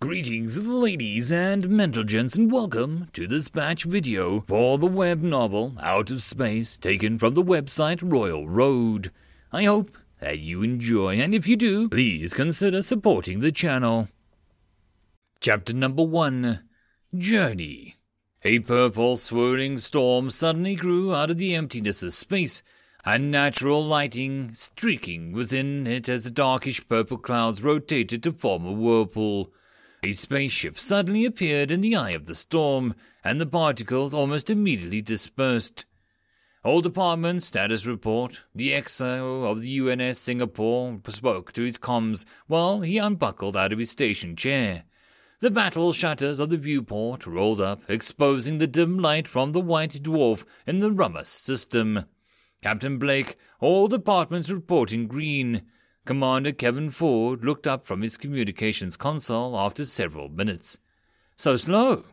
Greetings, ladies and mental gents, and welcome to this batch video for the web novel Out of Space, taken from the website Royal Road. I hope that you enjoy, and if you do, please consider supporting the channel. Chapter number one Journey. A purple swirling storm suddenly grew out of the emptiness of space, unnatural lighting streaking within it as the darkish purple clouds rotated to form a whirlpool. A spaceship suddenly appeared in the eye of the storm, and the particles almost immediately dispersed. All department status report. The XO of the UNS Singapore spoke to his comms while he unbuckled out of his station chair. The battle shutters of the viewport rolled up, exposing the dim light from the white dwarf in the Rummus system. Captain Blake, all departments reporting green. Commander Kevin Ford looked up from his communications console after several minutes. So slow,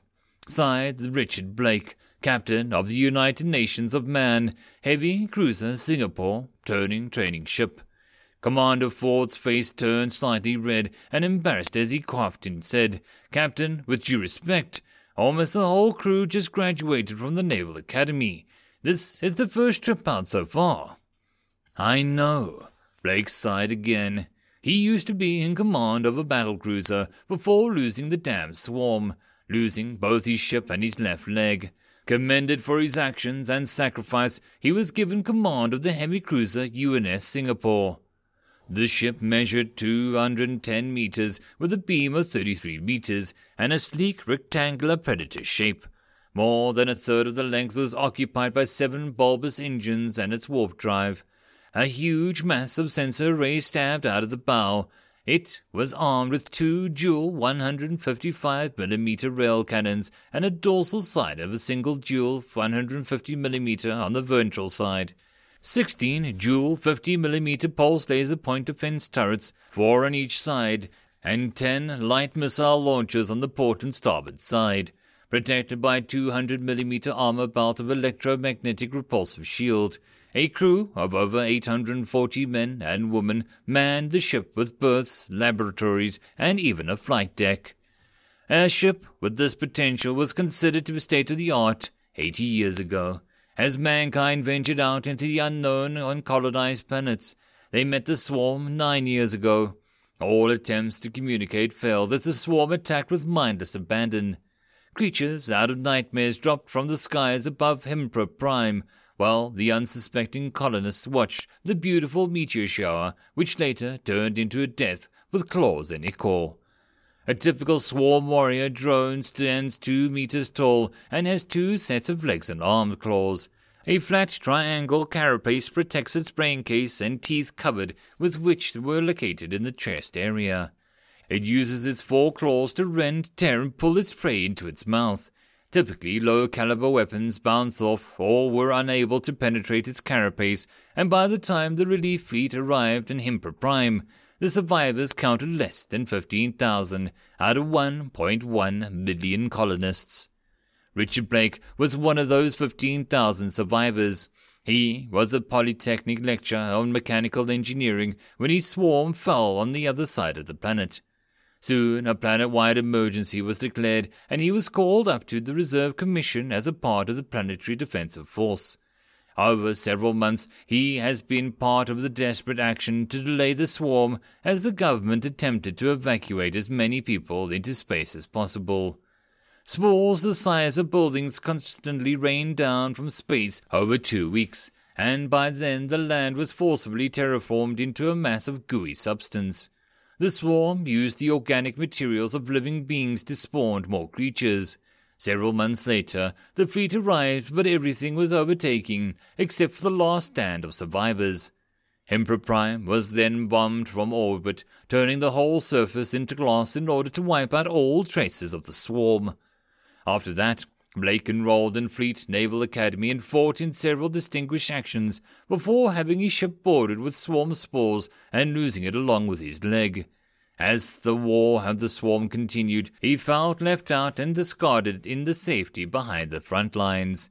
sighed Richard Blake, captain of the United Nations of Man, heavy cruiser Singapore, turning training ship. Commander Ford's face turned slightly red and embarrassed as he coughed and said, Captain, with due respect, almost the whole crew just graduated from the Naval Academy. This is the first trip out so far. I know. Blake sighed again. He used to be in command of a battle cruiser before losing the damn swarm, losing both his ship and his left leg. Commended for his actions and sacrifice, he was given command of the heavy cruiser UNS Singapore. The ship measured 210 meters with a beam of 33 meters and a sleek rectangular predator shape. More than a third of the length was occupied by seven bulbous engines and its warp drive. A huge mass of sensor rays stabbed out of the bow. It was armed with two dual 155mm rail cannons and a dorsal side of a single dual 150mm on the ventral side. 16 dual 50mm pulse laser point defense turrets, four on each side, and 10 light missile launchers on the port and starboard side protected by a 200mm armor belt of electromagnetic repulsive shield. A crew of over 840 men and women manned the ship with berths, laboratories, and even a flight deck. A ship with this potential was considered to be state of the art 80 years ago. As mankind ventured out into the unknown on colonized planets, they met the swarm nine years ago. All attempts to communicate failed as the swarm attacked with mindless abandon. Creatures out of nightmares dropped from the skies above Hempra Prime, while the unsuspecting colonists watched the beautiful meteor shower, which later turned into a death with claws and ichor. A typical swarm warrior drone stands two meters tall and has two sets of legs and arm claws. A flat triangle carapace protects its brain case and teeth covered with which were located in the chest area. It uses its four claws to rend, tear, and pull its prey into its mouth. Typically, lower caliber weapons bounce off or were unable to penetrate its carapace, and by the time the relief fleet arrived in Himper Prime, the survivors counted less than 15,000 out of 1.1 million colonists. Richard Blake was one of those 15,000 survivors. He was a polytechnic lecturer on mechanical engineering when his swarm fell on the other side of the planet. Soon a planet wide emergency was declared, and he was called up to the Reserve Commission as a part of the Planetary Defensive Force. Over several months, he has been part of the desperate action to delay the swarm as the government attempted to evacuate as many people into space as possible. Spores the size of buildings constantly rained down from space over two weeks, and by then the land was forcibly terraformed into a mass of gooey substance. The swarm used the organic materials of living beings to spawn more creatures. Several months later, the fleet arrived, but everything was overtaken except for the last stand of survivors. Emperor Prime was then bombed from orbit, turning the whole surface into glass in order to wipe out all traces of the swarm. After that, Blake enrolled in Fleet Naval Academy and fought in several distinguished actions before having his ship boarded with swarm spores and losing it along with his leg. As the war and the swarm continued, he felt left out and discarded in the safety behind the front lines.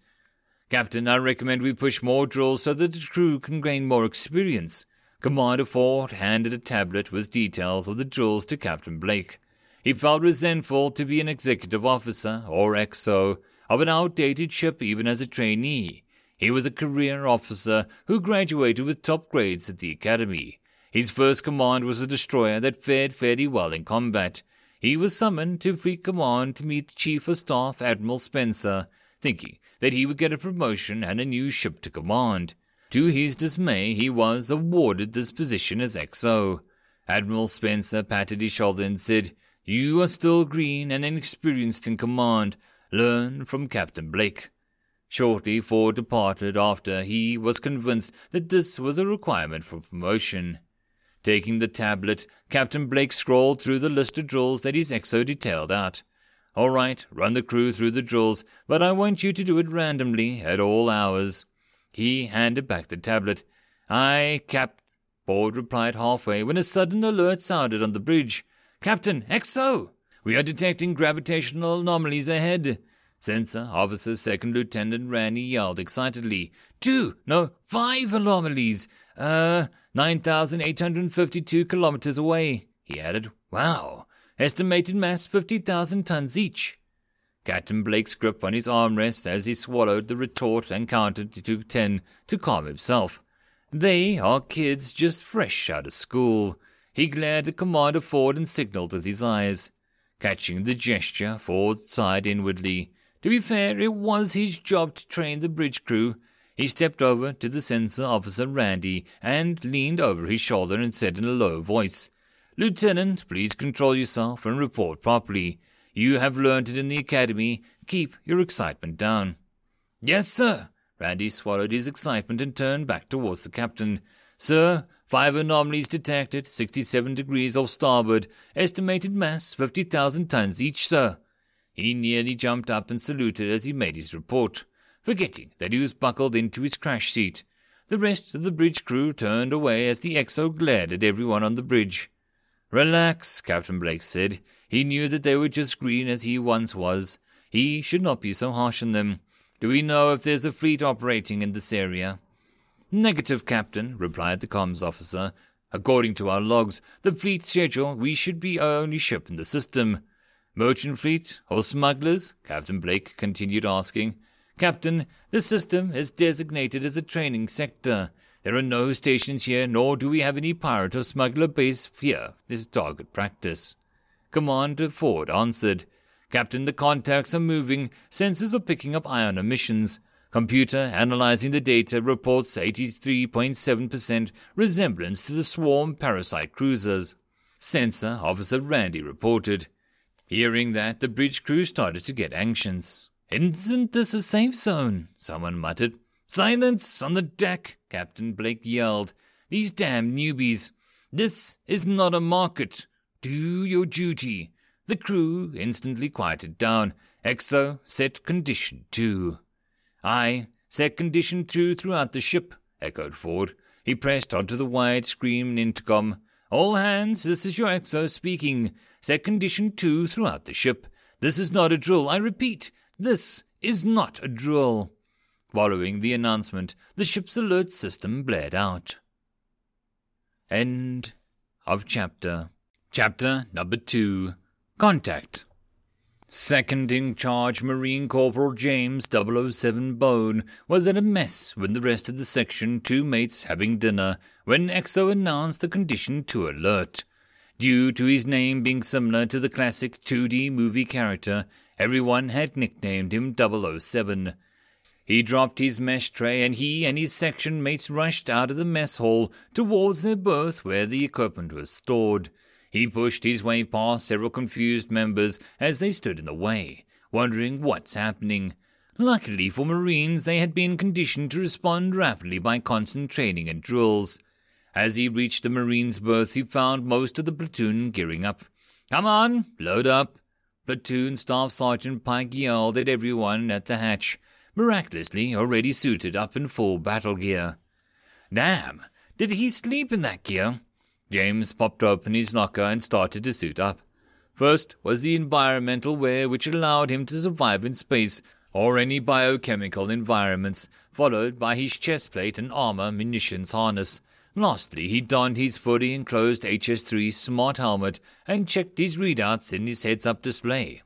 Captain, I recommend we push more drills so that the crew can gain more experience. Commander Ford handed a tablet with details of the drills to Captain Blake. He felt resentful to be an executive officer, or XO, of an outdated ship even as a trainee. He was a career officer who graduated with top grades at the academy. His first command was a destroyer that fared fairly well in combat. He was summoned to Fleet Command to meet Chief of Staff Admiral Spencer, thinking that he would get a promotion and a new ship to command. To his dismay, he was awarded this position as XO. Admiral Spencer patted his shoulder and said, you are still green and inexperienced in command. Learn from Captain Blake. Shortly Ford departed after he was convinced that this was a requirement for promotion. Taking the tablet, Captain Blake scrolled through the list of drills that his exo detailed out. All right, run the crew through the drills, but I want you to do it randomly at all hours. He handed back the tablet. Aye, Cap. Ford replied halfway when a sudden alert sounded on the bridge. Captain, exo! We are detecting gravitational anomalies ahead. Sensor Officer Second Lieutenant Randy yelled excitedly. Two, no, five anomalies. Uh, 9,852 kilometers away, he added. Wow. Estimated mass 50,000 tons each. Captain Blake's grip on his armrest as he swallowed the retort and counted to ten to calm himself. They are kids just fresh out of school. He glared at Commander Ford and signaled with his eyes. Catching the gesture, Ford sighed inwardly. To be fair, it was his job to train the bridge crew. He stepped over to the sensor officer Randy and leaned over his shoulder and said in a low voice, Lieutenant, please control yourself and report properly. You have learned it in the academy. Keep your excitement down. Yes, sir. Randy swallowed his excitement and turned back towards the captain. Sir, Five anomalies detected, 67 degrees off starboard, estimated mass 50,000 tons each, sir. He nearly jumped up and saluted as he made his report, forgetting that he was buckled into his crash seat. The rest of the bridge crew turned away as the XO glared at everyone on the bridge. Relax, Captain Blake said. He knew that they were just green as he once was. He should not be so harsh on them. Do we know if there's a fleet operating in this area? Negative, Captain, replied the comms officer. According to our logs, the fleet schedule, we should be our only ship in the system. Merchant fleet or smugglers? Captain Blake continued asking. Captain, this system is designated as a training sector. There are no stations here, nor do we have any pirate or smuggler base here to target practice. Commander Ford answered. Captain, the contacts are moving. Sensors are picking up ion emissions. Computer analyzing the data reports 83.7% resemblance to the swarm parasite cruisers. Sensor Officer Randy reported. Hearing that, the bridge crew started to get anxious. Isn't this a safe zone? Someone muttered. Silence on the deck, Captain Blake yelled. These damn newbies. This is not a market. Do your duty. The crew instantly quieted down. Exo set condition two. Aye, set condition two throughout the ship, echoed Ford. He pressed onto the wide screen intercom. All hands, this is your Exo speaking. Set condition two throughout the ship. This is not a drill, I repeat. This is not a drill. Following the announcement, the ship's alert system blared out. End of chapter. Chapter number two Contact. Second in charge Marine Corporal James 007 Bone was at a mess with the rest of the section, two mates having dinner, when XO announced the condition to alert. Due to his name being similar to the classic 2D movie character, everyone had nicknamed him 007. He dropped his mesh tray and he and his section mates rushed out of the mess hall towards their berth where the equipment was stored. He pushed his way past several confused members as they stood in the way, wondering what's happening. Luckily for Marines, they had been conditioned to respond rapidly by constant training and drills. As he reached the Marine's berth, he found most of the platoon gearing up. Come on, load up. Platoon Staff Sergeant Pike yelled at everyone at the hatch, miraculously already suited up in full battle gear. Damn, did he sleep in that gear? James popped open his locker and started to suit up. First was the environmental wear which allowed him to survive in space or any biochemical environments, followed by his chest plate and armor munitions harness. Lastly, he donned his fully enclosed HS3 smart helmet and checked his readouts in his heads up display.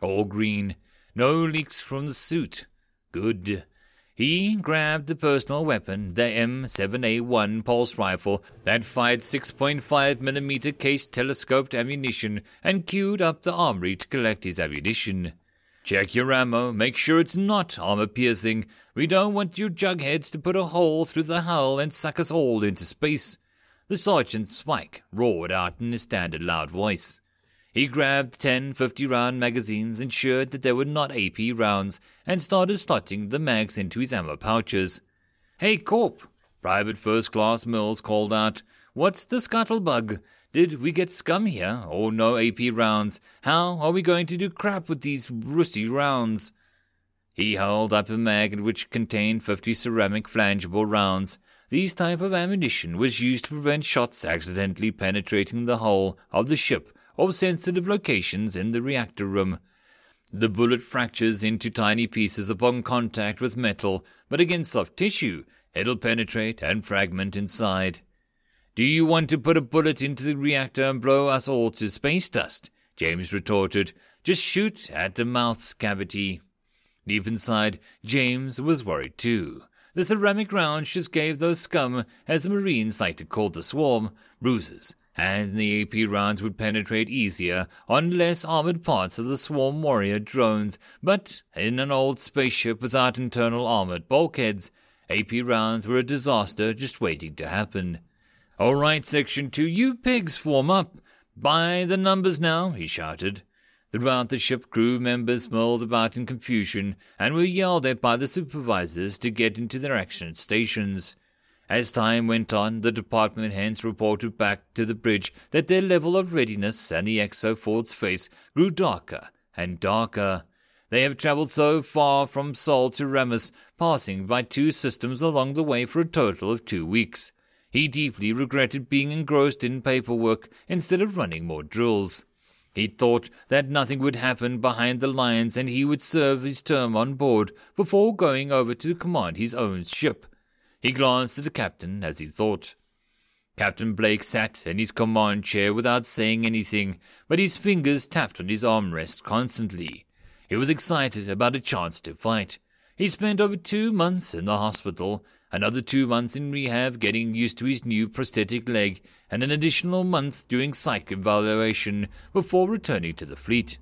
All green, no leaks from the suit. Good. He grabbed the personal weapon, the M7A1 pulse rifle that fired 6.5mm case telescoped ammunition, and queued up the armory to collect his ammunition. Check your ammo, make sure it's not armor piercing. We don't want your jugheads to put a hole through the hull and suck us all into space. The sergeant's Spike roared out in his standard loud voice. He grabbed ten 50 round magazines, ensured that they were not AP rounds, and started slotting the mags into his ammo pouches. Hey, Corp! Private First Class Mills called out. What's the scuttlebutt? Did we get scum here, or no AP rounds? How are we going to do crap with these rusty rounds? He held up a mag which contained 50 ceramic frangible rounds. These type of ammunition was used to prevent shots accidentally penetrating the hull of the ship or sensitive locations in the reactor room. The bullet fractures into tiny pieces upon contact with metal, but against soft tissue, it'll penetrate and fragment inside. Do you want to put a bullet into the reactor and blow us all to space dust? James retorted. Just shoot at the mouth's cavity. Deep inside, James was worried too. The ceramic rounds just gave those scum, as the Marines like to call the swarm, bruises, and the AP rounds would penetrate easier on less armored parts of the swarm warrior drones, but in an old spaceship without internal armored bulkheads, AP rounds were a disaster just waiting to happen. All right, Section 2, you pigs form up. By the numbers now, he shouted. The ship, crew members mulled about in confusion and were yelled at by the supervisors to get into their action stations. As time went on, the department hands reported back to the bridge that their level of readiness and the exo Ford's face grew darker and darker. They have traveled so far from Sol to Rammus, passing by two systems along the way for a total of two weeks. He deeply regretted being engrossed in paperwork instead of running more drills. He thought that nothing would happen behind the lines and he would serve his term on board before going over to command his own ship. He glanced at the captain as he thought. Captain Blake sat in his command chair without saying anything, but his fingers tapped on his armrest constantly. He was excited about a chance to fight. He spent over two months in the hospital, another two months in rehab getting used to his new prosthetic leg, and an additional month doing psych evaluation before returning to the fleet,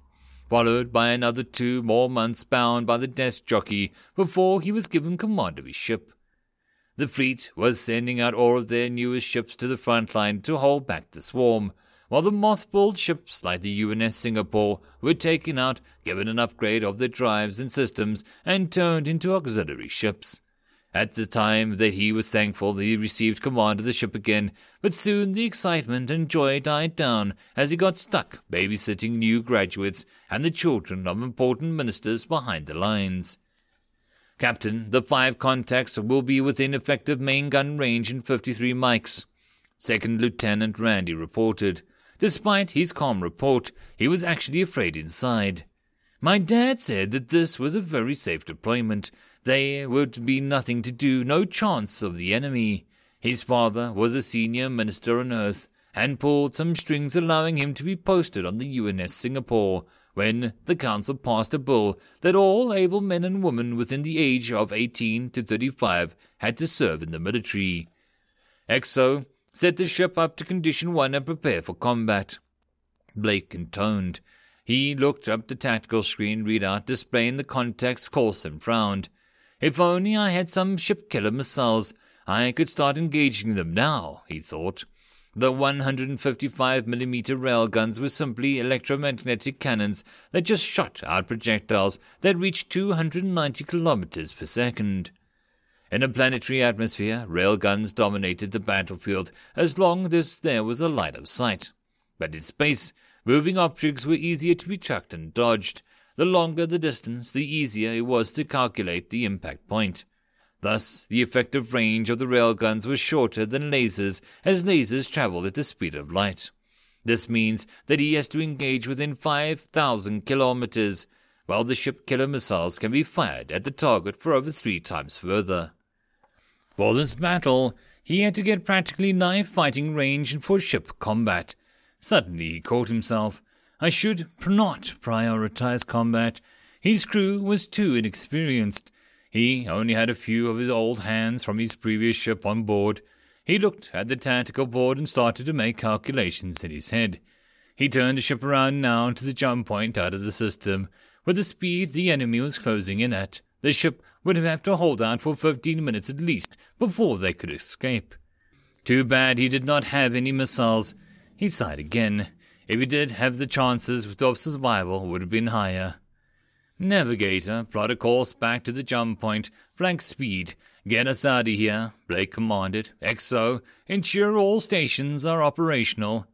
followed by another two more months bound by the desk jockey before he was given command of his ship. The fleet was sending out all of their newest ships to the front line to hold back the swarm, while the mothballed ships like the UNS Singapore were taken out, given an upgrade of their drives and systems, and turned into auxiliary ships. At the time that he was thankful that he received command of the ship again, but soon the excitement and joy died down as he got stuck babysitting new graduates and the children of important ministers behind the lines. Captain, the five contacts will be within effective main gun range in 53 mics. Second Lieutenant Randy reported. Despite his calm report, he was actually afraid inside. My dad said that this was a very safe deployment, there would be nothing to do, no chance of the enemy. His father was a senior minister on Earth and pulled some strings allowing him to be posted on the UNS Singapore when the council passed a bill that all able men and women within the age of 18 to 35 had to serve in the military. EXO set the ship up to condition 1 and prepare for combat. Blake intoned. He looked up the tactical screen readout displaying the contact's course and frowned. If only I had some ship killer missiles, I could start engaging them now, he thought. The 155mm railguns were simply electromagnetic cannons that just shot out projectiles that reached 290 kilometers per second. In a planetary atmosphere, railguns dominated the battlefield as long as there was a light of sight. But in space, moving objects were easier to be tracked and dodged, the longer the distance, the easier it was to calculate the impact point. Thus, the effective range of the railguns was shorter than lasers, as lasers travel at the speed of light. This means that he has to engage within 5,000 kilometers, while the ship killer missiles can be fired at the target for over three times further. For this battle, he had to get practically knife fighting range for ship combat. Suddenly he caught himself. I should not prioritize combat. His crew was too inexperienced. He only had a few of his old hands from his previous ship on board. He looked at the tactical board and started to make calculations in his head. He turned the ship around now to the jump point out of the system. With the speed the enemy was closing in at, the ship would have to hold out for fifteen minutes at least before they could escape. Too bad he did not have any missiles. He sighed again. If he did have the chances of survival would have been higher. Navigator, plot a course back to the jump point, flank speed. Get us out of here, Blake commanded. XO, ensure all stations are operational.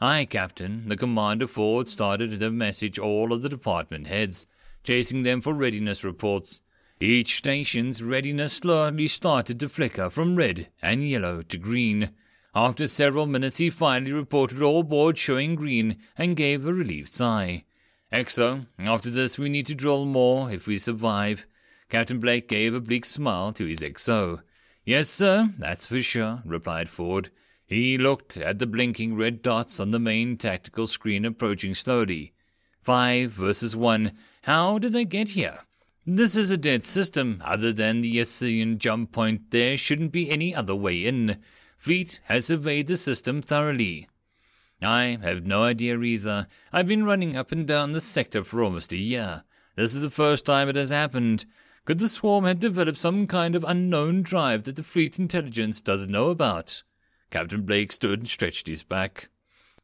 Aye, Captain. The commander Ford started to message all of the department heads, chasing them for readiness reports. Each station's readiness slowly started to flicker from red and yellow to green. After several minutes, he finally reported all board showing green and gave a relieved sigh. Exo, after this we need to drill more if we survive. Captain Blake gave a bleak smile to his XO. Yes, sir, that's for sure, replied Ford. He looked at the blinking red dots on the main tactical screen approaching slowly. Five versus one. How did they get here? This is a dead system. Other than the Assyrian jump point, there shouldn't be any other way in. Fleet has surveyed the system thoroughly. I have no idea either. I've been running up and down the sector for almost a year. This is the first time it has happened. Could the swarm have developed some kind of unknown drive that the fleet intelligence doesn't know about? Captain Blake stood and stretched his back.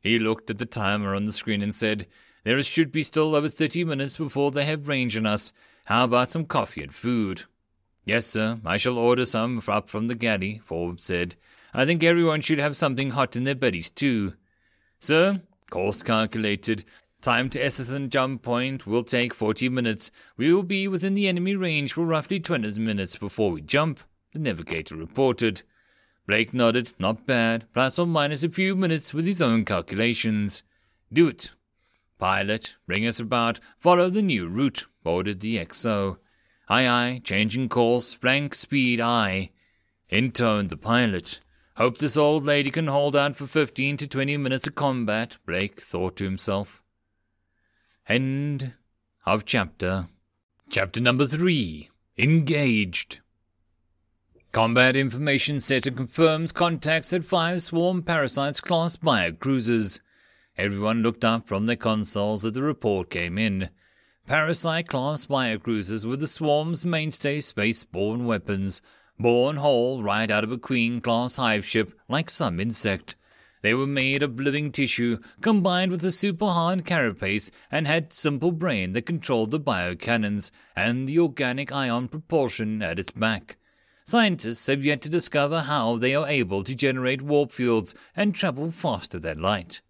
He looked at the timer on the screen and said, There should be still over thirty minutes before they have range on us. How about some coffee and food? Yes, sir. I shall order some up from the galley, Ford said. I think everyone should have something hot in their bellies, too. Sir, course calculated. Time to Essathan jump point will take 40 minutes. We will be within the enemy range for roughly 20 minutes before we jump, the navigator reported. Blake nodded, not bad, plus or minus a few minutes with his own calculations. Do it. Pilot, bring us about, follow the new route, ordered the XO. Aye aye, changing course, flank speed, aye. Intoned the pilot. Hope this old lady can hold out for fifteen to twenty minutes of combat, Blake thought to himself. End of chapter. Chapter number three. Engaged. Combat Information Center confirms contacts at five swarm parasites class biocruisers. Everyone looked up from their consoles as the report came in. Parasite class biocruisers were the swarm's mainstay space-borne weapons, born whole right out of a Queen class hive ship like some insect. They were made of living tissue combined with a super hard carapace and had simple brain that controlled the biocannons and the organic ion propulsion at its back. Scientists have yet to discover how they are able to generate warp fields and travel faster than light.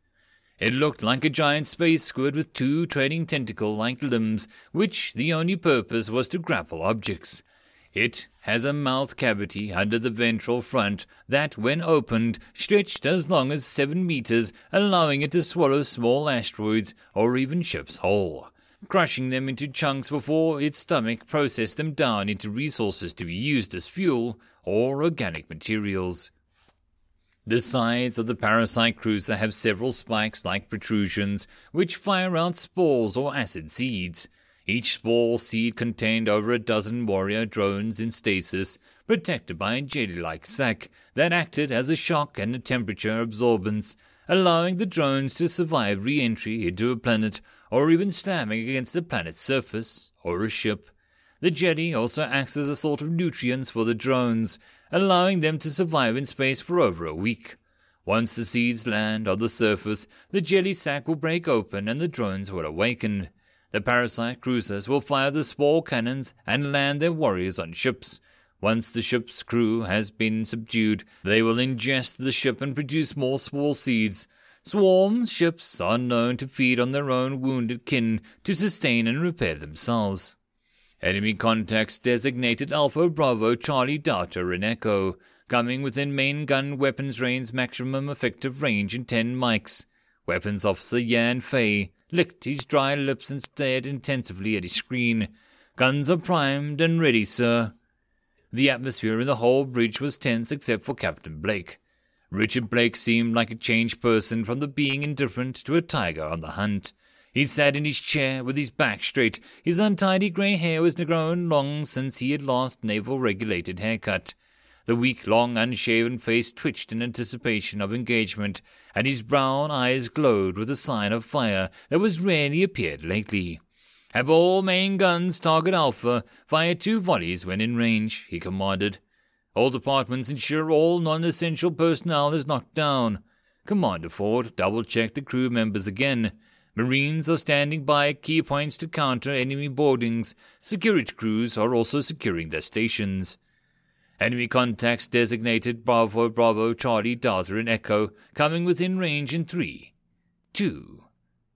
It looked like a giant space squid with two trailing tentacle like limbs, which the only purpose was to grapple objects. It has a mouth cavity under the ventral front that, when opened, stretched as long as seven meters, allowing it to swallow small asteroids or even ships whole, crushing them into chunks before its stomach processed them down into resources to be used as fuel or organic materials. The sides of the parasite cruiser have several spikes like protrusions, which fire out spores or acid seeds. Each spore seed contained over a dozen warrior drones in stasis, protected by a jelly-like sac that acted as a shock and a temperature absorbance, allowing the drones to survive re-entry into a planet or even slamming against the planet's surface or a ship. The jelly also acts as a sort of nutrients for the drones, allowing them to survive in space for over a week. Once the seeds land on the surface, the jelly sac will break open and the drones will awaken. The parasite cruisers will fire the small cannons and land their warriors on ships. Once the ship's crew has been subdued, they will ingest the ship and produce more small seeds. Swarm ships are known to feed on their own wounded kin to sustain and repair themselves. Enemy contacts designated Alpha Bravo Charlie Delta and Echo, coming within main gun weapons range maximum effective range in 10 mics. Weapons Officer Yan Fei licked his dry lips and stared intensively at his screen. Guns are primed and ready, sir. The atmosphere in the whole bridge was tense except for Captain Blake. Richard Blake seemed like a changed person from the being indifferent to a tiger on the hunt. He sat in his chair with his back straight. His untidy grey hair was grown long since he had lost naval regulated haircut. The weak, long, unshaven face twitched in anticipation of engagement, and his brown eyes glowed with a sign of fire that was rarely appeared lately. Have all main guns target Alpha, fire two volleys when in range, he commanded. All departments ensure all non-essential personnel is knocked down. Commander Ford double-checked the crew members again. Marines are standing by key points to counter enemy boardings. Security crews are also securing their stations. Enemy contacts designated Bravo, Bravo, Charlie, Delta, and Echo coming within range in three, two,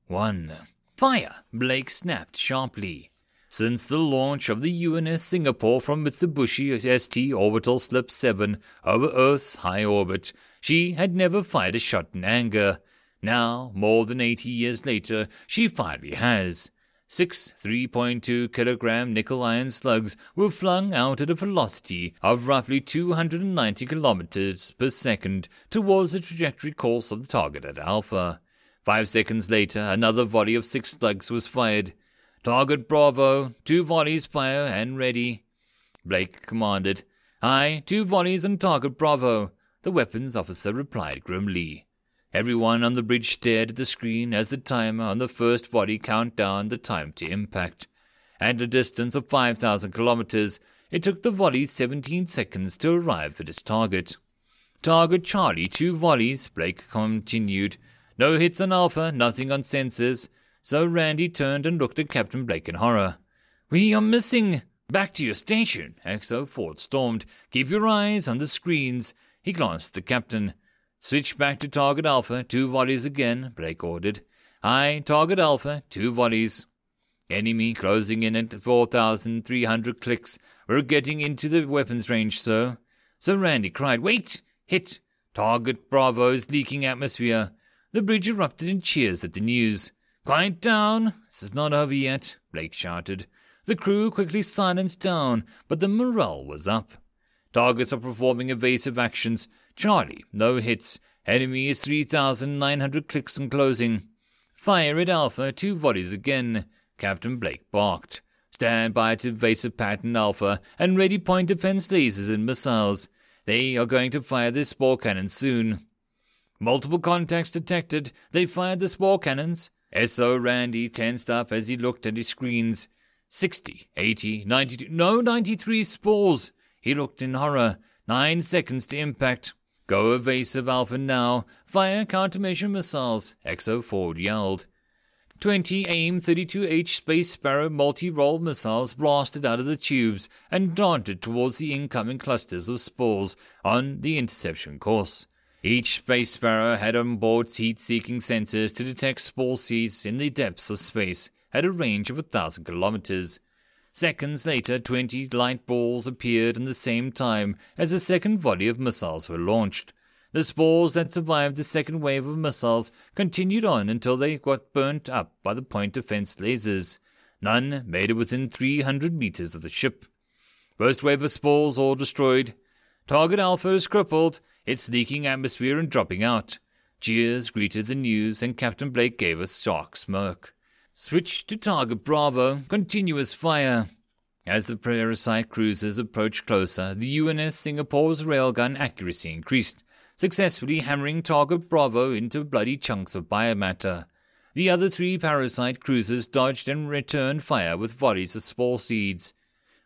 one. Fire! Blake snapped sharply. Since the launch of the UNS Singapore from Mitsubishi ST Orbital Slip 7 over Earth's high orbit, she had never fired a shot in anger. Now, more than 80 years later, she finally has. Six 3.2 kilogram nickel iron slugs were flung out at a velocity of roughly 290 kilometers per second towards the trajectory course of the target at Alpha. Five seconds later, another volley of six slugs was fired. Target Bravo, two volleys fire and ready. Blake commanded. Aye, two volleys on target Bravo, the weapons officer replied grimly. Everyone on the bridge stared at the screen as the timer on the first volley counted down the time to impact. At a distance of 5,000 kilometers, it took the volley 17 seconds to arrive at its target. Target Charlie, two volleys, Blake continued. No hits on Alpha, nothing on sensors. So Randy turned and looked at Captain Blake in horror. We are missing! Back to your station, XO Ford stormed. Keep your eyes on the screens. He glanced at the captain. Switch back to target Alpha, two volleys again, Blake ordered. Aye, target Alpha, two volleys. Enemy closing in at 4,300 clicks. We're getting into the weapons range, sir. Sir Randy cried, Wait! Hit! Target Bravo's leaking atmosphere. The bridge erupted in cheers at the news. Quiet down! This is not over yet, Blake shouted. The crew quickly silenced down, but the morale was up. Targets are performing evasive actions. Charlie, no hits. Enemy is 3,900 clicks and closing. Fire at Alpha, two volleys again. Captain Blake barked. Stand by to evasive pattern Alpha and ready point defense lasers and missiles. They are going to fire their spore cannons soon. Multiple contacts detected. They fired the spore cannons. S.O. Randy tensed up as he looked at his screens. Sixty, eighty, ninety-two, no, ninety-three spores. He looked in horror. Nine seconds to impact. Go evasive Alpha now. Fire countermeasure missiles. XO Ford yelled. Twenty AIM 32H Space Sparrow multi-role missiles blasted out of the tubes and darted towards the incoming clusters of spores on the interception course. Each Space Sparrow had on board heat-seeking sensors to detect spore seeds in the depths of space at a range of a thousand kilometers. Seconds later, 20 light balls appeared in the same time as the second volley of missiles were launched. The spores that survived the second wave of missiles continued on until they got burnt up by the point defense lasers. None made it within 300 meters of the ship. First wave of spores all destroyed. Target Alpha is crippled, its leaking atmosphere and dropping out. Cheers greeted the news, and Captain Blake gave a stark smirk. Switch to target Bravo, continuous fire. As the parasite cruisers approached closer, the UNS Singapore's railgun accuracy increased, successfully hammering target Bravo into bloody chunks of biomatter. The other three parasite cruisers dodged and returned fire with volleys of spore seeds.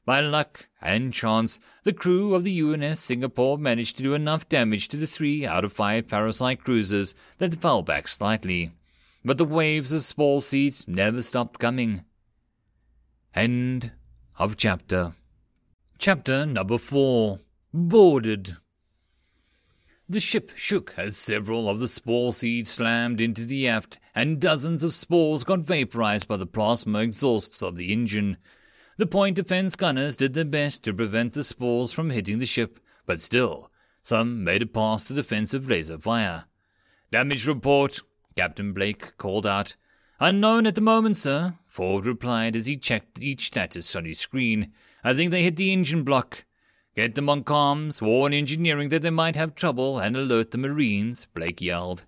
By luck and chance, the crew of the UNS Singapore managed to do enough damage to the three out of five parasite cruisers that fell back slightly. But the waves of spore seeds never stopped coming. End of chapter. Chapter number four. Boarded. The ship shook as several of the spore seeds slammed into the aft, and dozens of spores got vaporized by the plasma exhausts of the engine. The point defense gunners did their best to prevent the spores from hitting the ship, but still, some made it past the defensive laser fire. Damage report, Captain Blake called out. Unknown at the moment, sir, Ford replied as he checked each status on his screen. I think they hit the engine block. Get them on comms, warn engineering that they might have trouble, and alert the Marines, Blake yelled.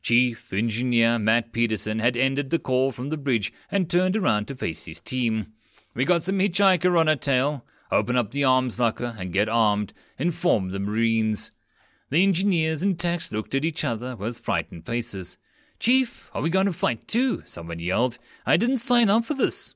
Chief Engineer Matt Peterson had ended the call from the bridge and turned around to face his team. We got some hitchhiker on our tail. Open up the arms locker and get armed, informed the Marines. The engineers and techs looked at each other with frightened faces. Chief, are we going to fight too? Someone yelled. I didn't sign up for this.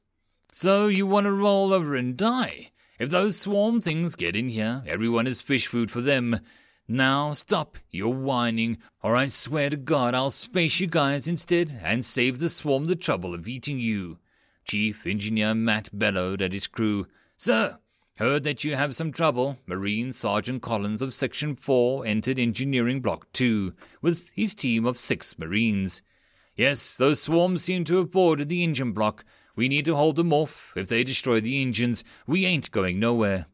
So you want to roll over and die? If those swarm things get in here, everyone is fish food for them. Now stop your whining, or I swear to God I'll space you guys instead and save the swarm the trouble of eating you. Chief Engineer Matt bellowed at his crew. Sir, Heard that you have some trouble. Marine Sergeant Collins of Section 4 entered Engineering Block 2 with his team of six Marines. Yes, those swarms seem to have boarded the engine block. We need to hold them off. If they destroy the engines, we ain't going nowhere.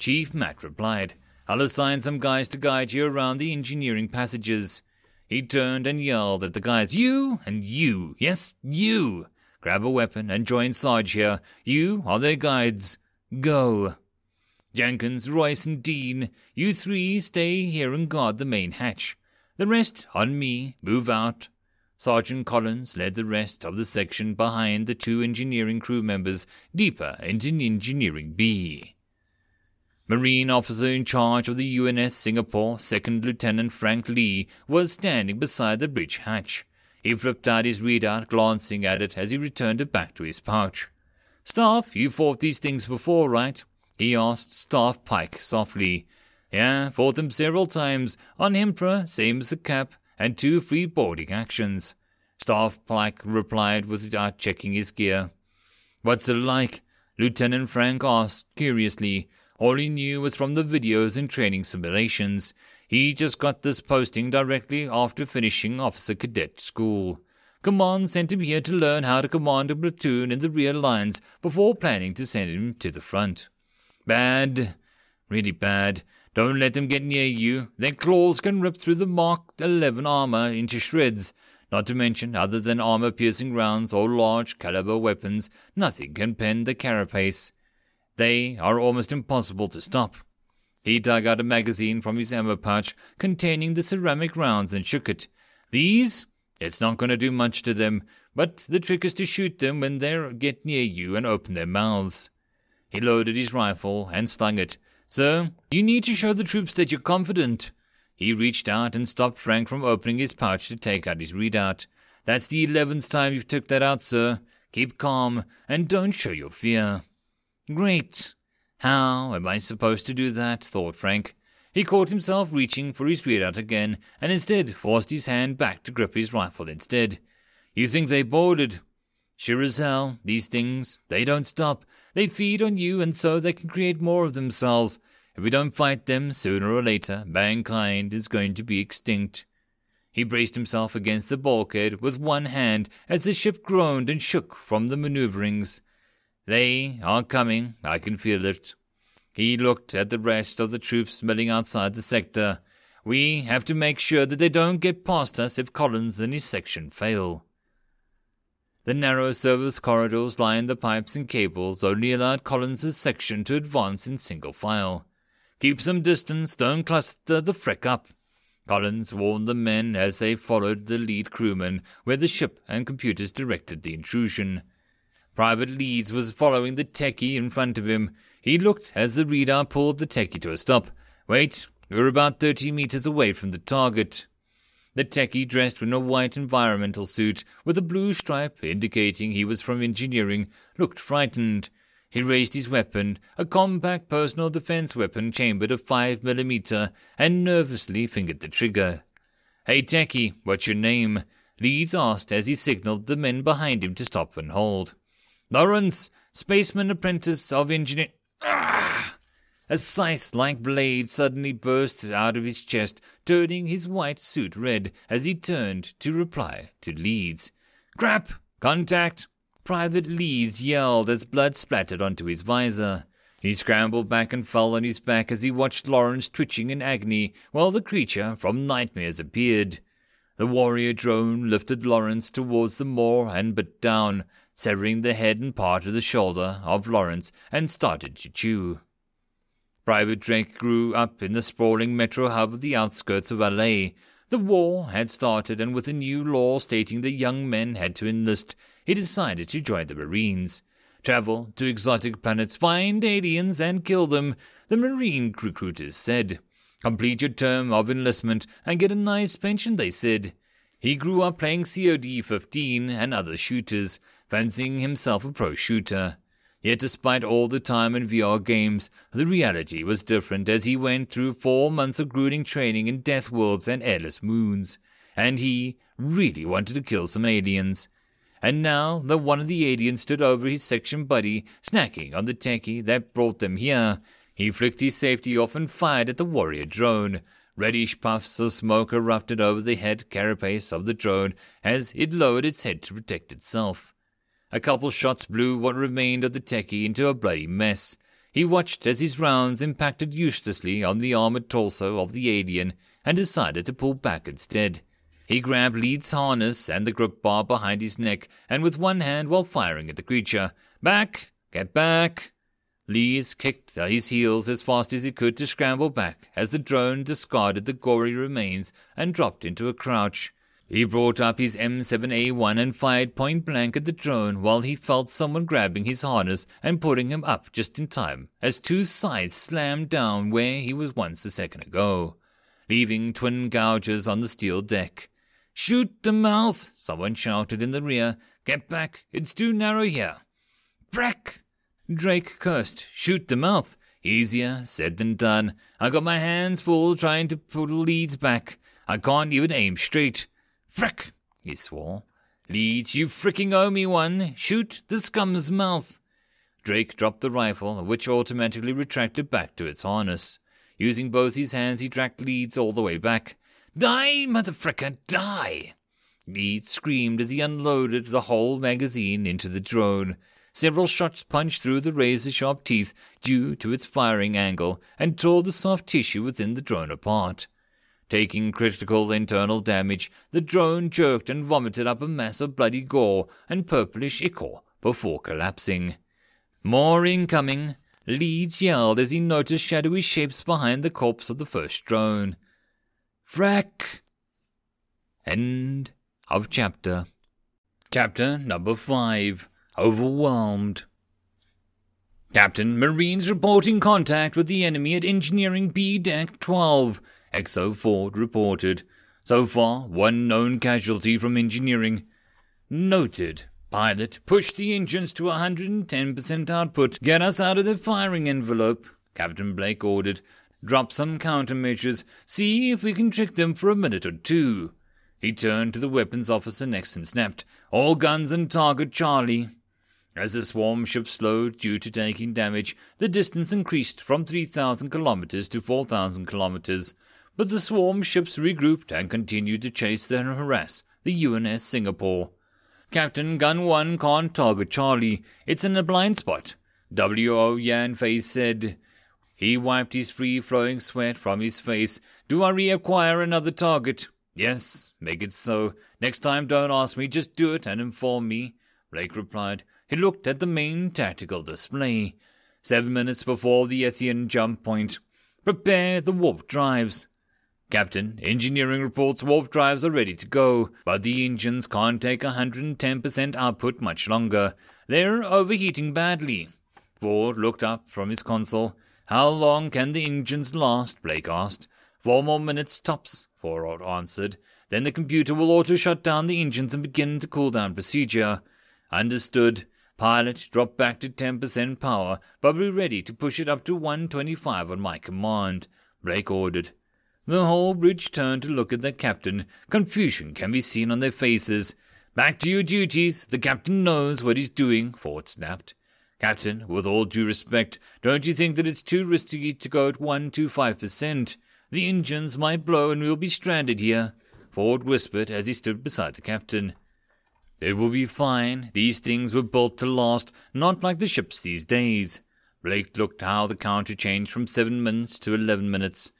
Chief Matt replied, I'll assign some guys to guide you around the engineering passages. He turned and yelled at the guys, You and you, yes, you. Grab a weapon and join Sarge here. You are their guides. Go. Jenkins, Royce, and Dean, you three stay here and guard the main hatch. The rest, on me, move out. Sergeant Collins led the rest of the section behind the two engineering crew members deeper into Engineering B. Marine officer in charge of the UNS Singapore, Second Lieutenant Frank Lee, was standing beside the bridge hatch. He flipped out his readout, glancing at it as he returned it back to his pouch. Staff, you've fought these things before, right? He asked Staff Pike softly. Yeah, fought them several times, on Emperor, same as the Cap, and two free boarding actions. Staff Pike replied without uh, checking his gear. What's it like? Lieutenant Frank asked curiously. All he knew was from the videos and training simulations. He just got this posting directly after finishing officer cadet school. Command sent him here to learn how to command a platoon in the rear lines before planning to send him to the front. Bad. Really bad. Don't let them get near you. Their claws can rip through the Mark 11 armor into shreds. Not to mention, other than armor piercing rounds or large caliber weapons, nothing can pen the carapace. They are almost impossible to stop. He dug out a magazine from his ammo pouch containing the ceramic rounds and shook it. These it's not going to do much to them, but the trick is to shoot them when they get near you and open their mouths. He loaded his rifle and slung it. Sir, you need to show the troops that you're confident. He reached out and stopped Frank from opening his pouch to take out his readout. That's the eleventh time you've took that out, sir. Keep calm and don't show your fear. Great. How am I supposed to do that? thought Frank. He caught himself reaching for his readout again, and instead forced his hand back to grip his rifle instead. You think they boarded? Sure as hell, these things, they don't stop. They feed on you, and so they can create more of themselves. If we don't fight them, sooner or later, mankind is going to be extinct. He braced himself against the bulkhead with one hand as the ship groaned and shook from the maneuverings. They are coming, I can feel it. He looked at the rest of the troops milling outside the sector. We have to make sure that they don't get past us if Collins and his section fail. The narrow service corridors lined the pipes and cables only allowed Collins's section to advance in single file. Keep some distance, don't cluster the frick up. Collins warned the men as they followed the lead crewman where the ship and computers directed the intrusion. Private Leeds was following the techie in front of him, he looked as the radar pulled the techie to a stop. Wait, we're about 30 meters away from the target. The techie, dressed in a white environmental suit with a blue stripe indicating he was from engineering, looked frightened. He raised his weapon, a compact personal defense weapon chambered of 5 millimeter, and nervously fingered the trigger. Hey, techie, what's your name? Leeds asked as he signaled the men behind him to stop and hold. Lawrence, spaceman apprentice of engineer. Ah! A scythe like blade suddenly burst out of his chest, turning his white suit red as he turned to reply to Leeds. Crap! Contact! Private Leeds yelled as blood splattered onto his visor. He scrambled back and fell on his back as he watched Lawrence twitching in agony while the creature from nightmares appeared. The warrior drone lifted Lawrence towards the moor and bit down, severing the head and part of the shoulder of Lawrence, and started to chew. Private Drake grew up in the sprawling metro hub of the outskirts of LA. The war had started, and with a new law stating that young men had to enlist, he decided to join the Marines. Travel to exotic planets, find aliens, and kill them, the Marine recruiters said. Complete your term of enlistment and get a nice pension, they said. He grew up playing COD 15 and other shooters, fancying himself a pro shooter. Yet despite all the time in VR games, the reality was different as he went through four months of grueling training in death worlds and airless moons. And he really wanted to kill some aliens. And now that one of the aliens stood over his section buddy, snacking on the techie that brought them here, he flicked his safety off and fired at the warrior drone. Reddish puffs of smoke erupted over the head carapace of the drone as it lowered its head to protect itself. A couple shots blew what remained of the techie into a bloody mess. He watched as his rounds impacted uselessly on the armored torso of the alien and decided to pull back instead. He grabbed Leeds' harness and the grip bar behind his neck, and with one hand while firing at the creature, Back! Get back! Leeds kicked his heels as fast as he could to scramble back as the drone discarded the gory remains and dropped into a crouch. He brought up his M7A1 and fired point blank at the drone while he felt someone grabbing his harness and putting him up just in time as two sides slammed down where he was once a second ago, leaving twin gouges on the steel deck. Shoot the mouth! Someone shouted in the rear. Get back! It's too narrow here. Brack! Drake cursed. Shoot the mouth! Easier said than done. I got my hands full trying to pull Leeds back. I can't even aim straight. Frick! he swore. Leeds, you fricking owe me one. Shoot the scum's mouth. Drake dropped the rifle, which automatically retracted back to its harness. Using both his hands, he dragged Leeds all the way back. Die, motherfricker, die! Leeds screamed as he unloaded the whole magazine into the drone. Several shots punched through the razor sharp teeth due to its firing angle and tore the soft tissue within the drone apart. Taking critical internal damage, the drone jerked and vomited up a mass of bloody gore and purplish ichor before collapsing. More incoming! Leeds yelled as he noticed shadowy shapes behind the corpse of the first drone. Frack! End of chapter. Chapter number five. Overwhelmed. Captain, Marines reporting contact with the enemy at Engineering B Deck 12. XO Ford reported. So far, one known casualty from engineering. Noted. Pilot, push the engines to 110% output. Get us out of the firing envelope, Captain Blake ordered. Drop some countermeasures. See if we can trick them for a minute or two. He turned to the weapons officer next and snapped, All guns and target Charlie. As the swarm ship slowed due to taking damage, the distance increased from 3,000 kilometers to 4,000 kilometers but the swarm ships regrouped and continued to chase and harass the UNS Singapore. Captain Gun 1 can't target Charlie. It's in a blind spot. W.O. Yan Face said. He wiped his free-flowing sweat from his face. Do I reacquire another target? Yes, make it so. Next time don't ask me, just do it and inform me. Blake replied. He looked at the main tactical display. Seven minutes before the Ethian jump point. Prepare the warp drives. Captain, engineering reports warp drives are ready to go, but the engines can't take 110% output much longer. They're overheating badly. Ford looked up from his console. How long can the engines last? Blake asked. Four more minutes tops, Ford answered. Then the computer will auto shut down the engines and begin the cool down procedure. Understood. Pilot, drop back to 10% power, but be ready to push it up to 125 on my command, Blake ordered. The whole bridge turned to look at their captain. Confusion can be seen on their faces. Back to your duties. The captain knows what he's doing, Ford snapped. Captain, with all due respect, don't you think that it's too risky to go at one to five percent? The engines might blow and we'll be stranded here, Ford whispered as he stood beside the captain. It will be fine. These things were built to last, not like the ships these days. Blake looked how the counter changed from seven minutes to eleven minutes.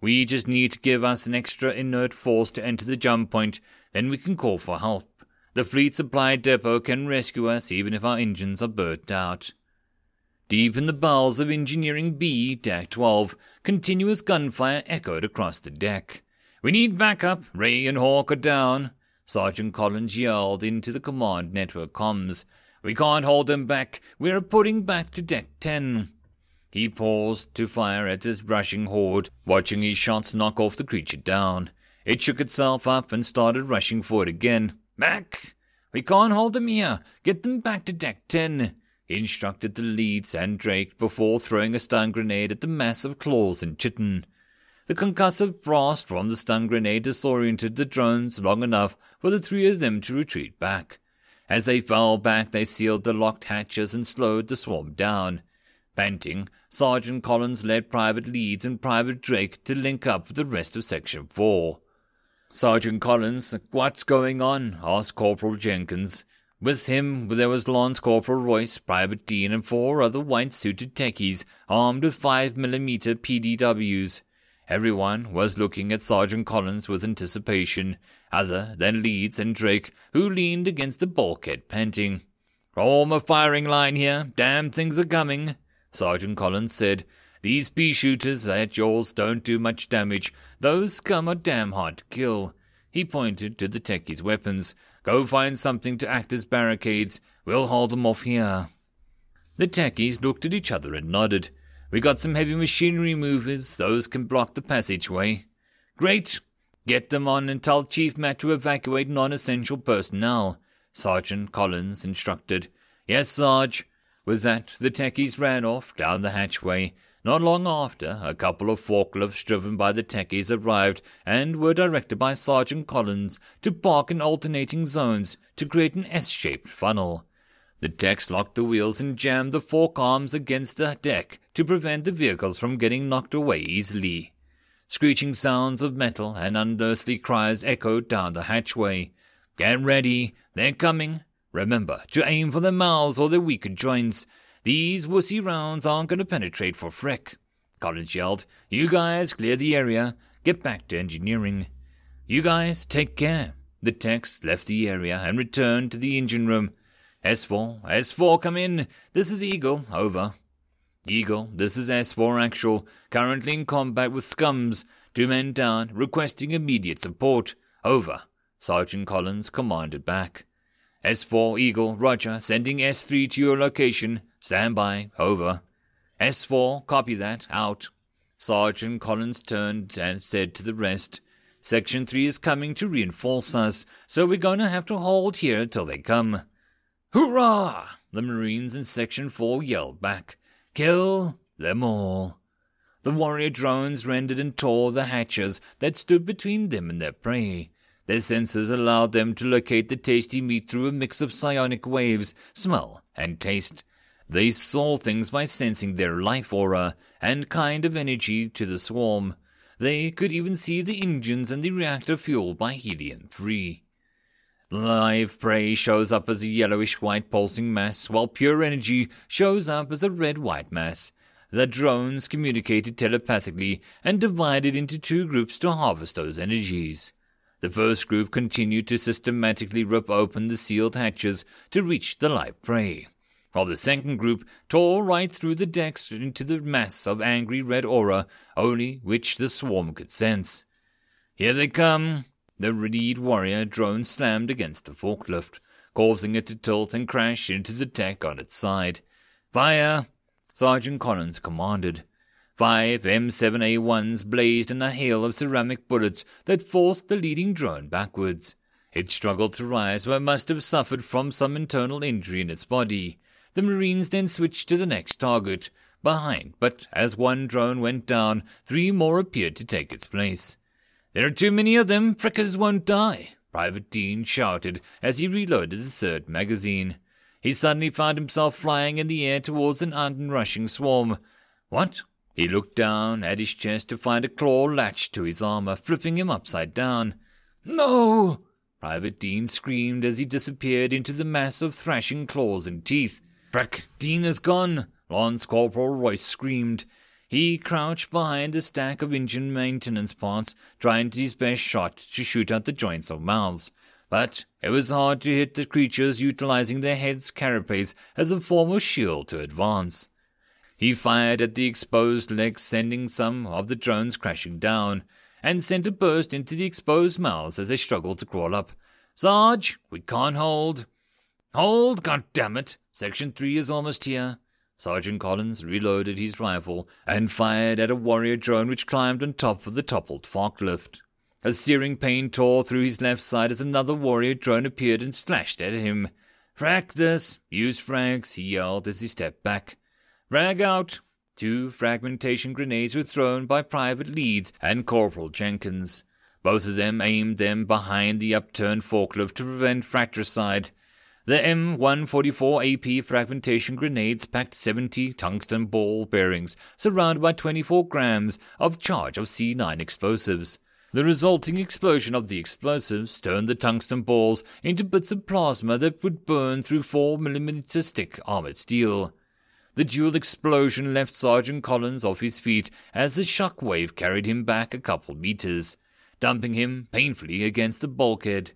We just need to give us an extra inert force to enter the jump point, then we can call for help. The fleet supply depot can rescue us even if our engines are burnt out. Deep in the bowels of Engineering B, Deck 12, continuous gunfire echoed across the deck. We need backup. Ray and Hawk are down. Sergeant Collins yelled into the command network comms. We can't hold them back. We're putting back to Deck 10. He paused to fire at this rushing horde, watching his shots knock off the creature down. It shook itself up and started rushing forward again. Back! We can't hold them here. Get them back to Deck 10. He instructed the Leeds and Drake before throwing a stun grenade at the mass of claws and chitin. The concussive blast from the stun grenade disoriented the drones long enough for the three of them to retreat back. As they fell back, they sealed the locked hatches and slowed the swarm down. Panting, Sergeant Collins led Private Leeds and Private Drake to link up with the rest of Section 4. Sergeant Collins, what's going on? asked Corporal Jenkins. With him there was Lance Corporal Royce, Private Dean, and four other white-suited techies armed with 5mm PDWs. Everyone was looking at Sergeant Collins with anticipation, other than Leeds and Drake, who leaned against the bulkhead panting. Form a firing line here. Damn things are coming, Sergeant Collins said. These pea shooters at yours don't do much damage. Those come a damn hard kill. He pointed to the techies' weapons. Go find something to act as barricades. We'll hold them off here. The techies looked at each other and nodded. We got some heavy machinery movers. Those can block the passageway. Great. Get them on and tell Chief Matt to evacuate non-essential personnel. Sergeant Collins instructed. Yes, Sarge. With that, the techies ran off down the hatchway. Not long after, a couple of forklifts driven by the techies arrived and were directed by Sergeant Collins to park in alternating zones to create an S-shaped funnel. The techs locked the wheels and jammed the fork arms against the deck to prevent the vehicles from getting knocked away easily. Screeching sounds of metal and unearthly cries echoed down the hatchway. Get ready, they're coming. Remember to aim for their mouths or their weaker joints. These wussy rounds aren't going to penetrate for frick. Collins yelled. You guys clear the area. Get back to engineering. You guys take care. The techs left the area and returned to the engine room. S4, S4, come in. This is Eagle. Over. Eagle, this is S4 Actual. Currently in combat with scums. Two men down, requesting immediate support. Over. Sergeant Collins commanded back. S4 Eagle, Roger, sending S3 to your location. Stand by. Over. S4, copy that. Out. Sergeant Collins turned and said to the rest, Section 3 is coming to reinforce us, so we're going to have to hold here till they come. Hurrah! The Marines in Section 4 yelled back. Kill them all. The warrior drones rendered and tore the hatches that stood between them and their prey. Their senses allowed them to locate the tasty meat through a mix of psionic waves, smell, and taste. They saw things by sensing their life aura and kind of energy to the swarm. They could even see the engines and the reactor fuel by helium 3. Live prey shows up as a yellowish white pulsing mass, while pure energy shows up as a red white mass. The drones communicated telepathically and divided into two groups to harvest those energies. The first group continued to systematically rip open the sealed hatches to reach the live prey, while the second group tore right through the decks into the mass of angry red aura only which the swarm could sense. Here they come! The lead warrior drone slammed against the forklift, causing it to tilt and crash into the deck on its side. Fire! Sergeant Collins commanded. Five M7A1s blazed in a hail of ceramic bullets that forced the leading drone backwards. It struggled to rise, but must have suffered from some internal injury in its body. The Marines then switched to the next target, behind, but as one drone went down, three more appeared to take its place. There are too many of them, frickers won't die, Private Dean shouted as he reloaded the third magazine. He suddenly found himself flying in the air towards an onrushing swarm. What? He looked down at his chest to find a claw latched to his armor, flipping him upside down. No! Private Dean screamed as he disappeared into the mass of thrashing claws and teeth. Breck, Dean is gone! Lance Corporal Royce screamed. He crouched behind a stack of engine maintenance parts, trying his best shot to shoot out the joints of mouths. But it was hard to hit the creatures utilizing their heads' carapace as a form of shield to advance. He fired at the exposed legs, sending some of the drones crashing down, and sent a burst into the exposed mouths as they struggled to crawl up. Sarge, we can't hold. Hold, God damn it! Section 3 is almost here. Sergeant Collins reloaded his rifle and fired at a warrior drone which climbed on top of the toppled forklift. A searing pain tore through his left side as another warrior drone appeared and slashed at him. Frag this! Use frags, he yelled as he stepped back. Frag out! Two fragmentation grenades were thrown by Private Leeds and Corporal Jenkins. Both of them aimed them behind the upturned forklift to prevent fratricide. The M144 AP fragmentation grenades packed 70 tungsten ball bearings surrounded by 24 grams of charge of C9 explosives. The resulting explosion of the explosives turned the tungsten balls into bits of plasma that would burn through 4mm thick armored steel. The dual explosion left Sergeant Collins off his feet as the shock wave carried him back a couple meters, dumping him painfully against the bulkhead.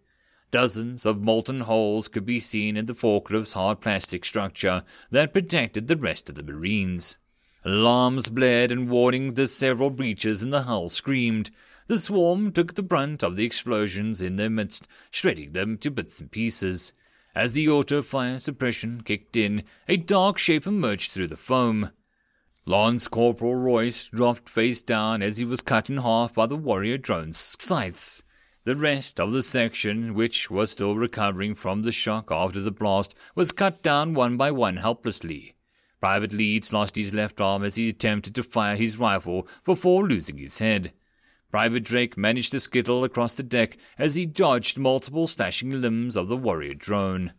Dozens of molten holes could be seen in the forklift's hard plastic structure that protected the rest of the Marines. Alarms blared and warning the several breaches in the hull screamed. The swarm took the brunt of the explosions in their midst, shredding them to bits and pieces. As the auto fire suppression kicked in, a dark shape emerged through the foam. Lance Corporal Royce dropped face down as he was cut in half by the warrior drone's scythes. The rest of the section, which was still recovering from the shock after the blast, was cut down one by one helplessly. Private Leeds lost his left arm as he attempted to fire his rifle before losing his head. Private Drake managed to skittle across the deck as he dodged multiple slashing limbs of the warrior drone.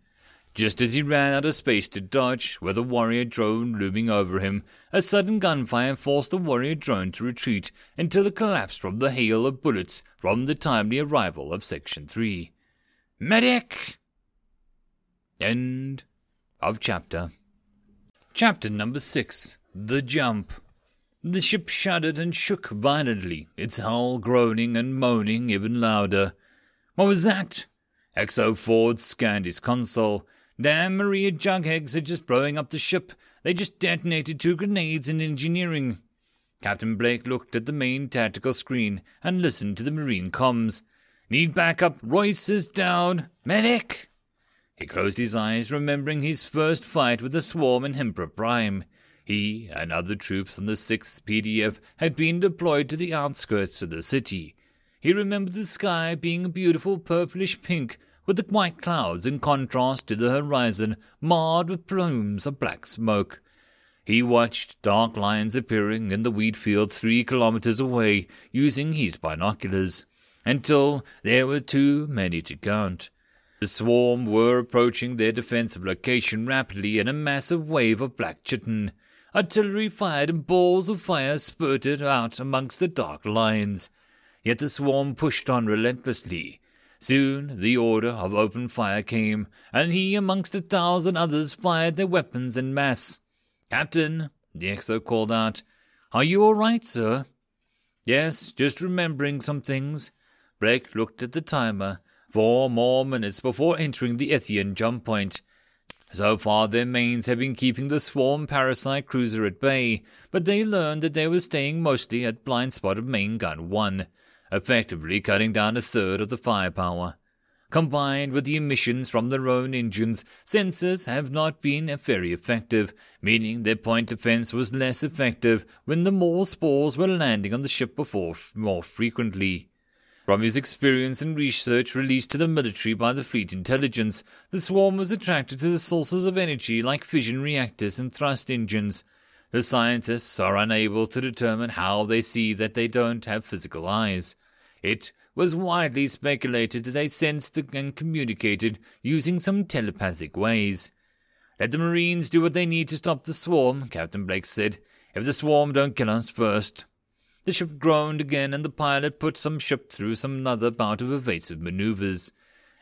Just as he ran out of space to dodge, with the warrior drone looming over him, a sudden gunfire forced the warrior drone to retreat until it collapsed from the hail of bullets from the timely arrival of Section 3. Medic! End of chapter. Chapter number 6 The Jump. The ship shuddered and shook violently, its hull groaning and moaning even louder. What was that? XO Ford scanned his console Damn Maria Jugheads are just blowing up the ship. They just detonated two grenades in engineering. Captain Blake looked at the main tactical screen and listened to the marine comms. Need backup. Royce is down. Medic! He closed his eyes, remembering his first fight with the swarm in Hempra Prime. He and other troops on the 6th PDF had been deployed to the outskirts of the city. He remembered the sky being a beautiful purplish pink with the white clouds in contrast to the horizon marred with plumes of black smoke. He watched dark lines appearing in the wheat fields three kilometers away using his binoculars, until there were too many to count. The swarm were approaching their defensive location rapidly in a massive wave of black chitin. Artillery fired and balls of fire spurted out amongst the dark lines. Yet the swarm pushed on relentlessly, Soon the order of open fire came, and he amongst a thousand others fired their weapons en masse. Captain, the XO called out, Are you all right, sir? Yes, just remembering some things. Blake looked at the timer. Four more minutes before entering the Ethian jump point. So far, their mains had been keeping the swarm parasite cruiser at bay, but they learned that they were staying mostly at blind spot of main gun 1 effectively cutting down a third of the firepower. Combined with the emissions from their own engines, sensors have not been very effective, meaning their point defense was less effective when the more spores were landing on the ship before more frequently. From his experience and research released to the military by the fleet intelligence, the swarm was attracted to the sources of energy like fission reactors and thrust engines. The scientists are unable to determine how they see that they don't have physical eyes. It was widely speculated that they sensed and communicated using some telepathic ways. Let the Marines do what they need to stop the swarm, Captain Blake said, if the swarm don't kill us first. The ship groaned again, and the pilot put some ship through some another bout of evasive maneuvers.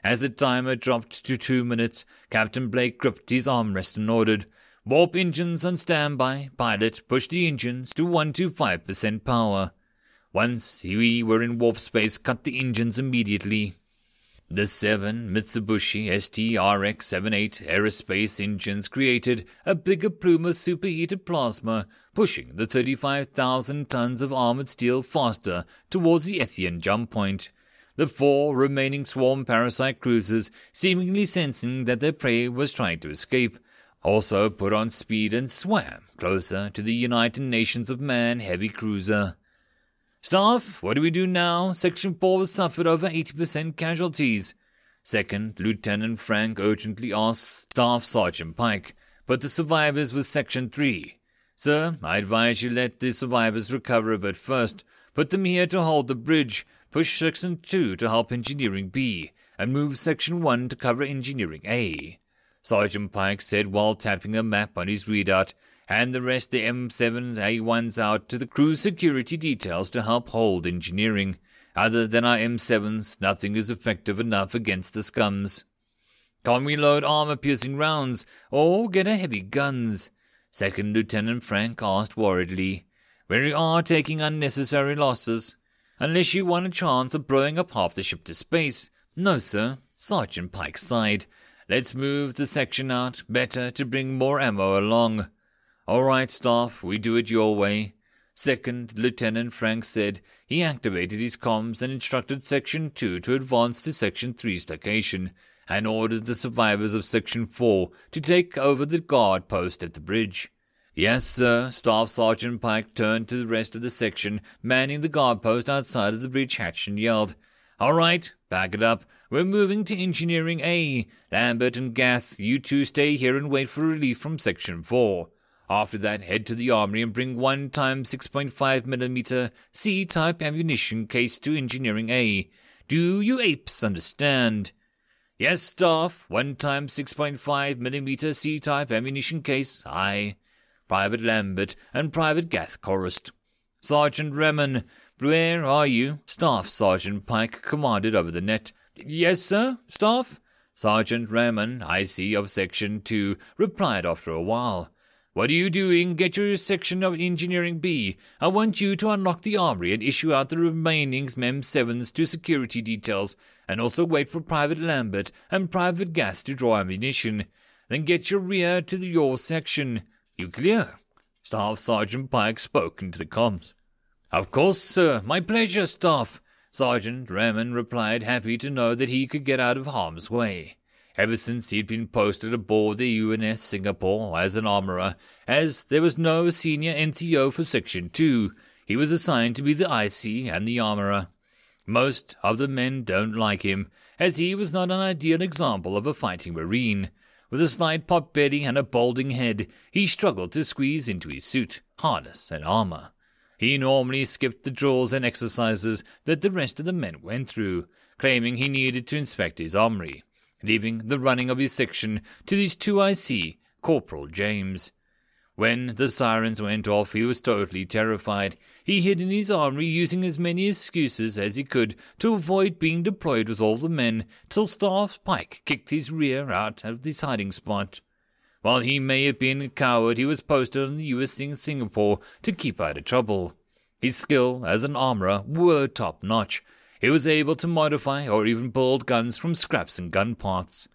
As the timer dropped to two minutes, Captain Blake gripped his armrest and ordered, Warp engines on standby. Pilot, push the engines to 125% power. Once we were in warp space, cut the engines immediately. The seven Mitsubishi STRX-78 aerospace engines created a bigger plume of superheated plasma, pushing the 35,000 tons of armored steel faster towards the Ethian jump point. The four remaining swarm parasite cruisers, seemingly sensing that their prey was trying to escape, also put on speed and swam closer to the United Nations of Man heavy cruiser. Staff, what do we do now? Section 4 has suffered over 80% casualties. Second Lieutenant Frank urgently asked Staff Sergeant Pike, but the survivors with Section 3. Sir, I advise you let the survivors recover a bit first. Put them here to hold the bridge. Push Section 2 to help Engineering B, and move Section 1 to cover Engineering A. Sergeant Pike said while tapping a map on his readout and the rest the M7A1s out to the crew security details to help hold engineering. Other than our M7s, nothing is effective enough against the scums. Can't we load armor-piercing rounds, or get a heavy guns? Second Lieutenant Frank asked worriedly. We are taking unnecessary losses. Unless you want a chance of blowing up half the ship to space. No, sir. Sergeant Pike sighed. Let's move the section out. Better to bring more ammo along. All right, staff, we do it your way. Second Lieutenant Frank said he activated his comms and instructed Section 2 to advance to Section 3's location and ordered the survivors of Section 4 to take over the guard post at the bridge. Yes, sir. Staff Sergeant Pike turned to the rest of the section, manning the guard post outside of the bridge hatch, and yelled, All right, back it up. We're moving to Engineering A. Lambert and Gath, you two stay here and wait for relief from Section 4. After that, head to the armory and bring one times 6.5 millimeter C-type ammunition case to Engineering A. Do you apes understand? Yes, staff. One times 6.5 millimeter C-type ammunition case. Aye. Private Lambert and Private Gath chorused. Sergeant Remen, where are you? Staff Sergeant Pike commanded over the net. Yes, sir, staff. Sergeant Remen, IC of Section 2, replied after a while. What are you doing? Get your section of Engineering B. I want you to unlock the armory and issue out the remaining MEM 7s to security details, and also wait for Private Lambert and Private Gath to draw ammunition. Then get your rear to the, your section. You clear? Staff Sergeant Pike spoke into the comms. Of course, sir. My pleasure, Staff. Sergeant Raymond replied, happy to know that he could get out of harm's way ever since he'd been posted aboard the UNS Singapore as an armorer, as there was no senior NCO for Section 2. He was assigned to be the IC and the armorer. Most of the men don't like him, as he was not an ideal example of a fighting marine. With a slight pot belly and a balding head, he struggled to squeeze into his suit, harness, and armor. He normally skipped the drills and exercises that the rest of the men went through, claiming he needed to inspect his armory leaving the running of his section to IC, Corporal James. When the sirens went off, he was totally terrified. He hid in his armory, using as many excuses as he could to avoid being deployed with all the men, till Staff Pike kicked his rear out of his hiding spot. While he may have been a coward, he was posted on the UNS Singapore to keep out of trouble. His skill as an armorer were top notch, he was able to modify or even build guns from scraps and gun parts.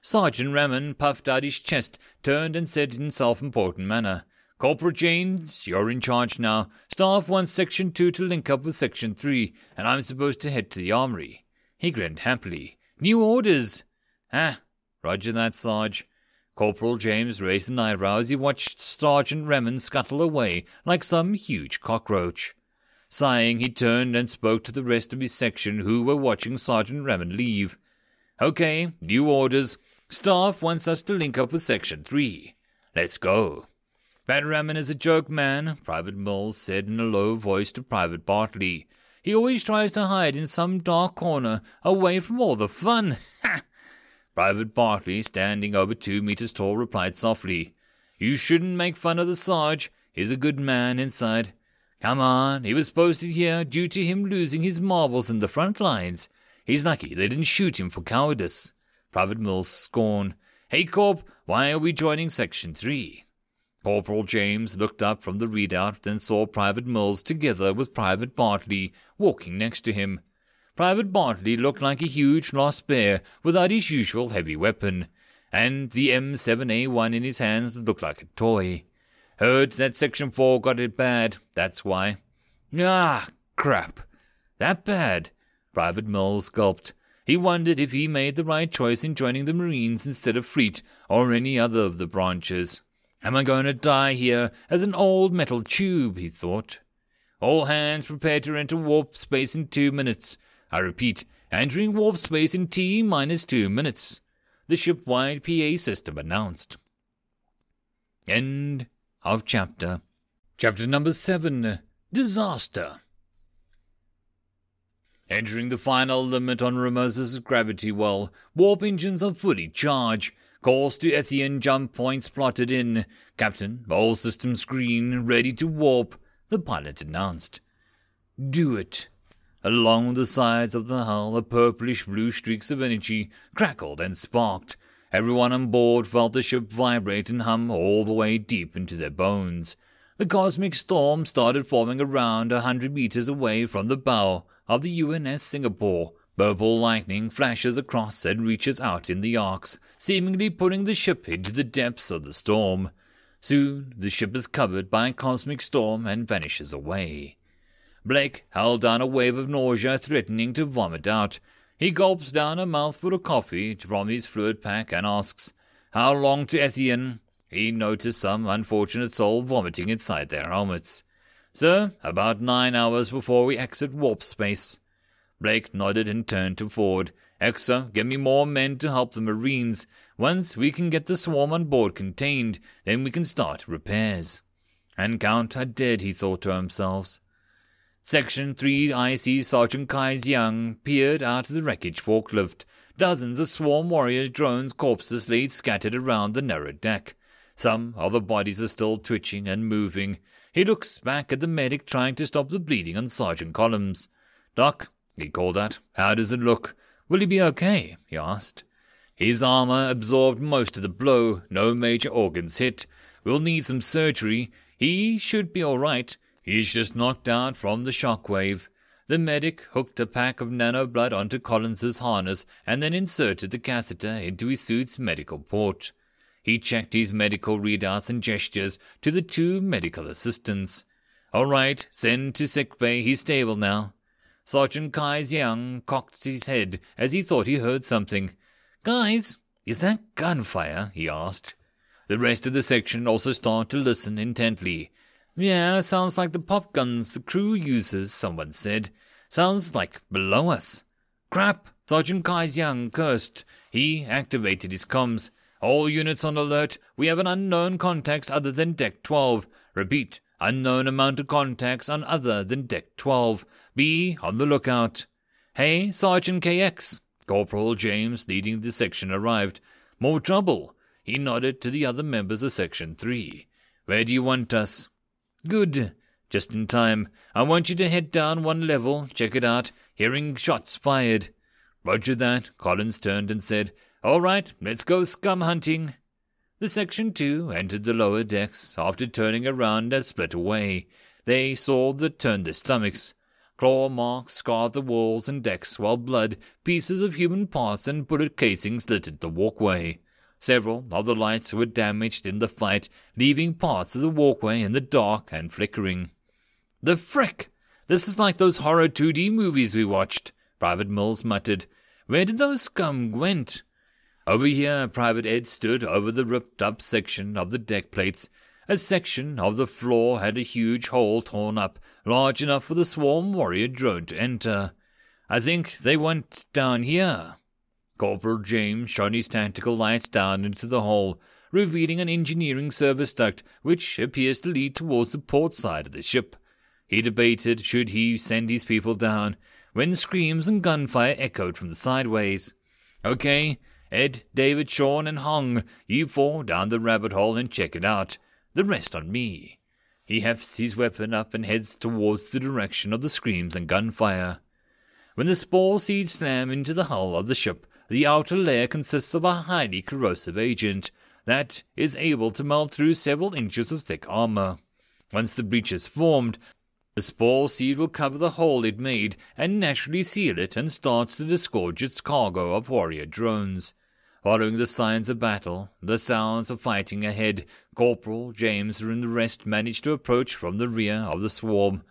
Sergeant Raman puffed out his chest, turned and said in self-important manner, Corporal James, you're in charge now. Staff wants Section 2 to link up with Section 3, and I'm supposed to head to the armory. He grinned happily. New orders! Ah, roger that, Sarge. Corporal James raised an eyebrow as he watched Sergeant Raman scuttle away like some huge cockroach. Sighing, he turned and spoke to the rest of his section who were watching Sergeant Raymond leave. Okay, new orders. Staff wants us to link up with Section 3. Let's go. Pat Rammon is a joke, man, Private Mills said in a low voice to Private Bartley. He always tries to hide in some dark corner, away from all the fun. Ha Private Bartley, standing over two meters tall, replied softly, You shouldn't make fun of the Sarge. He's a good man inside. Come on, he was posted here due to him losing his marbles in the front lines. He's lucky they didn't shoot him for cowardice. Private Mills scorn. Hey, Corp, why are we joining Section 3? Corporal James looked up from the readout, and saw Private Mills together with Private Bartley walking next to him. Private Bartley looked like a huge lost bear without his usual heavy weapon, and the M7A1 in his hands looked like a toy. Heard that Section 4 got it bad, that's why. Ah, crap. That bad? Private Mills gulped. He wondered if he made the right choice in joining the Marines instead of Fleet or any other of the branches. Am I going to die here as an old metal tube? he thought. All hands prepare to enter warp space in two minutes. I repeat, entering warp space in T minus two minutes. The ship-wide PA system announced. End of chapter. Chapter number seven. Disaster. Entering the final limit on Ramos's gravity well, warp engines are fully charged. Course to Ethian jump points plotted in. Captain, all systems green, ready to warp, the pilot announced. Do it. Along the sides of the hull, a purplish blue streaks of energy crackled and sparked. Everyone on board felt the ship vibrate and hum all the way deep into their bones. The cosmic storm started forming around a hundred meters away from the bow of the UNS Singapore. Purple lightning flashes across and reaches out in the arcs, seemingly putting the ship into the depths of the storm. Soon the ship is covered by a cosmic storm and vanishes away. Blake held down a wave of nausea threatening to vomit out. He gulps down a mouthful of coffee from his fluid pack and asks, How long to Ethian? He noticed some unfortunate soul vomiting inside their helmets. Sir, about nine hours before we exit warp space. Blake nodded and turned to Ford. XO, get me more men to help the Marines. Once we can get the swarm on board contained, then we can start repairs. And Count are dead, he thought to himself. Section 3 IC Sergeant Kai Young peered out of the wreckage forklift. Dozens of swarm warriors' drones' corpses lay scattered around the narrow deck. Some other bodies are still twitching and moving. He looks back at the medic trying to stop the bleeding on Sergeant Collins. Doc, he called out, how does it look? Will he be okay? he asked. His armor absorbed most of the blow, no major organs hit. We'll need some surgery. He should be all right. He's just knocked out from the shockwave. The medic hooked a pack of nano blood onto Collins's harness and then inserted the catheter into his suit's medical port. He checked his medical readouts and gestures to the two medical assistants. All right, send to sick bay. He's stable now. Sergeant Kai's young cocked his head as he thought he heard something. Guys, is that gunfire? he asked. The rest of the section also started to listen intently. Yeah, sounds like the pop guns the crew uses, someone said. Sounds like below us. Crap! Sergeant young cursed. He activated his comms. All units on alert. We have an unknown contacts other than Deck 12. Repeat, unknown amount of contacts on other than Deck 12. Be on the lookout. Hey, Sergeant KX. Corporal James, leading the section, arrived. More trouble. He nodded to the other members of Section 3. Where do you want us? Good. Just in time. I want you to head down one level, check it out. Hearing shots fired. Roger that. Collins turned and said, all right, let's go scum hunting. The Section 2 entered the lower decks after turning around and split away. They saw that turned their stomachs. Claw marks scarred the walls and decks, while blood, pieces of human parts, and bullet casings littered the walkway. Several of the lights were damaged in the fight, leaving parts of the walkway in the dark and flickering. The frick! This is like those horror 2D movies we watched, Private Mills muttered. Where did those scum went? Over here, Private Ed stood over the ripped up section of the deck plates. A section of the floor had a huge hole torn up, large enough for the swarm warrior drone to enter. I think they went down here. Corporal James shone his tactical lights down into the hole, revealing an engineering service duct which appears to lead towards the port side of the ship. He debated should he send his people down, when screams and gunfire echoed from the sideways. Okay, Ed, David, Sean, and Hong, you four down the rabbit hole and check it out. The rest on me. He hefts his weapon up and heads towards the direction of the screams and gunfire. When the spore seeds slam into the hull of the ship, the outer layer consists of a highly corrosive agent that is able to melt through several inches of thick armor. Once the breach is formed, The spore seed will cover the hole it made and naturally seal it and starts to disgorge its cargo of warrior drones. Following the signs of battle, the sounds of fighting ahead, Corporal, James, and the rest managed to approach from the rear of the swarm.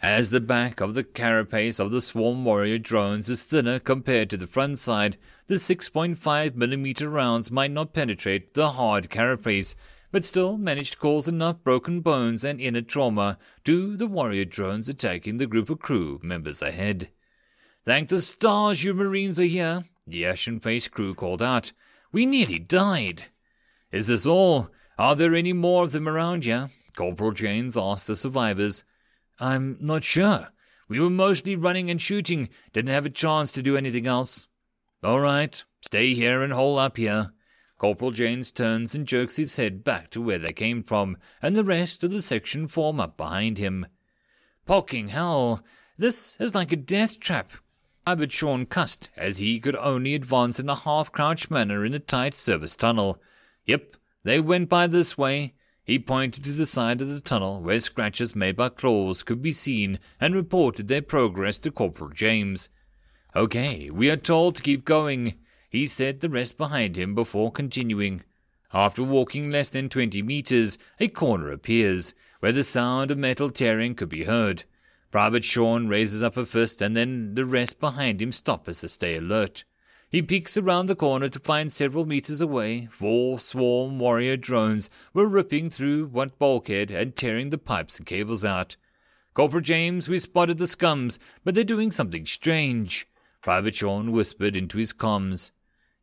As the back of the carapace of the swarm warrior drones is thinner compared to the front side, the 6.5mm rounds might not penetrate the hard carapace, but still managed to cause enough broken bones and inner trauma to the warrior drones attacking the group of crew members ahead. Thank the stars you Marines are here, the ashen faced crew called out. We nearly died. Is this all? Are there any more of them around here? Corporal James asked the survivors. I'm not sure. We were mostly running and shooting, didn't have a chance to do anything else. All right, stay here and hole up here. Corporal James turns and jerks his head back to where they came from, and the rest of the section form up behind him. Poking hell, this is like a death trap. Private Sean cussed as he could only advance in a half crouched manner in the tight service tunnel. Yep, they went by this way. He pointed to the side of the tunnel where scratches made by claws could be seen and reported their progress to Corporal James. Okay, we are told to keep going. He said the rest behind him before continuing. After walking less than twenty meters, a corner appears, where the sound of metal tearing could be heard. Private Sean raises up a fist and then the rest behind him stop as they stay alert. He peeks around the corner to find several meters away, four swarm warrior drones were ripping through one bulkhead and tearing the pipes and cables out. Corporal James, we spotted the scums, but they're doing something strange. Private Sean whispered into his comms.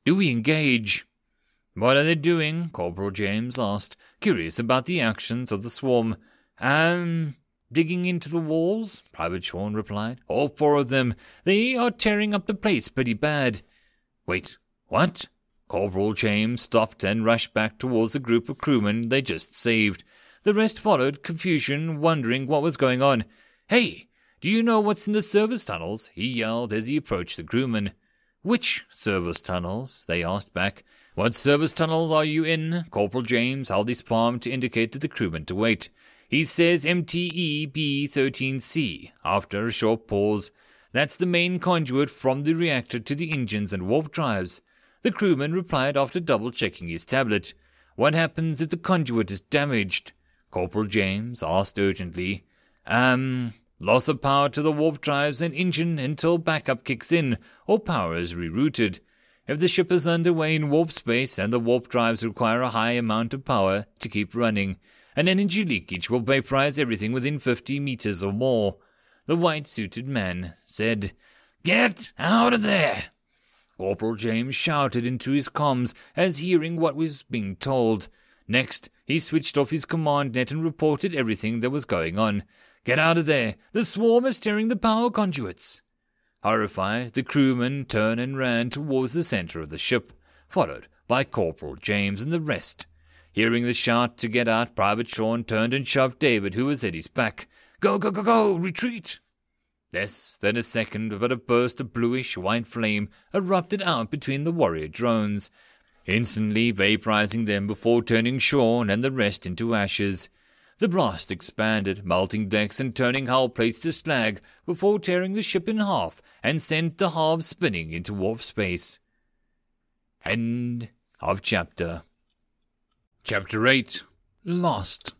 Do we engage? What are they doing? Corporal James asked, curious about the actions of the swarm. Um, Digging into the walls? Private Sean replied. All four of them. They are tearing up the place pretty bad. Wait, what? Corporal James stopped and rushed back towards the group of crewmen they just saved. The rest followed, confusion, wondering what was going on. Hey, do you know what's in the service tunnels? he yelled as he approached the crewmen. Which service tunnels? they asked back. What service tunnels are you in? Corporal James held his palm to indicate to the crewmen to wait. He says MTE B13C after a short pause. That's the main conduit from the reactor to the engines and warp drives. The crewman replied after double checking his tablet. What happens if the conduit is damaged? Corporal James asked urgently. Um, loss of power to the warp drives and engine until backup kicks in or power is rerouted. If the ship is underway in warp space and the warp drives require a high amount of power to keep running, an energy leakage will vaporize everything within 50 meters or more. The white suited man said, Get out of there! Corporal James shouted into his comms as hearing what was being told. Next, he switched off his command net and reported everything that was going on. Get out of there! The swarm is tearing the power conduits! Horrified, the crewmen turned and ran towards the center of the ship, followed by Corporal James and the rest. Hearing the shout to get out, Private Sean turned and shoved David, who was at his back. Go, go, go, go, retreat! Less than a second, but a burst of bluish white flame erupted out between the warrior drones, instantly vaporizing them before turning Sean and the rest into ashes. The blast expanded, melting decks and turning hull plates to slag before tearing the ship in half and sent the halves spinning into warp space. End of chapter. Chapter 8 Lost.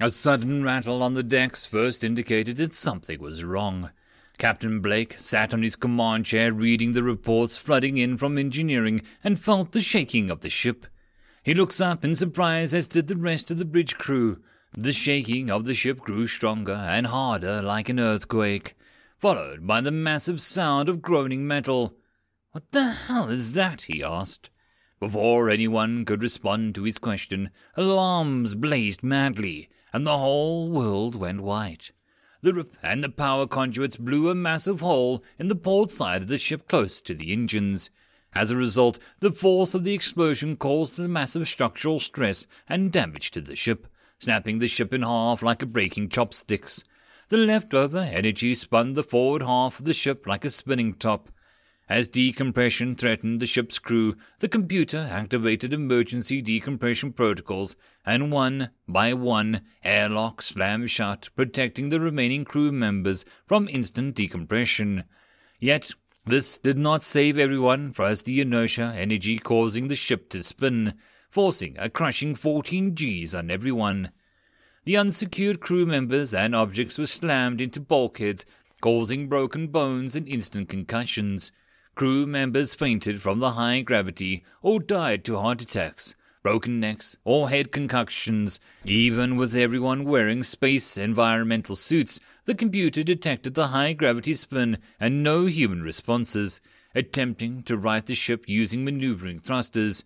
A sudden rattle on the decks first indicated that something was wrong. Captain Blake sat on his command chair reading the reports flooding in from engineering and felt the shaking of the ship. He looks up in surprise, as did the rest of the bridge crew. The shaking of the ship grew stronger and harder like an earthquake, followed by the massive sound of groaning metal. What the hell is that? he asked. Before anyone could respond to his question, alarms blazed madly, and the whole world went white. The rip and the power conduits blew a massive hole in the port side of the ship close to the engines. As a result, the force of the explosion caused massive structural stress and damage to the ship, snapping the ship in half like a breaking chopsticks. The leftover energy spun the forward half of the ship like a spinning top, As decompression threatened the ship's crew, the computer activated emergency decompression protocols, and one by one, airlocks slammed shut, protecting the remaining crew members from instant decompression. Yet, this did not save everyone, as the inertia energy causing the ship to spin, forcing a crushing 14 Gs on everyone. The unsecured crew members and objects were slammed into bulkheads, causing broken bones and instant concussions. Crew members fainted from the high gravity or died to heart attacks, broken necks, or head concussions. Even with everyone wearing space environmental suits, the computer detected the high gravity spin and no human responses, attempting to right the ship using maneuvering thrusters.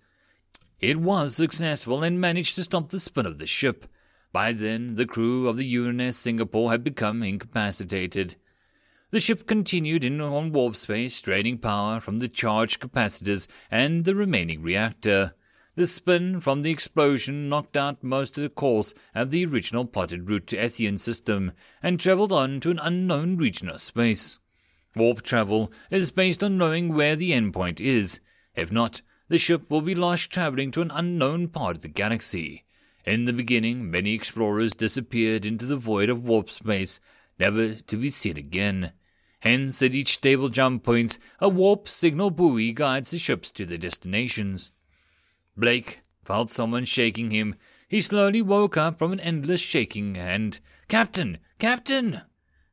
It was successful and managed to stop the spin of the ship. By then, the crew of the UNS Singapore had become incapacitated. The ship continued in on warp space, draining power from the charged capacitors and the remaining reactor. The spin from the explosion knocked out most of the course of the original plotted route to Ethian system and traveled on to an unknown region of space. Warp travel is based on knowing where the endpoint is. If not, the ship will be lost traveling to an unknown part of the galaxy. In the beginning, many explorers disappeared into the void of warp space, never to be seen again. Hence, at each stable jump point, a warp signal buoy guides the ships to their destinations. Blake felt someone shaking him. He slowly woke up from an endless shaking and, Captain! Captain!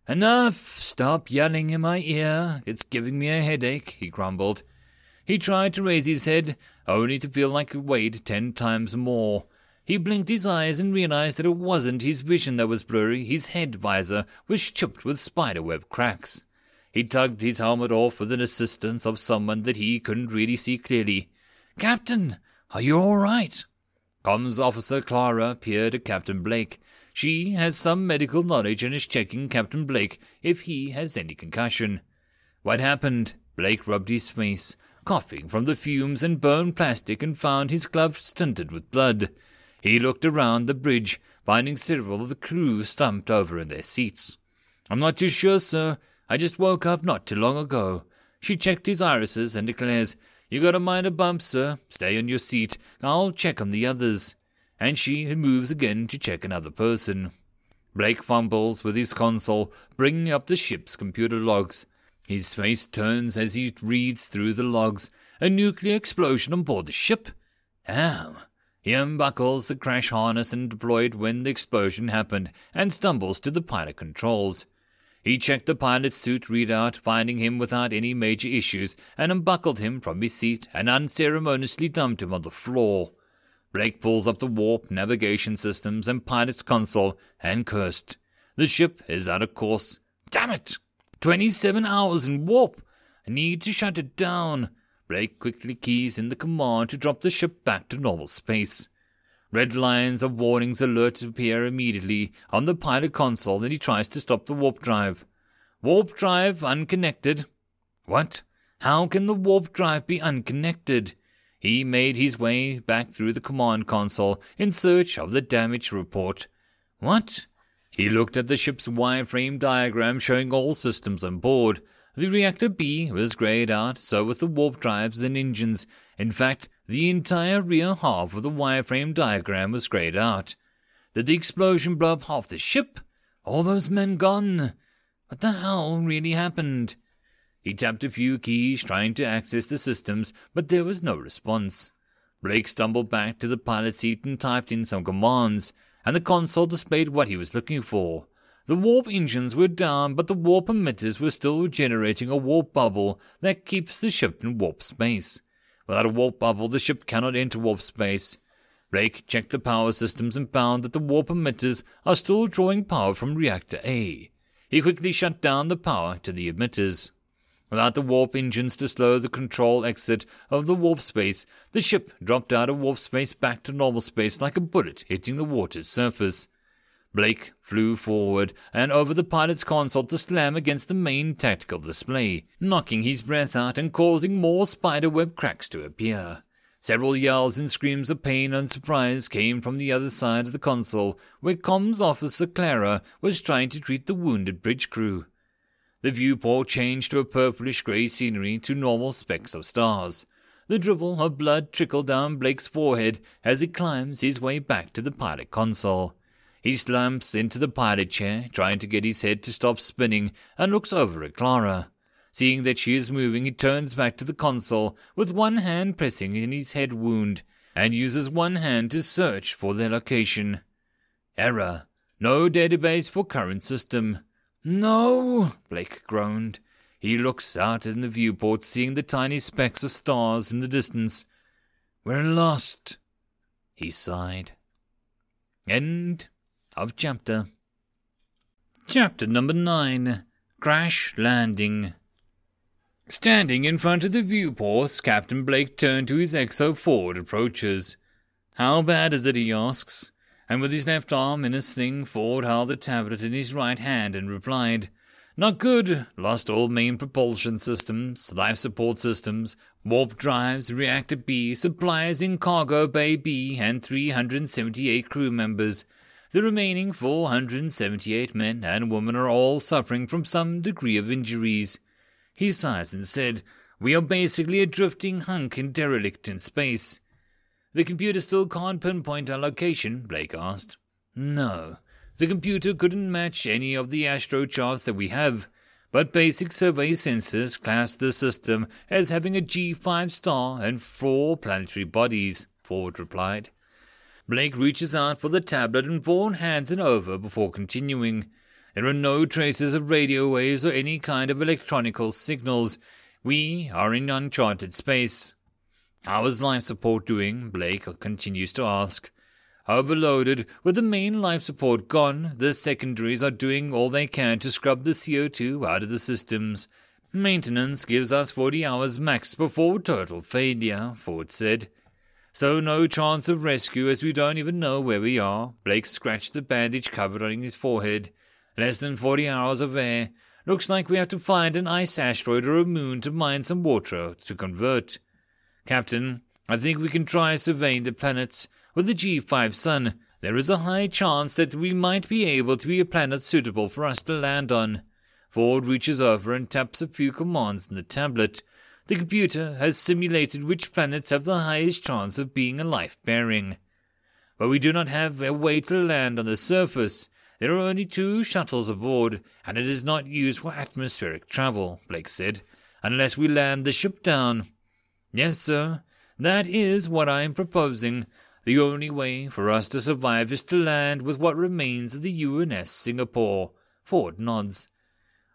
Enough! Stop yelling in my ear. It's giving me a headache, he grumbled. He tried to raise his head, only to feel like it weighed ten times more. He blinked his eyes and realized that it wasn't his vision that was blurry, his head visor was chipped with spiderweb cracks. He tugged his helmet off with the assistance of someone that he couldn't really see clearly. Captain, are you all right? Comms Officer Clara peered at Captain Blake. She has some medical knowledge and is checking Captain Blake if he has any concussion. What happened? Blake rubbed his face, coughing from the fumes and burned plastic, and found his glove stunted with blood. He looked around the bridge, finding several of the crew slumped over in their seats. I'm not too sure, sir. I just woke up not too long ago. She checked his irises and declares, You got a minor bump, sir. Stay on your seat. I'll check on the others. And she moves again to check another person. Blake fumbles with his console, bringing up the ship's computer logs. His face turns as he reads through the logs. A nuclear explosion on board the ship? Damn. He unbuckles the crash harness and deployed when the explosion happened and stumbles to the pilot controls. He checked the pilot's suit readout, finding him without any major issues, and unbuckled him from his seat and unceremoniously dumped him on the floor. Blake pulls up the warp, navigation systems, and pilot's console and cursed. The ship is out of course. Damn it! Twenty-seven hours in warp! I need to shut it down. Blake quickly keys in the command to drop the ship back to normal space. Red lines of warnings alert appear immediately on the pilot console and he tries to stop the warp drive. Warp drive unconnected. What? How can the warp drive be unconnected? He made his way back through the command console in search of the damage report. What? He looked at the ship's wireframe diagram showing all systems on board. The reactor B was grayed out, so with the warp drives and engines. In fact, the entire rear half of the wireframe diagram was grayed out. Did the explosion blow up half the ship? All those men gone? What the hell really happened? He tapped a few keys trying to access the systems, but there was no response. Blake stumbled back to the pilot seat and typed in some commands, and the console displayed what he was looking for. The warp engines were down, but the warp emitters were still generating a warp bubble that keeps the ship in warp space. Without a warp bubble, the ship cannot enter warp space. Blake checked the power systems and found that the warp emitters are still drawing power from reactor A. He quickly shut down the power to the emitters. Without the warp engines to slow the control exit of the warp space, the ship dropped out of warp space back to normal space like a bullet hitting the water's surface. Blake flew forward and over the pilot's console to slam against the main tactical display, knocking his breath out and causing more spiderweb cracks to appear. Several yells and screams of pain and surprise came from the other side of the console, where comms officer Clara was trying to treat the wounded bridge crew. The viewport changed to a purplish grey scenery to normal specks of stars. The dribble of blood trickled down Blake's forehead as he climbs his way back to the pilot console. He slumps into the pilot chair, trying to get his head to stop spinning, and looks over at Clara. Seeing that she is moving, he turns back to the console with one hand pressing in his head wound and uses one hand to search for their location. Error. No database for current system. No, Blake groaned. He looks out in the viewport, seeing the tiny specks of stars in the distance. We're lost, he sighed. End of chapter. Chapter number nine Crash Landing. Standing in front of the viewports, Captain Blake turned to his XO Ford approaches. How bad is it? he asks and with his left arm in a sling, Ford held the tablet in his right hand and replied, Not good. Lost all main propulsion systems, life support systems, warp drives, reactor B, supplies in cargo bay B, and 378 crew members. The remaining 478 men and women are all suffering from some degree of injuries. He sighs and said, We are basically a drifting hunk in derelict in space. The computer still can't pinpoint our location, Blake asked. No. The computer couldn't match any of the astro charts that we have, but basic survey sensors class the system as having a G5 star and four planetary bodies, Ford replied. Blake reaches out for the tablet and Ford hands it over before continuing. There are no traces of radio waves or any kind of electronical signals. We are in uncharted space. How is life support doing? Blake continues to ask. Overloaded, with the main life support gone, the secondaries are doing all they can to scrub the CO2 out of the systems. Maintenance gives us 40 hours max before total failure, Ford said. So no chance of rescue as we don't even know where we are. Blake scratched the bandage covered on his forehead. Less than 40 hours of air. Looks like we have to find an ice asteroid or a moon to mine some water to convert. Captain, I think we can try surveying the planets. With the G5 sun, there is a high chance that we might be able to be a planet suitable for us to land on. Ford reaches over and taps a few commands in the tablet. The computer has simulated which planets have the highest chance of being a life bearing. But we do not have a way to land on the surface. There are only two shuttles aboard, and it is not used for atmospheric travel, Blake said, unless we land the ship down. Yes, sir, that is what I am proposing. The only way for us to survive is to land with what remains of the UNS Singapore. Ford nods.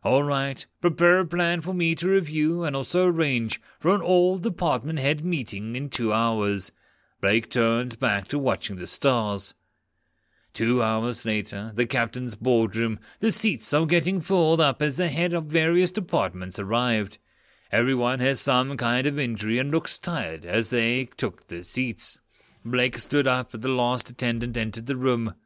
All right, prepare a plan for me to review and also arrange for an all department head meeting in two hours. Blake turns back to watching the stars. Two hours later, the captain's boardroom, the seats are getting filled up as the head of various departments arrived. Everyone has some kind of injury and looks tired as they took their seats. Blake stood up as the last attendant entered the room.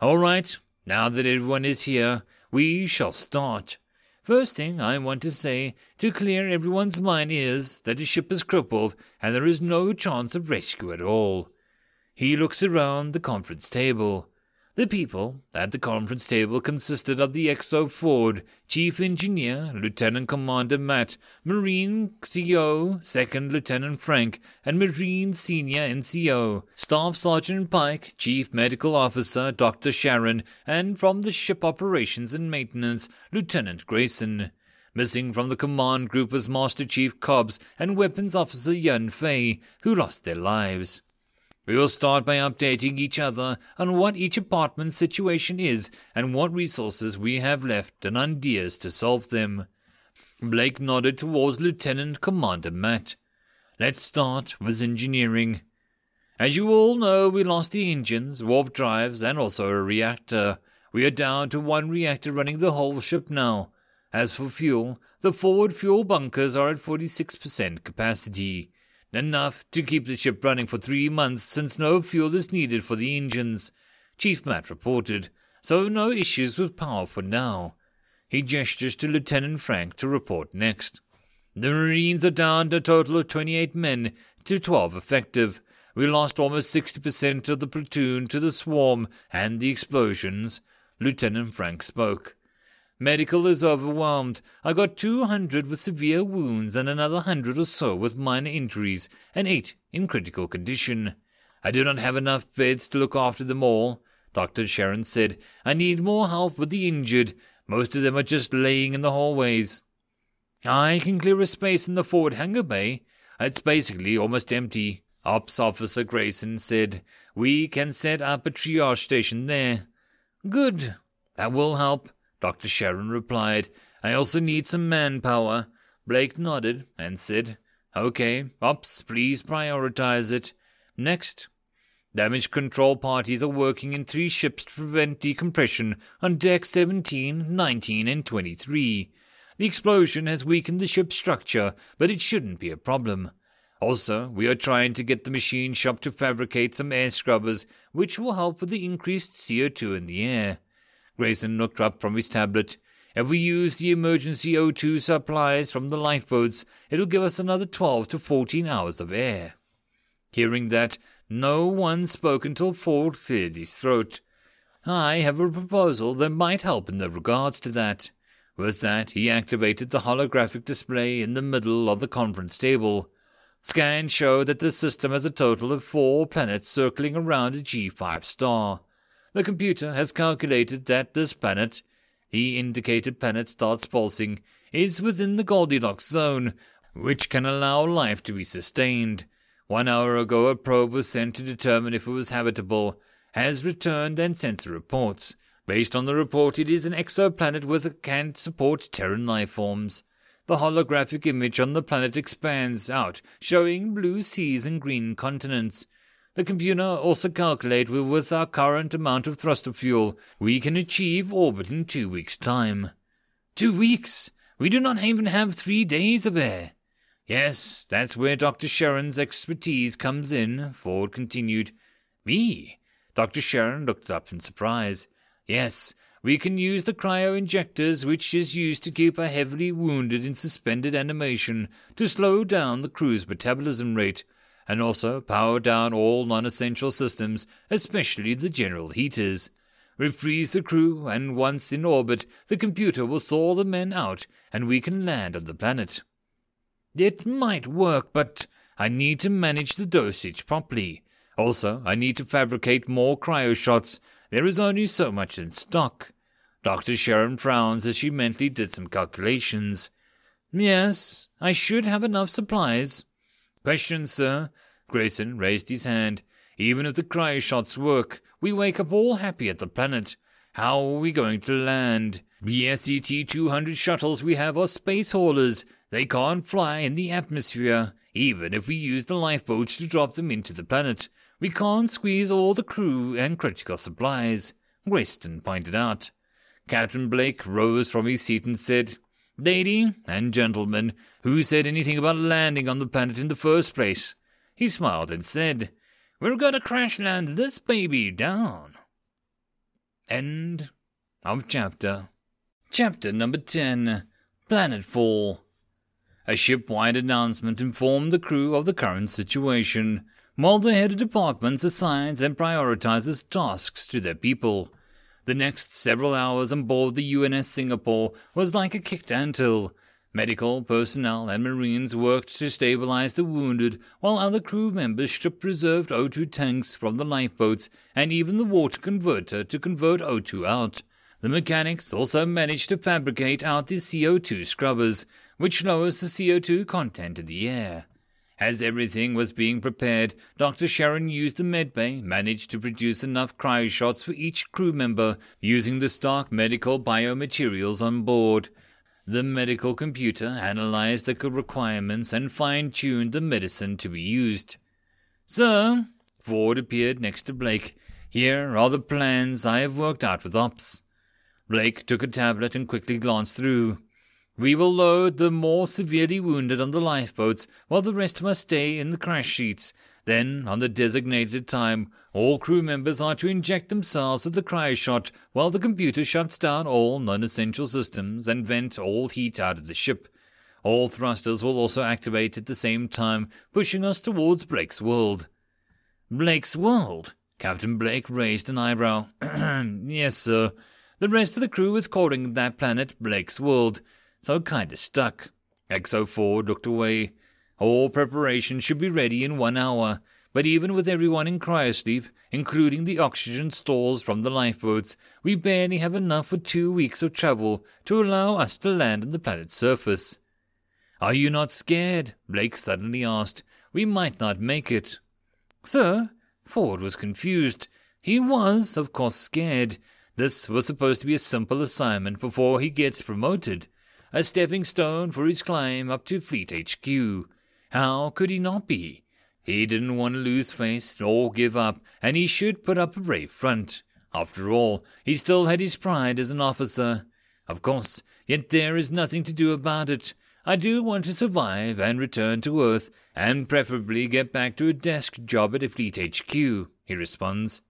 All right, now that everyone is here, we shall start. First thing I want to say to clear everyone's mind is that the ship is crippled and there is no chance of rescue at all. He looks around the conference table. The people at the conference table consisted of the XO Ford, Chief Engineer, Lieutenant Commander Matt, Marine CO, Second Lieutenant Frank, and Marine Senior NCO, Staff Sergeant Pike, Chief Medical Officer Dr. Sharon, and from the Ship Operations and Maintenance, Lieutenant Grayson. Missing from the command group was Master Chief Cobbs and Weapons Officer Yun Fei, who lost their lives. We will start by updating each other on what each apartment's situation is and what resources we have left and ideas to solve them. Blake nodded towards Lieutenant Commander Matt. Let's start with engineering. As you all know, we lost the engines, warp drives, and also a reactor. We are down to one reactor running the whole ship now. As for fuel, the forward fuel bunkers are at 46% capacity enough to keep the ship running for three months since no fuel is needed for the engines, Chief Matt reported, so no issues with power for now. He gestures to Lieutenant Frank to report next. The Marines are down to a total of 28 men to 12 effective. We lost almost 60% of the platoon to the swarm and the explosions. Lieutenant Frank spoke. Medical is overwhelmed. I got 200 with severe wounds and another hundred or so with minor injuries, and eight in critical condition. I do not have enough beds to look after them all. Dr. Sharon said, I need more help with the injured. Most of them are just laying in the hallways. I can clear a space in the forward hangar bay. It's basically almost empty. Ops Officer Grayson said, We can set up a triage station there. Good. That will help. Dr. Sharon replied, I also need some manpower. Blake nodded and said, Okay, Ops, please prioritize it. Next. Damage control parties are working in three ships to prevent decompression on deck 17, 19, and 23. The explosion has weakened the ship's structure, but it shouldn't be a problem. Also, we are trying to get the machine shop to fabricate some air scrubbers, which will help with the increased CO2 in the air. Grayson looked up from his tablet. If we use the emergency O2 supplies from the lifeboats, it'll give us another 12 to 14 hours of air. Hearing that, no one spoke until Ford cleared his throat. I have a proposal that might help in the regards to that. With that, he activated the holographic display in the middle of the conference table. Scans show that the system has a total of four planets circling around a G5 star. The computer has calculated that this planet, he indicated planet starts pulsing, is within the Goldilocks zone, which can allow life to be sustained. One hour ago, a probe was sent to determine if it was habitable, has returned and sent the reports. Based on the report, it is an exoplanet with a can support Terran life forms. The holographic image on the planet expands out, showing blue seas and green continents. The computer also calculates with our current amount of thruster fuel, we can achieve orbit in two weeks' time. Two weeks? We do not even have three days of air. Yes, that's where Dr. Sharon's expertise comes in, Ford continued. Me? Dr. Sharon looked up in surprise. Yes, we can use the cryo injectors, which is used to keep a heavily wounded in suspended animation to slow down the crew's metabolism rate and also power down all non essential systems, especially the general heaters. Refreeze the crew, and once in orbit, the computer will thaw the men out, and we can land on the planet. It might work, but I need to manage the dosage properly. Also, I need to fabricate more cryo shots. There is only so much in stock. Dr. Sharon frowns as she mentally did some calculations. Yes, I should have enough supplies. Question, sir. Grayson raised his hand. Even if the cryo shots work, we wake up all happy at the planet. How are we going to land? The SCT 200 shuttles we have are space haulers. They can't fly in the atmosphere, even if we use the lifeboats to drop them into the planet. We can't squeeze all the crew and critical supplies, Grayson pointed out. Captain Blake rose from his seat and said, Lady and gentlemen, who said anything about landing on the planet in the first place? He smiled and said, We're gonna crash land this baby down. End of chapter. Chapter number 10 Planetfall. A shipwide announcement informed the crew of the current situation, while the head of departments assigns and prioritizes tasks to their people. The next several hours on board the UNS Singapore was like a kicked anthill. Medical personnel and Marines worked to stabilize the wounded, while other crew members stripped preserved O2 tanks from the lifeboats and even the water converter to convert O2 out. The mechanics also managed to fabricate out the CO2 scrubbers, which lowers the CO2 content in the air. As everything was being prepared, Dr. Sharon used the medbay, managed to produce enough cryo shots for each crew member using the stock medical biomaterials on board. The medical computer analyzed the requirements and fine tuned the medicine to be used. Sir, Ford appeared next to Blake. Here are the plans I have worked out with Ops. Blake took a tablet and quickly glanced through. We will load the more severely wounded on the lifeboats, while the rest must stay in the crash seats. Then, on the designated time, all crew members are to inject themselves with the cryoshock while the computer shuts down all non-essential systems and vent all heat out of the ship. All thrusters will also activate at the same time, pushing us towards Blake's world. Blake's world? Captain Blake raised an eyebrow. yes, sir. The rest of the crew is calling that planet Blake's World, so kinda stuck. XO oh Ford looked away. All preparations should be ready in one hour, but even with everyone in cryosleep, including the oxygen stores from the lifeboats, we barely have enough for two weeks of travel to allow us to land on the planet's surface. Are you not scared? Blake suddenly asked. We might not make it. Sir, Ford was confused. He was, of course, scared. This was supposed to be a simple assignment before he gets promoted, a stepping stone for his climb up to Fleet HQ. How could he not be? He didn't want to lose face nor give up, and he should put up a brave front. After all, he still had his pride as an officer. Of course, yet there is nothing to do about it. I do want to survive and return to Earth, and preferably get back to a desk job at a Fleet HQ, he responds.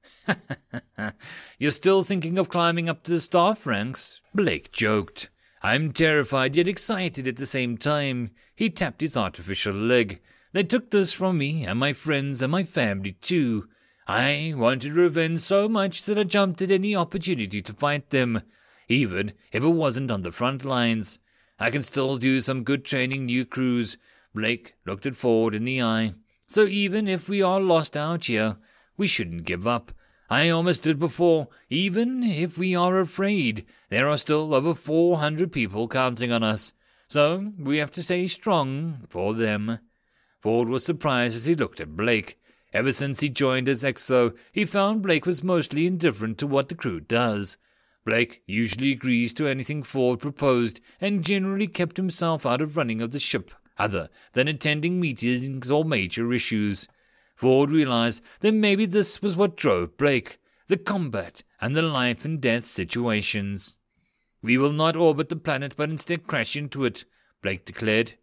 You're still thinking of climbing up to the staff ranks? Blake joked. I'm terrified yet excited at the same time. He tapped his artificial leg. They took this from me and my friends and my family too. I wanted revenge so much that I jumped at any opportunity to fight them, even if it wasn't on the front lines. I can still do some good training new crews. Blake looked at Ford in the eye. So even if we are lost out here, we shouldn't give up. I almost did before. Even if we are afraid, there are still over 400 people counting on us. So we have to stay strong for them. Ford was surprised as he looked at Blake. Ever since he joined as XO, he found Blake was mostly indifferent to what the crew does. Blake usually agrees to anything Ford proposed and generally kept himself out of running of the ship, other than attending meetings or major issues. Ford realized that maybe this was what drove Blake the combat and the life and death situations. We will not orbit the planet but instead crash into it, Blake declared.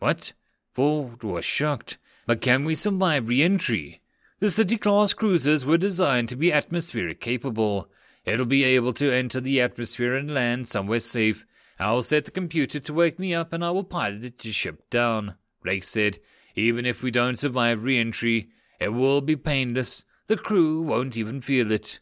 What? Ford was shocked. But can we survive re-entry? The city-class cruisers were designed to be atmospheric capable. It'll be able to enter the atmosphere and land somewhere safe. I'll set the computer to wake me up and I will pilot it to ship down. Blake said, even if we don't survive re-entry, it will be painless. The crew won't even feel it.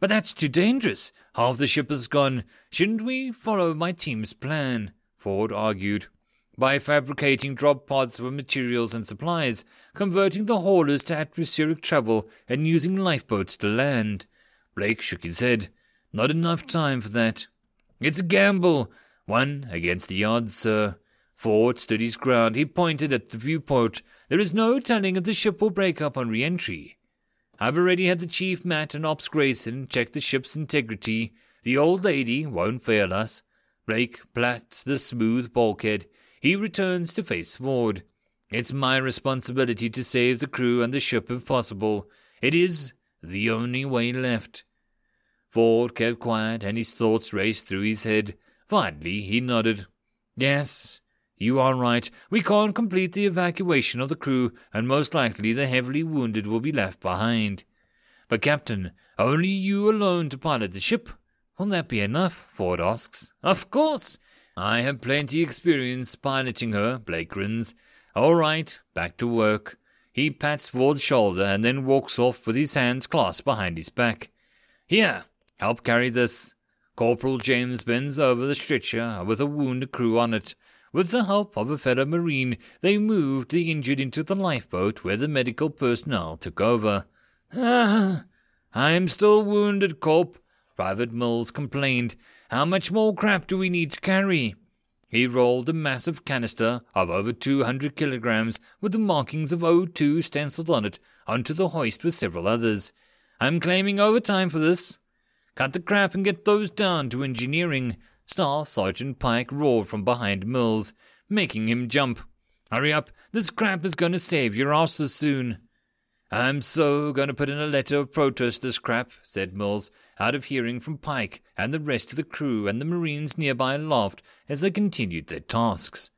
But that's too dangerous. Half the ship is gone. Shouldn't we follow my team's plan? Ford argued by fabricating drop pods for materials and supplies, converting the haulers to atmospheric travel, and using lifeboats to land. Blake shook his head. Not enough time for that. It's a gamble. One against the odds, sir. Ford stood his ground. He pointed at the viewport. There is no telling if the ship will break up on re-entry. I've already had the Chief Matt and Ops Grayson check the ship's integrity. The old lady won't fail us. Blake plats the smooth bulkhead. He returns to face Ford. It's my responsibility to save the crew and the ship if possible. It is the only way left. Ford kept quiet and his thoughts raced through his head. Finally, he nodded. Yes, you are right. We can't complete the evacuation of the crew, and most likely the heavily wounded will be left behind. But, Captain, only you alone to pilot the ship. Will that be enough? Ford asks. Of course. I have plenty experience piloting her, Blake grins. All right, back to work. He pats Ford's shoulder and then walks off with his hands clasped behind his back. Here, help carry this. Corporal James bends over the stretcher with a wounded crew on it. With the help of a fellow Marine, they moved the injured into the lifeboat where the medical personnel took over. Ah, I am still wounded, Corp, Private Mills complained. How much more crap do we need to carry? He rolled a massive canister of over 200 kilograms with the markings of O2 stenciled on it onto the hoist with several others. I'm claiming overtime for this. Cut the crap and get those down to engineering. Staff Sergeant Pike roared from behind Mills, making him jump. Hurry up, this crap is going to save your asses soon. I'm so going to put in a letter of protest this crap, said Mills, out of hearing from Pike, and the rest of the crew and the Marines nearby laughed as they continued their tasks.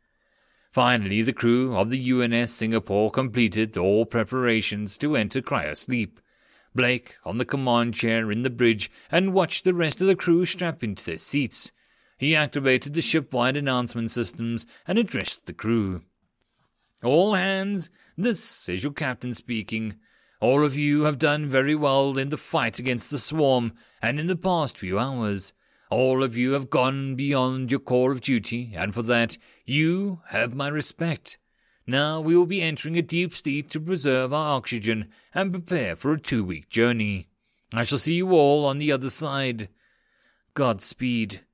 Finally, the crew of the UNS Singapore completed all preparations to enter cryosleep. Blake on the command chair in the bridge and watched the rest of the crew strap into their seats. He activated the ship-wide announcement systems and addressed the crew. All hands, this is your captain speaking. All of you have done very well in the fight against the swarm, and in the past few hours. All of you have gone beyond your call of duty, and for that you have my respect. Now we will be entering a deep sleep to preserve our oxygen and prepare for a two week journey. I shall see you all on the other side. Godspeed.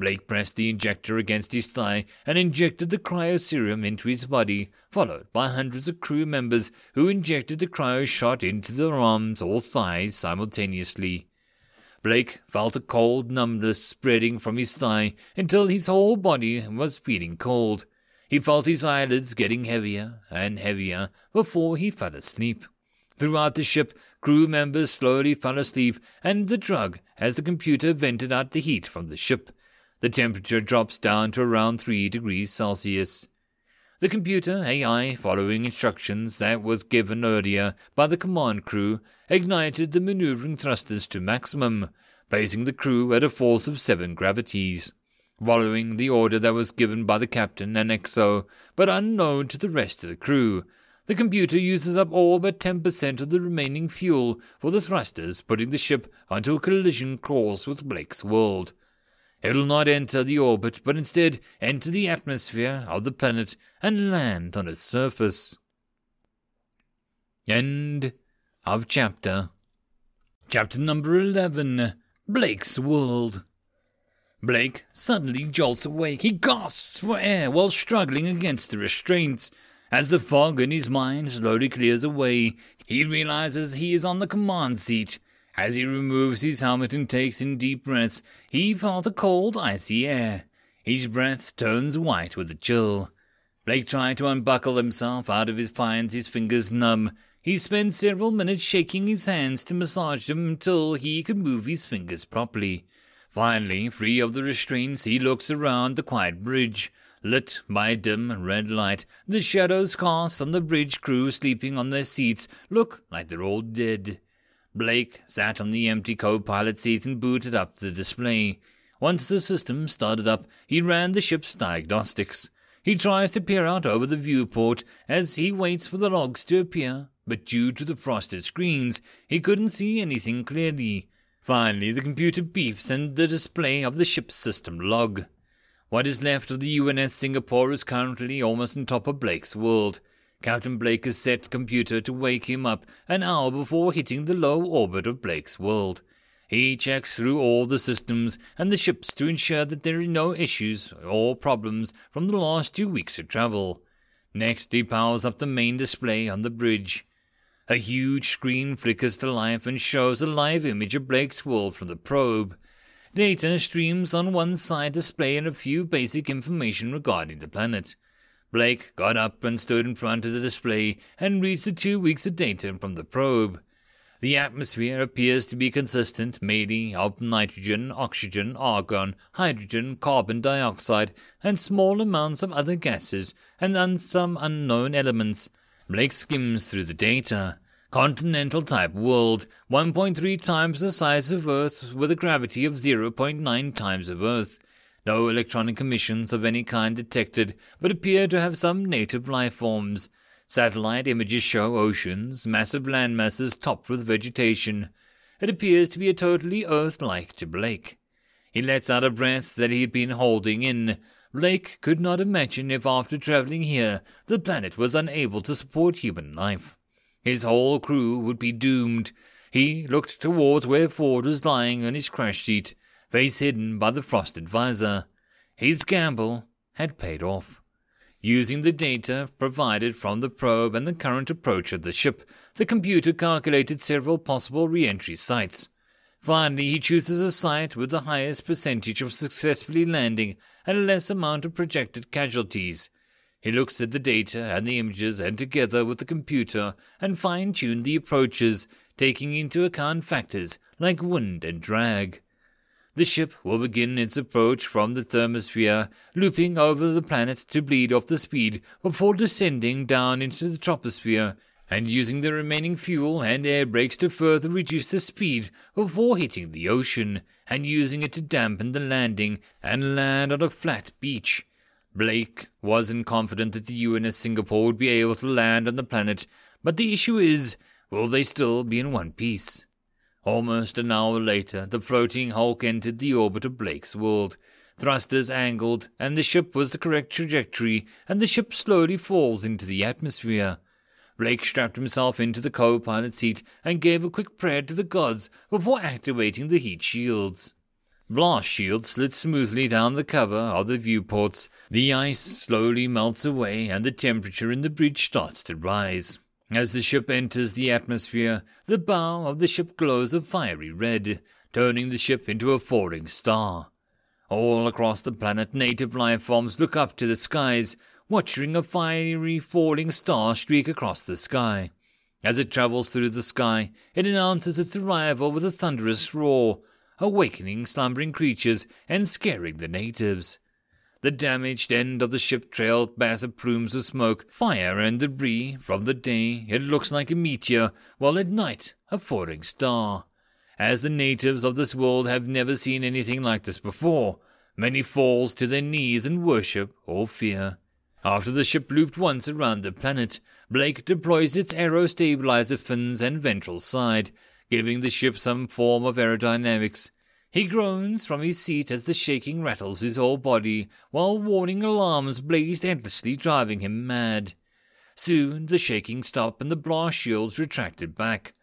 Blake pressed the injector against his thigh and injected the cryoserum into his body, followed by hundreds of crew members who injected the cryo shot into their arms or thighs simultaneously. Blake felt a cold numbness spreading from his thigh until his whole body was feeling cold. He felt his eyelids getting heavier and heavier before he fell asleep. Throughout the ship, crew members slowly fell asleep and the drug as the computer vented out the heat from the ship. The temperature drops down to around 3 degrees Celsius. The computer AI, following instructions that was given earlier by the command crew, ignited the maneuvering thrusters to maximum, placing the crew at a force of seven gravities. Following the order that was given by the captain and XO, but unknown to the rest of the crew, the computer uses up all but 10% of the remaining fuel for the thrusters, putting the ship onto a collision course with Blake's world. It will not enter the orbit, but instead enter the atmosphere of the planet and land on its surface. End of chapter. Chapter number 11 Blake's World. Blake suddenly jolts awake. He gasps for air while struggling against the restraints. As the fog in his mind slowly clears away, he realizes he is on the command seat. As he removes his helmet and takes in deep breaths, he felt the cold, icy air. His breath turns white with a chill. Blake tried to unbuckle himself out of his finds his fingers numb. He spent several minutes shaking his hands to massage them until he could move his fingers properly. Finally, free of the restraints, he looks around the quiet bridge. Lit by a dim red light, the shadows cast on the bridge crew sleeping on their seats look like they're all dead. Blake sat on the empty co-pilot seat and booted up the display. Once the system started up, he ran the ship's diagnostics. He tries to peer out over the viewport as he waits for the logs to appear, but due to the frosted screens, he couldn't see anything clearly. Finally, the computer beeps and the display of the ship's system log. What is left of the UNS Singapore is currently almost on top of Blake's world. Captain Blake has set computer to wake him up an hour before hitting the low orbit of Blake's world. He checks through all the systems and the ships to ensure that there are no issues or problems from the last two weeks of travel. Next, he powers up the main display on the bridge. A huge screen flickers to life and shows a live image of Blake's world from the probe. Data streams on one side displaying a few basic information regarding the planet. Blake got up and stood in front of the display and reads the two weeks of data from the probe. The atmosphere appears to be consistent mainly of nitrogen, oxygen, argon, hydrogen, carbon dioxide, and small amounts of other gases and some unknown elements. Blake skims through the data. Continental type world, 1.3 times the size of Earth with a gravity of 0.9 times of Earth. No electronic emissions of any kind detected, but appear to have some native life forms. Satellite images show oceans, massive land masses topped with vegetation. It appears to be a totally Earth-like to Blake. He lets out a breath that he had been holding in. Blake could not imagine if after traveling here, the planet was unable to support human life. His whole crew would be doomed. He looked towards where Ford was lying on his crash seat face hidden by the frosted visor. His gamble had paid off. Using the data provided from the probe and the current approach of the ship, the computer calculated several possible re-entry sites. Finally, he chooses a site with the highest percentage of successfully landing and a less amount of projected casualties. He looks at the data and the images and together with the computer and fine-tune the approaches, taking into account factors like wind and drag. The ship will begin its approach from the thermosphere, looping over the planet to bleed off the speed before descending down into the troposphere and using the remaining fuel and air brakes to further reduce the speed before hitting the ocean and using it to dampen the landing and land on a flat beach. Blake wasn't confident that the UNS Singapore would be able to land on the planet, but the issue is, will they still be in one piece? Almost an hour later, the floating hulk entered the orbit of Blake's world. Thrusters angled, and the ship was the correct trajectory, and the ship slowly falls into the atmosphere. Blake strapped himself into the co pilot seat and gave a quick prayer to the gods before activating the heat shields. Blast shields slid smoothly down the cover of the viewports. The ice slowly melts away and the temperature in the bridge starts to rise. As the ship enters the atmosphere, the bow of the ship glows a fiery red, turning the ship into a falling star. All across the planet, native life forms look up to the skies, watching a fiery falling star streak across the sky. As it travels through the sky, it announces its arrival with a thunderous roar, awakening slumbering creatures and scaring the natives. The damaged end of the ship trailed massive plumes of smoke, fire, and debris. From the day, it looks like a meteor, while at night, a falling star. As the natives of this world have never seen anything like this before, many falls to their knees in worship or fear. After the ship looped once around the planet, Blake deploys its aero stabilizer fins and ventral side, giving the ship some form of aerodynamics. He groans from his seat as the shaking rattles his whole body, while warning alarms blazed endlessly, driving him mad. Soon the shaking stopped and the blast shields retracted back.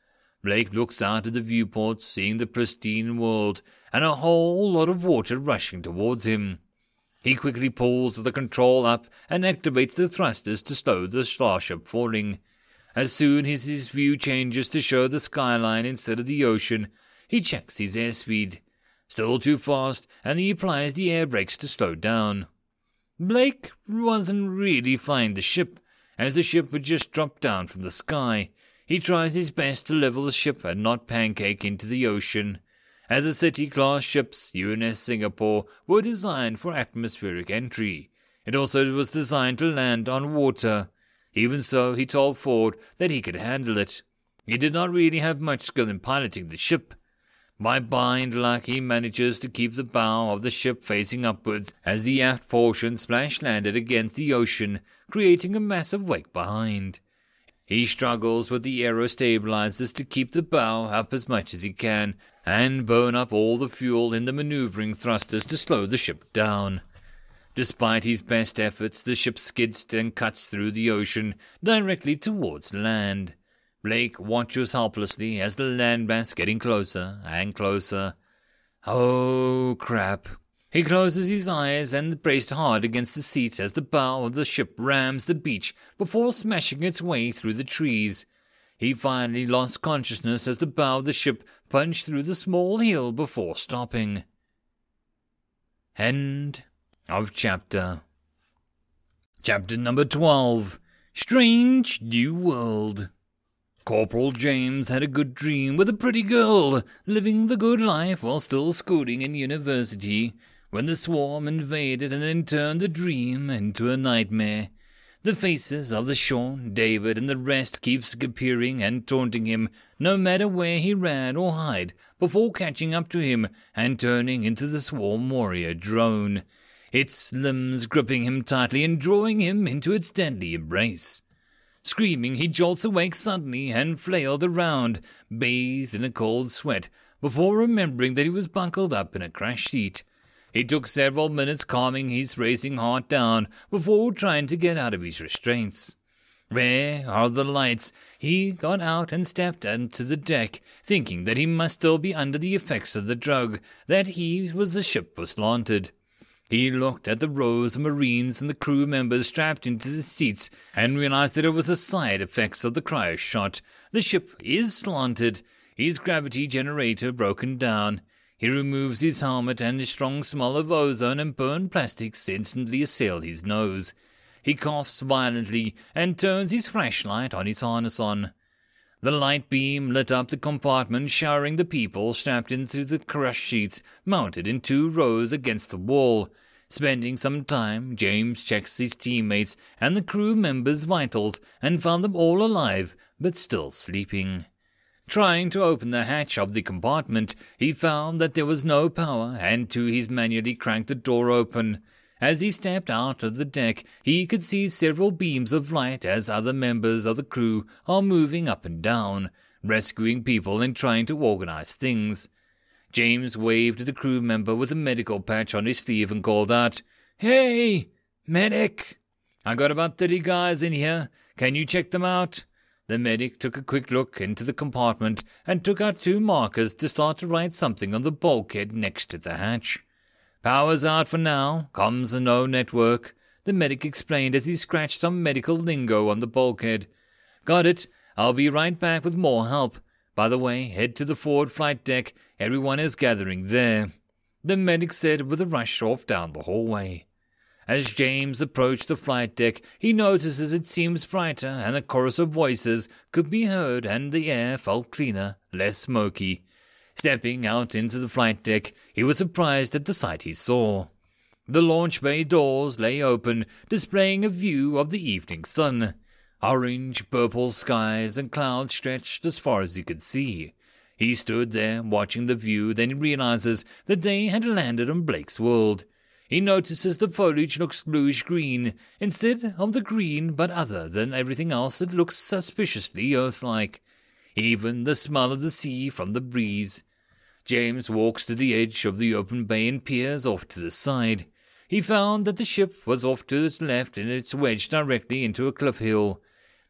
Blake looks out of the viewport, seeing the pristine world and a whole lot of water rushing towards him. He quickly pulls the control up and activates the thrusters to slow the starship falling. As soon as his view changes to show the skyline instead of the ocean, he checks his airspeed. Still too fast, and he applies the air brakes to slow down. Blake wasn't really flying the ship, as the ship would just drop down from the sky. He tries his best to level the ship and not pancake into the ocean. As the city class ships, UNS Singapore were designed for atmospheric entry. It also was designed to land on water. Even so, he told Ford that he could handle it. He did not really have much skill in piloting the ship. By blind luck, he manages to keep the bow of the ship facing upwards as the aft portion splash landed against the ocean, creating a massive wake behind. He struggles with the aero stabilizers to keep the bow up as much as he can and burn up all the fuel in the maneuvering thrusters to slow the ship down. Despite his best efforts, the ship skids and cuts through the ocean directly towards land. Blake watches helplessly as the landmass getting closer and closer. Oh, crap. He closes his eyes and braced hard against the seat as the bow of the ship rams the beach before smashing its way through the trees. He finally lost consciousness as the bow of the ship punched through the small hill before stopping. End of chapter. Chapter number 12 Strange New World. Corporal James had a good dream with a pretty girl, living the good life while still schooling in university, when the swarm invaded and then turned the dream into a nightmare. The faces of the Sean, David, and the rest keeps appearing and taunting him, no matter where he ran or hide, before catching up to him and turning into the swarm warrior drone its limbs gripping him tightly and drawing him into its deadly embrace. Screaming, he jolts awake suddenly and flailed around, bathed in a cold sweat, before remembering that he was buckled up in a crash seat. It took several minutes calming his racing heart down before trying to get out of his restraints. Where are the lights? He got out and stepped onto the deck, thinking that he must still be under the effects of the drug, that he was the ship was slanted. He looked at the rows of Marines and the crew members strapped into the seats and realized that it was the side effects of the cryo shot. The ship is slanted, his gravity generator broken down. He removes his helmet and a strong smell of ozone and burned plastics instantly assail his nose. He coughs violently and turns his flashlight on his harness on. The light beam lit up the compartment, showering the people strapped into the crash seats mounted in two rows against the wall. Spending some time, James checks his teammates and the crew members' vitals and found them all alive, but still sleeping. Trying to open the hatch of the compartment, he found that there was no power, and to his manually cranked the door open. As he stepped out of the deck, he could see several beams of light as other members of the crew are moving up and down. rescuing people and trying to organize things. James waved at the crew member with a medical patch on his sleeve and called out, Hey, medic! I got about 30 guys in here. Can you check them out? The medic took a quick look into the compartment and took out two markers to start to write something on the bulkhead next to the hatch. Power's out for now, comms and no network, the medic explained as he scratched some medical lingo on the bulkhead. Got it. I'll be right back with more help. By the way, head to the forward flight deck. Everyone is gathering there. The medic said with a rush off down the hallway. As James approached the flight deck, he notices it seems brighter and a chorus of voices could be heard and the air felt cleaner, less smoky. Stepping out into the flight deck, he was surprised at the sight he saw. The launch bay doors lay open, displaying a view of the evening sun. Orange, purple skies and clouds stretched as far as he could see. He stood there watching the view, then he realizes that they had landed on Blake's world. He notices the foliage looks bluish green, instead of the green, but other than everything else, it looks suspiciously earth like. Even the smell of the sea from the breeze. James walks to the edge of the open bay and peers off to the side. He found that the ship was off to its left and it's wedged directly into a cliff hill.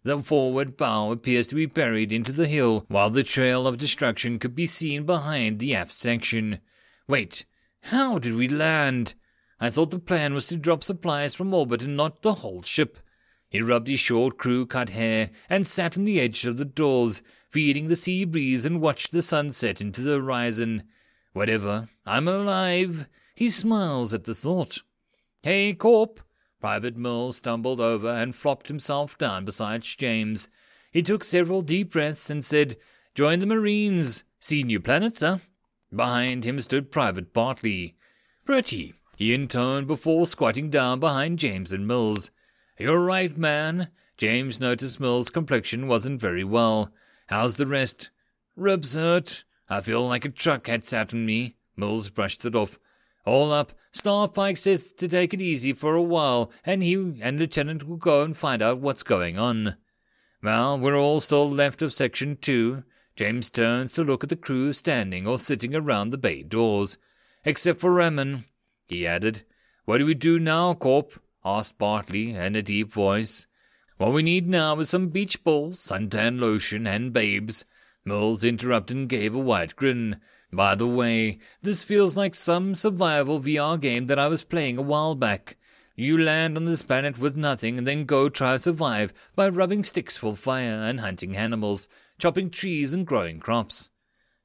The forward bow appears to be buried into the hill, while the trail of destruction could be seen behind the aft section. Wait, how did we land? I thought the plan was to drop supplies from orbit and not the whole ship. He rubbed his short crew cut hair and sat on the edge of the doors, feeding the sea breeze and watch the sun set into the horizon. Whatever, I'm alive. He smiles at the thought. Hey, Corp! Private Mills stumbled over and flopped himself down beside James. He took several deep breaths and said, Join the Marines. See new planets, sir. Behind him stood Private Bartley. Pretty, he intoned before squatting down behind James and Mills. You're right, man. James noticed Mills' complexion wasn't very well. How's the rest? Ribs hurt. I feel like a truck had sat on me. Mills brushed it off. All up, Staff Pike says to take it easy for a while, and he and Lieutenant will go and find out what's going on. Well, we're all still left of Section 2. James turns to look at the crew standing or sitting around the bay doors. Except for Remen he added. What do we do now, Corp? asked Bartley in a deep voice. What we need now is some beach balls, suntan lotion, and babes. Mills interrupted and gave a wide grin. By the way, this feels like some survival VR game that I was playing a while back. You land on this planet with nothing and then go try to survive by rubbing sticks for fire and hunting animals, chopping trees and growing crops.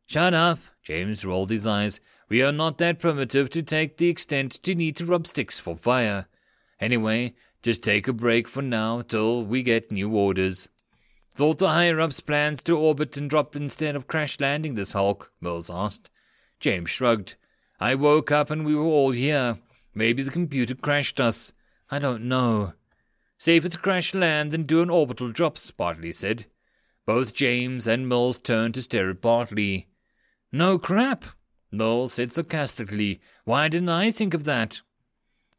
Shut up, James rolled his eyes. We are not that primitive to take the extent to need to rub sticks for fire. Anyway, just take a break for now till we get new orders. Thought the higher ups plans to orbit and drop instead of crash landing this Hulk? Mills asked. James shrugged. I woke up and we were all here. Maybe the computer crashed us. I don't know. Safer to crash land than do an orbital drop, Bartley said. Both James and Mills turned to stare at Bartley. No crap, Noel said sarcastically. Why didn't I think of that?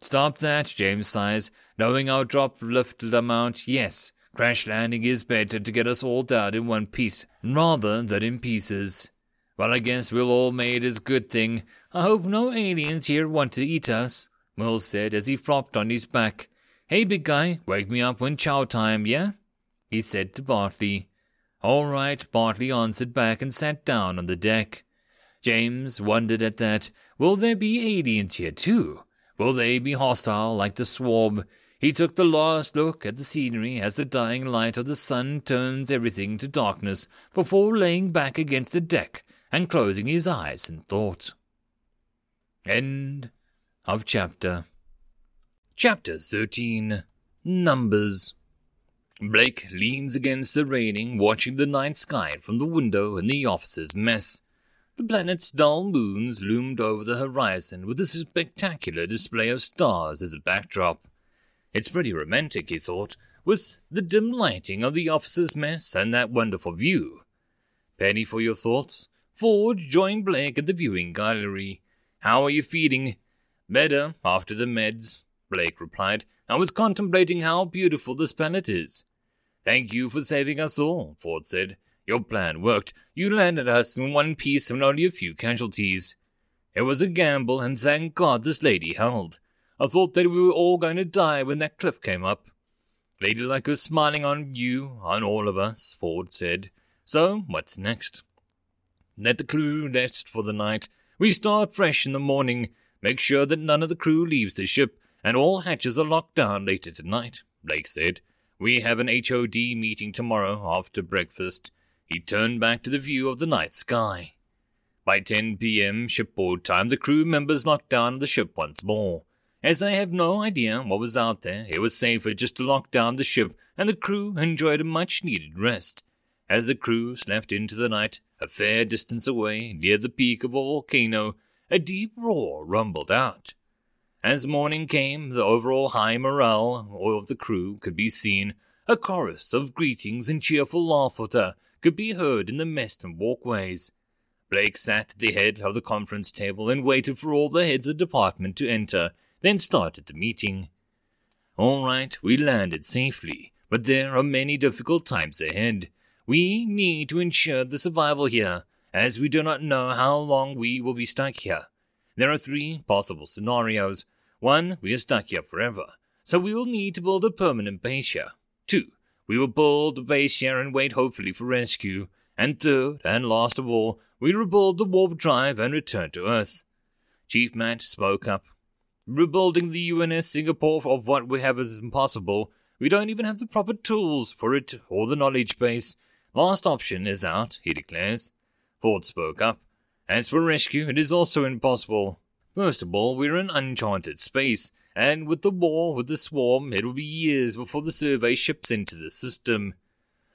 Stop that, James sighs, knowing our drop lift amount. Yes, crash landing is better to get us all down in one piece, rather than in pieces. Well, I guess we'll all made as good thing. I hope no aliens here want to eat us, Mills said as he flopped on his back. Hey, big guy, wake me up when chow time, yeah? He said to Bartley. All right, Bartley answered back and sat down on the deck. James wondered at that. Will there be aliens here too? Will they be hostile like the swarm? He took the last look at the scenery as the dying light of the sun turns everything to darkness before laying back against the deck and closing his eyes in thought. End of chapter. Chapter 13 Numbers. Blake leans against the railing, watching the night sky from the window in the officers' mess. The planet's dull moons loomed over the horizon with a spectacular display of stars as a backdrop. It's pretty romantic, he thought, with the dim lighting of the officer's mess and that wonderful view. Penny for your thoughts. Ford joined Blake at the viewing gallery. How are you feeling? Better, after the meds, Blake replied. I was contemplating how beautiful this planet is. Thank you for saving us all, Ford said. Your plan worked. You landed us in one piece and only a few casualties. It was a gamble, and thank God this lady held. I thought that we were all going to die when that cliff came up. Lady Luck was smiling on you, on all of us, Ford said. So, what's next? Let the crew rest for the night. We start fresh in the morning. Make sure that none of the crew leaves the ship, and all hatches are locked down later tonight, Blake said. We have an HOD meeting tomorrow after breakfast. He turned back to the view of the night sky. By 10 p.m. shipboard time, the crew members locked down the ship once more. As they have no idea what was out there, it was safer just to lock down the ship, and the crew enjoyed a much needed rest. As the crew slept into the night, a fair distance away, near the peak of a volcano, a deep roar rumbled out. As morning came, the overall high morale of the crew could be seen. A chorus of greetings and cheerful laughter could be heard in the mess and walkways. Blake sat at the head of the conference table and waited for all the heads of department to enter, then started the meeting. All right, we landed safely, but there are many difficult times ahead. We need to ensure the survival here, as we do not know how long we will be stuck here. There are three possible scenarios. One, we are stuck here forever, so we will need to build a permanent base here. We will build the base here and wait hopefully for rescue. And third, and last of all, we rebuild the warp drive and return to Earth. Chief Matt spoke up. Rebuilding the UNS Singapore of what we have is impossible. We don't even have the proper tools for it or the knowledge base. Last option is out, he declares. Ford spoke up. As for rescue, it is also impossible. First of all, we're in uncharted space, and with the war with the swarm, it will be years before the survey ships into the system.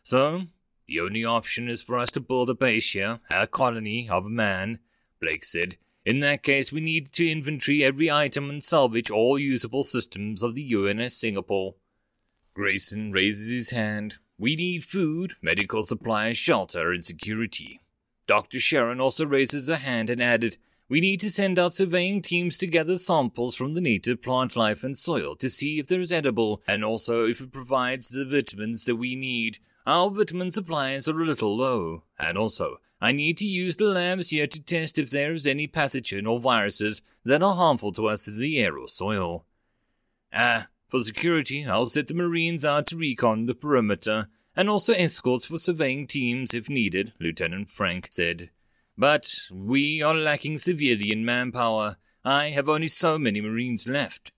So, the only option is for us to build a base here, a colony of a man, Blake said. In that case, we need to inventory every item and salvage all usable systems of the UNS Singapore. Grayson raises his hand. We need food, medical supplies, shelter, and security. Dr. Sharon also raises a hand and added, we need to send out surveying teams to gather samples from the native plant life and soil to see if there is edible and also if it provides the vitamins that we need. Our vitamin supplies are a little low. And also, I need to use the labs here to test if there is any pathogen or viruses that are harmful to us in the air or soil. Ah, for security, I'll set the Marines out to recon the perimeter, and also escorts for surveying teams if needed, Lieutenant Frank said. But we are lacking severely in manpower. I have only so many Marines left.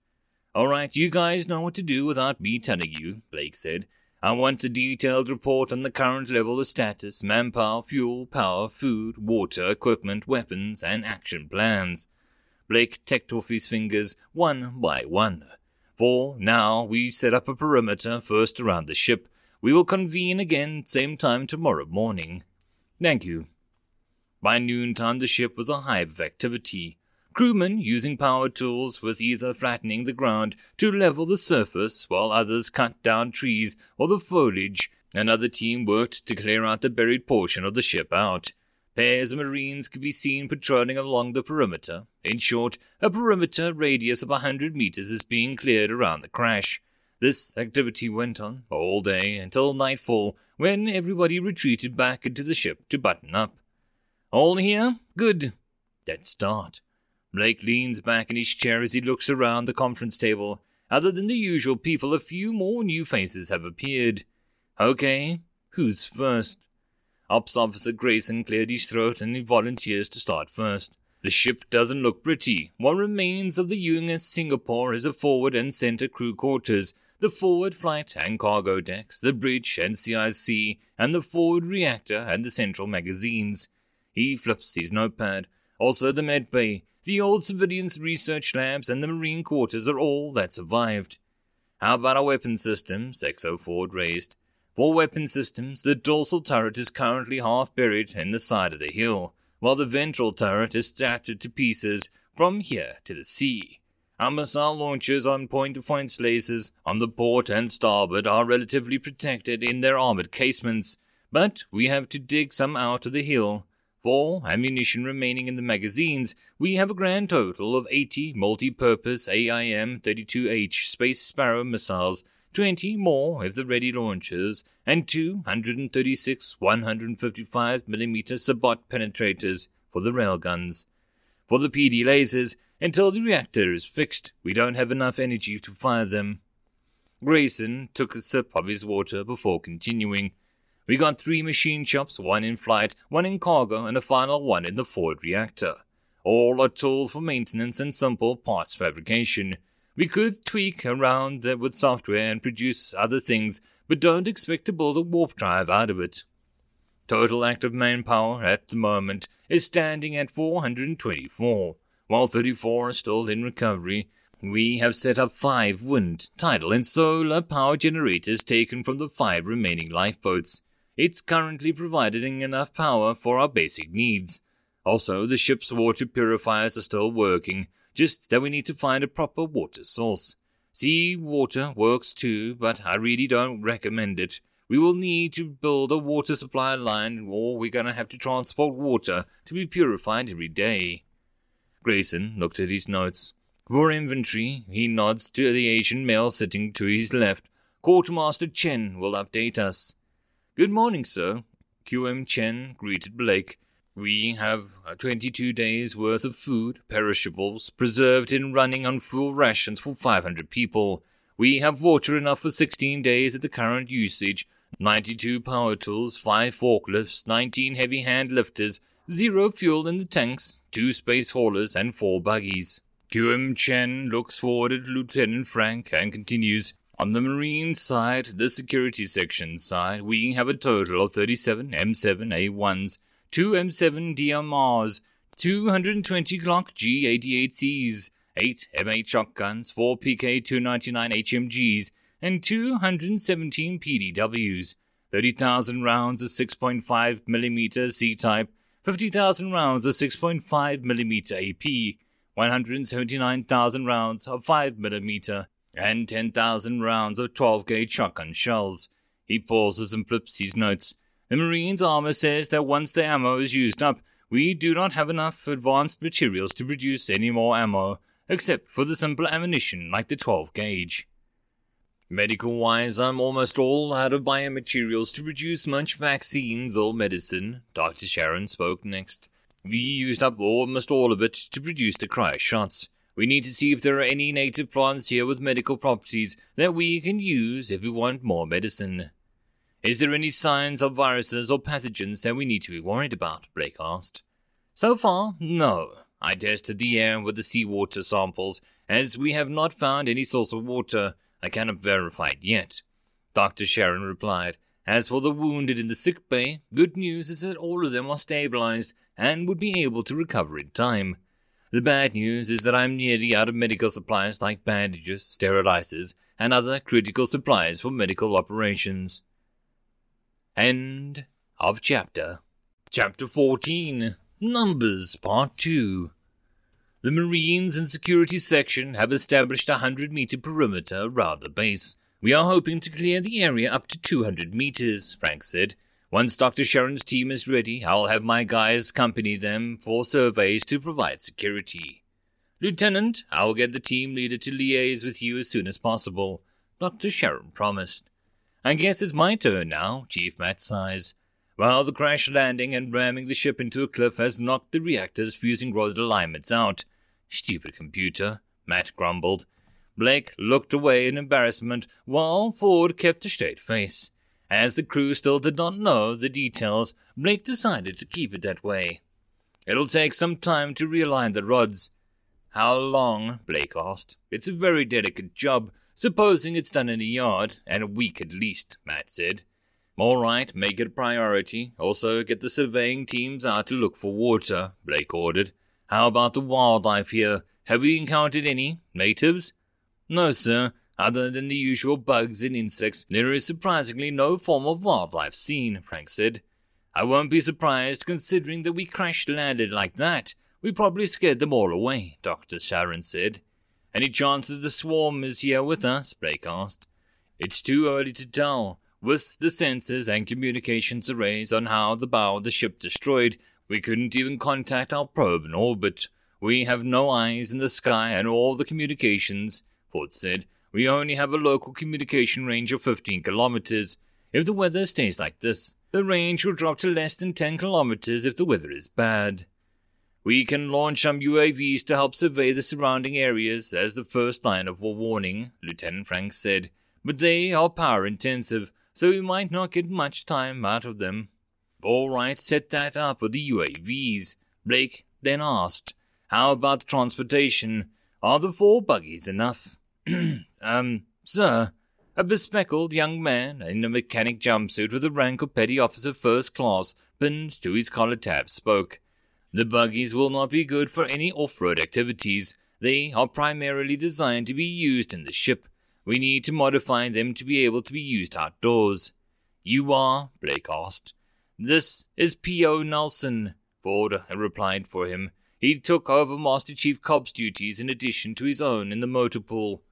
All right, you guys know what to do without me telling you, Blake said. I want a detailed report on the current level of status, manpower, fuel, power, food, water, equipment, weapons, and action plans. Blake ticked off his fingers one by one. For now we set up a perimeter first around the ship. We will convene again same time tomorrow morning. Thank you. By noontime, the ship was a hive of activity. Crewmen using power tools with either flattening the ground to level the surface, while others cut down trees or the foliage. Another team worked to clear out the buried portion of the ship out. Pairs of Marines could be seen patrolling along the perimeter. In short, a perimeter radius of a hundred meters is being cleared around the crash. This activity went on all day until nightfall, when everybody retreated back into the ship to button up. All here? Good. Let's start. Blake leans back in his chair as he looks around the conference table. Other than the usual people, a few more new faces have appeared. Okay, who's first? Ops Officer Grayson cleared his throat and he volunteers to start first. The ship doesn't look pretty. What remains of the UNS Singapore is a forward and center crew quarters, the forward flight and cargo decks, the bridge and CIC, and the forward reactor and the central magazines. He flips his notepad. Also, the med bay, the old civilians' research labs, and the marine quarters are all that survived. How about our weapon systems? XO Ford raised. For weapon systems, the dorsal turret is currently half buried in the side of the hill, while the ventral turret is shattered to pieces from here to the sea. Our missile launchers on point-to-point lasers on the port and starboard are relatively protected in their armored casements, but we have to dig some out of the hill for ammunition remaining in the magazines, we have a grand total of 80 multi-purpose AIM-32H Space Sparrow missiles 20 more if the ready launchers, and 236 155mm Sabot penetrators for the railguns. For the PD lasers, until the reactor is fixed, we don't have enough energy to fire them. Grayson took a sip of his water before continuing. We got three machine shops, one in flight, one in cargo, and a final one in the forward reactor. All are tools for maintenance and simple parts fabrication. We could tweak around with software and produce other things, but don't expect to build a warp drive out of it. Total active manpower at the moment is standing at 424, while 34 are still in recovery. We have set up five wind, tidal, and solar power generators taken from the five remaining lifeboats. It's currently providing enough power for our basic needs. Also, the ship's water purifiers are still working, just that we need to find a proper water source. Sea water works too, but I really don't recommend it. We will need to build a water supply line, or we're gonna have to transport water to be purified every day. Grayson looked at his notes. For inventory, he nods to the Asian male sitting to his left. Quartermaster Chen will update us. Good morning, sir. QM Chen greeted Blake. We have uh, 22 days' worth of food, perishables, preserved and running on full rations for 500 people. We have water enough for 16 days at the current usage, 92 power tools, 5 forklifts, 19 heavy hand lifters, zero fuel in the tanks, 2 space haulers, and 4 buggies. QM Chen looks forward at Lieutenant Frank and continues, on the Marine side, the security section side, we have a total of 37 M7A1s, 2 M7 DMRs, 220 Glock G88Cs, 8 M8 shotguns, 4 PK299 HMGs, and 217 PDWs, 30,000 rounds of 6.5mm C-type, 50,000 rounds of 6.5mm AP, 179,000 rounds of 5mm, and 10,000 rounds of 12 gauge shotgun shells. He pauses and flips his notes. The Marine's armor says that once the ammo is used up, we do not have enough advanced materials to produce any more ammo, except for the simple ammunition like the 12 gauge. Medical wise, I'm almost all out of biomaterials to produce much vaccines or medicine. Dr. Sharon spoke next. We used up almost all of it to produce the cryo shots. We need to see if there are any native plants here with medical properties that we can use if we want more medicine. Is there any signs of viruses or pathogens that we need to be worried about? Blake asked. So far, no. I tested the air with the seawater samples, as we have not found any source of water I cannot verify it yet. Dr. Sharon replied. As for the wounded in the sick bay, good news is that all of them are stabilized and would be able to recover in time. The bad news is that I'm nearly out of medical supplies like bandages, sterilizers, and other critical supplies for medical operations. End of chapter. Chapter 14 Numbers Part 2 the Marines and Security Section have established a 100 meter perimeter around the base. We are hoping to clear the area up to 200 meters, Frank said. Once Dr. Sharon's team is ready, I'll have my guys accompany them for surveys to provide security. Lieutenant, I'll get the team leader to liaise with you as soon as possible, Dr. Sharon promised. I guess it's my turn now, Chief Matt sighs. While the crash landing and ramming the ship into a cliff has knocked the reactor's fusing rod alignments out, Stupid computer, Matt grumbled. Blake looked away in embarrassment while Ford kept a straight face. As the crew still did not know the details, Blake decided to keep it that way. It'll take some time to realign the rods. How long? Blake asked. It's a very delicate job, supposing it's done in a yard, and a week at least, Matt said. All right, make it a priority. Also, get the surveying teams out to look for water, Blake ordered. How about the wildlife here? Have we encountered any natives? No, sir. Other than the usual bugs and insects, there is surprisingly no form of wildlife seen, Frank said. I won't be surprised considering that we crash landed like that. We probably scared them all away, Dr. Sharon said. Any chance that the swarm is here with us? Blake asked. It's too early to tell. With the sensors and communications arrays on how the bow of the ship destroyed, we couldn't even contact our probe in orbit. We have no eyes in the sky and all the communications, Ford said. We only have a local communication range of 15 kilometers. If the weather stays like this, the range will drop to less than 10 kilometers if the weather is bad. We can launch some UAVs to help survey the surrounding areas as the first line of warning, Lieutenant Frank said, but they are power intensive, so we might not get much time out of them. All right, set that up with the UAVs. Blake then asked, How about the transportation? Are the four buggies enough? um, sir, a bespectacled young man in a mechanic jumpsuit with the rank of petty officer first class pinned to his collar tab spoke. The buggies will not be good for any off-road activities. They are primarily designed to be used in the ship. We need to modify them to be able to be used outdoors. You are? Blake asked. This is P.O. Nelson, Ford replied for him. He took over Master Chief Cobb's duties in addition to his own in the motor pool.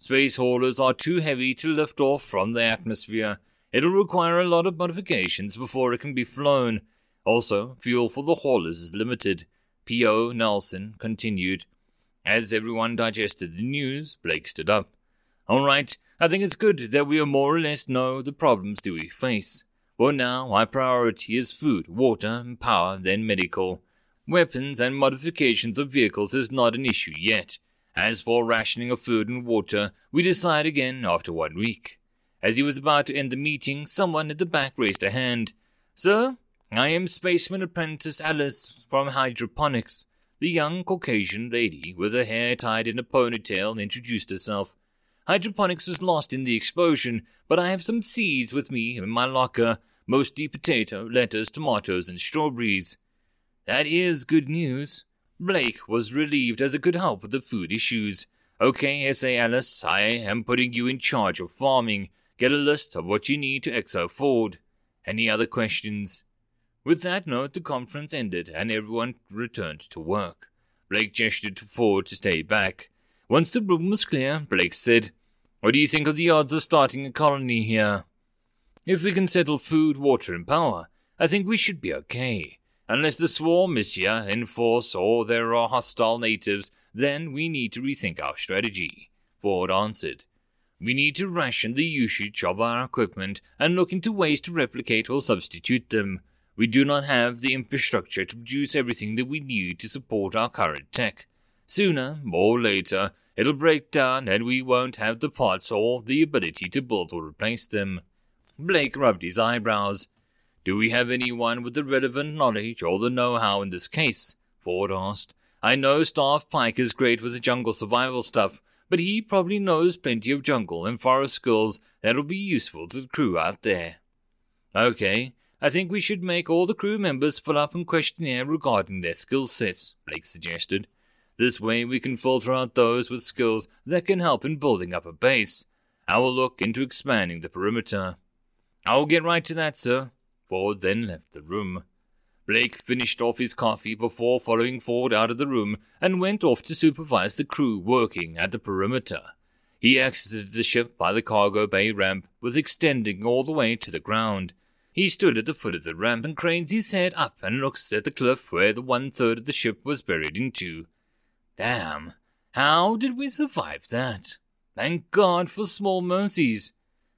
Space haulers are too heavy to lift off from the atmosphere. It'll require a lot of modifications before it can be flown. Also, fuel for the haulers is limited. P.O. Nelson continued. As everyone digested the news, Blake stood up. All right, I think it's good that we more or less know the problems that we face. For now, our priority is food, water, and power, then medical. Weapons and modifications of vehicles is not an issue yet. As for rationing of food and water, we decide again after one week. As he was about to end the meeting, someone at the back raised a hand. Sir, I am Spaceman Apprentice Alice from Hydroponics. The young Caucasian lady, with her hair tied in a ponytail, introduced herself. Hydroponics was lost in the explosion, but I have some seeds with me in my locker, mostly potato, lettuce, tomatoes, and strawberries. That is good news. Blake was relieved as it could help with the food issues. Okay, S.A. Alice, I am putting you in charge of farming. Get a list of what you need to XO Ford. Any other questions? With that note, the conference ended and everyone returned to work. Blake gestured to Ford to stay back. Once the room was clear, Blake said, What do you think of the odds of starting a colony here? If we can settle food, water, and power, I think we should be okay. Unless the swarm here in force or there are hostile natives, then we need to rethink our strategy, Ford answered. We need to ration the usage of our equipment and look into ways to replicate or substitute them. We do not have the infrastructure to produce everything that we need to support our current tech. Sooner or later, it'll break down and we won't have the parts or the ability to build or replace them. Blake rubbed his eyebrows. Do we have anyone with the relevant knowledge or the know-how in this case? Ford asked. I know Staff Pike is great with the jungle survival stuff, but he probably knows plenty of jungle and forest skills that'll be useful to the crew out there. Okay, I think we should make all the crew members fill up a questionnaire regarding their skill sets, Blake suggested. This way we can filter out those with skills that can help in building up a base. I will look into expanding the perimeter. I will get right to that, sir, Ford then left the room. Blake finished off his coffee before following Ford out of the room and went off to supervise the crew working at the perimeter. He exited the ship by the cargo bay ramp, with extending all the way to the ground. He stood at the foot of the ramp and cranes his head up and looks at the cliff where the one third of the ship was buried into. Damn, how did we survive that? Thank God for small mercies.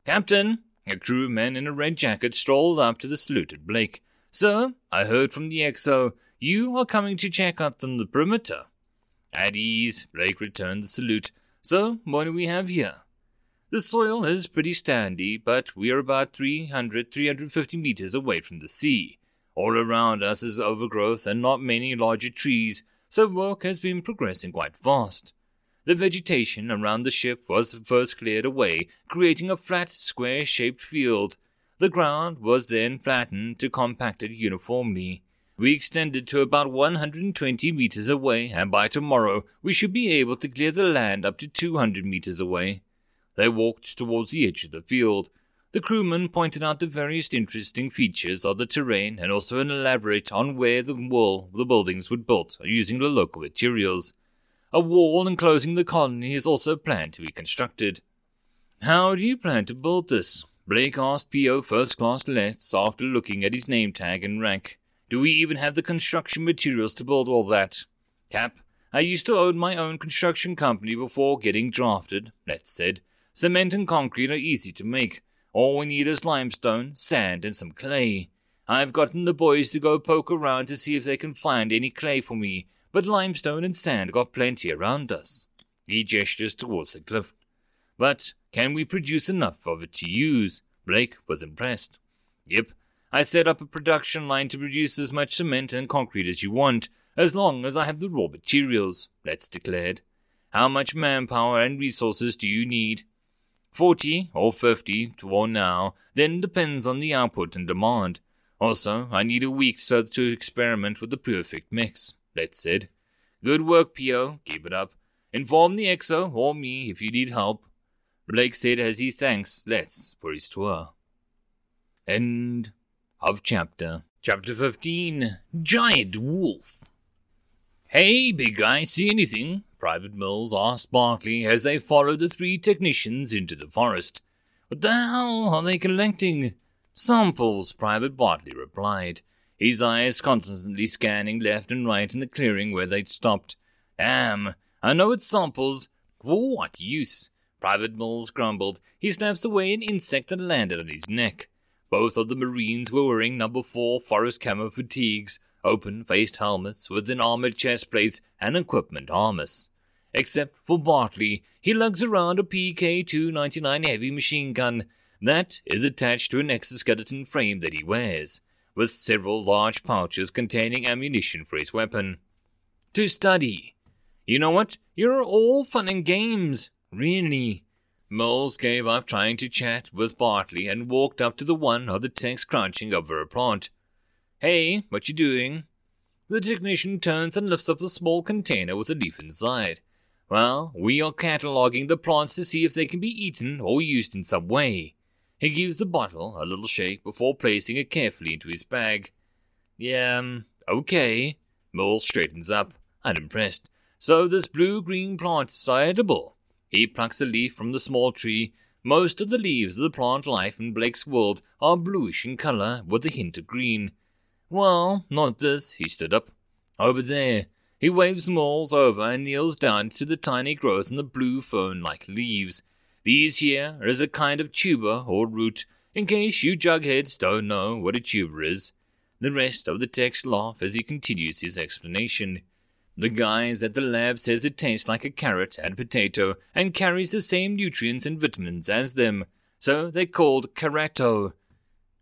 Captain, a crewman in a red jacket strolled up to the saluted Blake. Sir, I heard from the XO you are coming to check out on the perimeter. At ease, Blake returned the salute. So, what do we have here? The soil is pretty sandy, but we are about 300, 350 meters away from the sea. All around us is overgrowth and not many larger trees, so work has been progressing quite fast. The vegetation around the ship was first cleared away, creating a flat, square shaped field. The ground was then flattened to compact it uniformly. We extended to about 120 meters away, and by tomorrow we should be able to clear the land up to 200 meters away. They walked towards the edge of the field. The crewman pointed out the various interesting features of the terrain and also elaborated on where the wall the buildings were built using the local materials. A wall enclosing the colony is also planned to be constructed. How do you plan to build this? Blake asked P.O. First Class Letts after looking at his name tag and rank. Do we even have the construction materials to build all that? Cap, I used to own my own construction company before getting drafted, Letts said. Cement and concrete are easy to make. All we need is limestone, sand, and some clay. I've gotten the boys to go poke around to see if they can find any clay for me, but limestone and sand got plenty around us. He gestures towards the cliff. But can we produce enough of it to use? Blake was impressed. Yep. I set up a production line to produce as much cement and concrete as you want, as long as I have the raw materials, Letts declared. How much manpower and resources do you need? Forty or fifty for now, then depends on the output and demand. Also, I need a week so to experiment with the perfect mix, Letts said. Good work, Pio. Keep it up. Inform the XO or me if you need help. Blake said as he thanks Letts for his tour. End of chapter. Chapter 15 Giant Wolf. Hey, big guy, see anything? Private Mills asked Bartley as they followed the three technicians into the forest. What the hell are they collecting? Samples, Private Bartley replied, his eyes constantly scanning left and right in the clearing where they'd stopped. Damn, I know it's samples. For what use? Private Mills grumbled. He snaps away an insect that landed on his neck. Both of the Marines were wearing number four forest camo fatigues, open faced helmets with an armored chest plates and equipment harness. Except for Bartley, he lugs around a PK 299 heavy machine gun that is attached to an exoskeleton frame that he wears, with several large pouches containing ammunition for his weapon. To study. You know what? You're all fun and games. Really. Mills gave up trying to chat with Bartley and walked up to the one of the techs crouching over a plant. Hey, what you doing? The technician turns and lifts up a small container with a leaf inside. Well, we are cataloging the plants to see if they can be eaten or used in some way. He gives the bottle a little shake before placing it carefully into his bag. Yeah, um, okay. Mole straightens up, unimpressed. So this blue-green plant is edible. He plucks a leaf from the small tree. Most of the leaves of the plant life in Blake's world are bluish in color with a hint of green. Well, not this, he stood up. Over there. He waves Moles over and kneels down to the tiny growth in the blue fern-like leaves. These here is a kind of tuber or root, in case you jugheads don't know what a tuber is. The rest of the text laugh as he continues his explanation. The guys at the lab says it tastes like a carrot and potato and carries the same nutrients and vitamins as them, so they're called carato.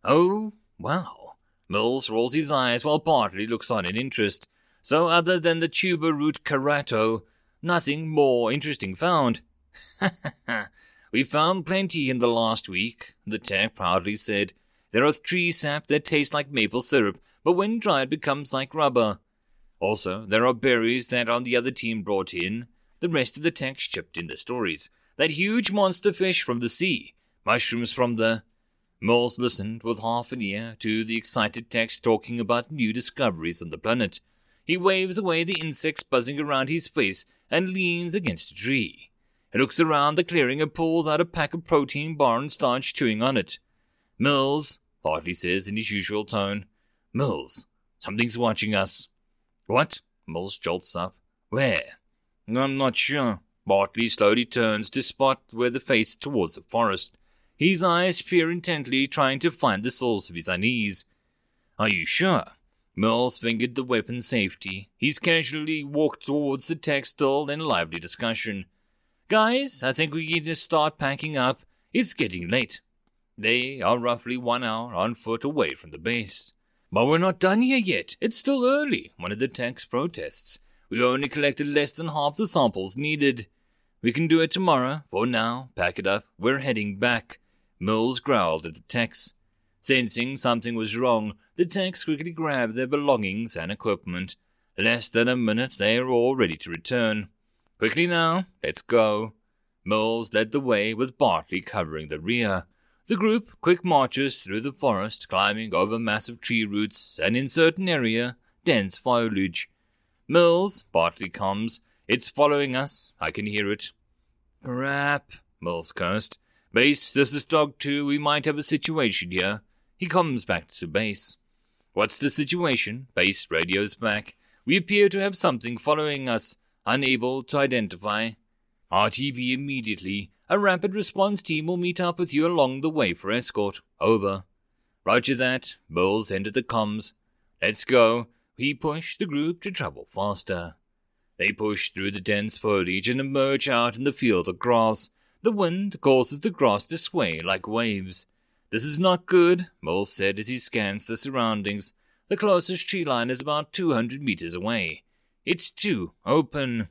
Oh, wow. Mills rolls his eyes while Bartley looks on in interest. So, other than the tuber root carato, nothing more interesting found. we found plenty in the last week, the tech proudly said. There are tree sap that tastes like maple syrup, but when dried becomes like rubber. Also, there are berries that on the other team brought in. The rest of the text chipped in the stories. That huge monster fish from the sea, mushrooms from the Mills listened with half an ear to the excited text talking about new discoveries on the planet. He waves away the insects buzzing around his face and leans against a tree. He looks around the clearing and pulls out a pack of protein bar and starts chewing on it. Mills, Bartley says in his usual tone. Mills, something's watching us. What? Mills jolts up. Where? I'm not sure. Bartley slowly turns to spot where the face towards the forest. His eyes peer intently, trying to find the source of his unease. Are you sure? Mills fingered the weapon safety. He's casually walked towards the text still in lively discussion. Guys, I think we need to start packing up. It's getting late. They are roughly one hour on foot away from the base. But we're not done here yet. It's still early, one of the techs protests. We only collected less than half the samples needed. We can do it tomorrow. For now, pack it up. We're heading back. Mills growled at the techs. Sensing something was wrong, the techs quickly grabbed their belongings and equipment. Less than a minute, they were all ready to return. Quickly now, let's go. Mills led the way with Bartley covering the rear. The group quick marches through the forest, climbing over massive tree roots and in certain area, dense foliage. Mills, Bartley comes. It's following us. I can hear it. Crap, Mills cursed. Base, this is Dog 2. We might have a situation here. He comes back to base. What's the situation? Base radios back. We appear to have something following us. Unable to identify. RTB immediately. A rapid response team will meet up with you along the way for escort. Over. Roger that. Mills entered the comms. Let's go. He pushed the group to travel faster. They push through the dense foliage and emerge out in the field of grass. The wind causes the grass to sway like waves. This is not good, Mills said as he scans the surroundings. The closest tree line is about 200 meters away. It's too open.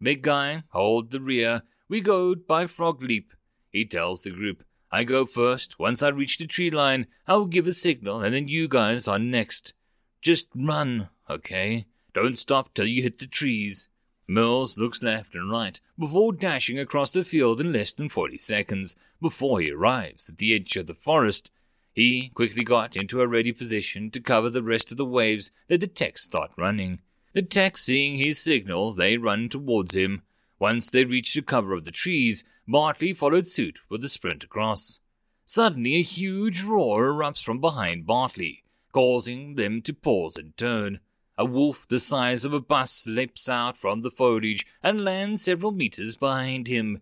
Big guy, hold the rear. We go by frog leap. He tells the group. I go first. Once I reach the tree line, I will give a signal, and then you guys are next. Just run, okay? Don't stop till you hit the trees. Mills looks left and right before dashing across the field in less than 40 seconds before he arrives at the edge of the forest. He quickly got into a ready position to cover the rest of the waves that the techs start running. The techs seeing his signal, they run towards him. Once they reach the cover of the trees, Bartley followed suit with a sprint across. Suddenly, a huge roar erupts from behind Bartley, causing them to pause and turn. A wolf the size of a bus leaps out from the foliage and lands several meters behind him.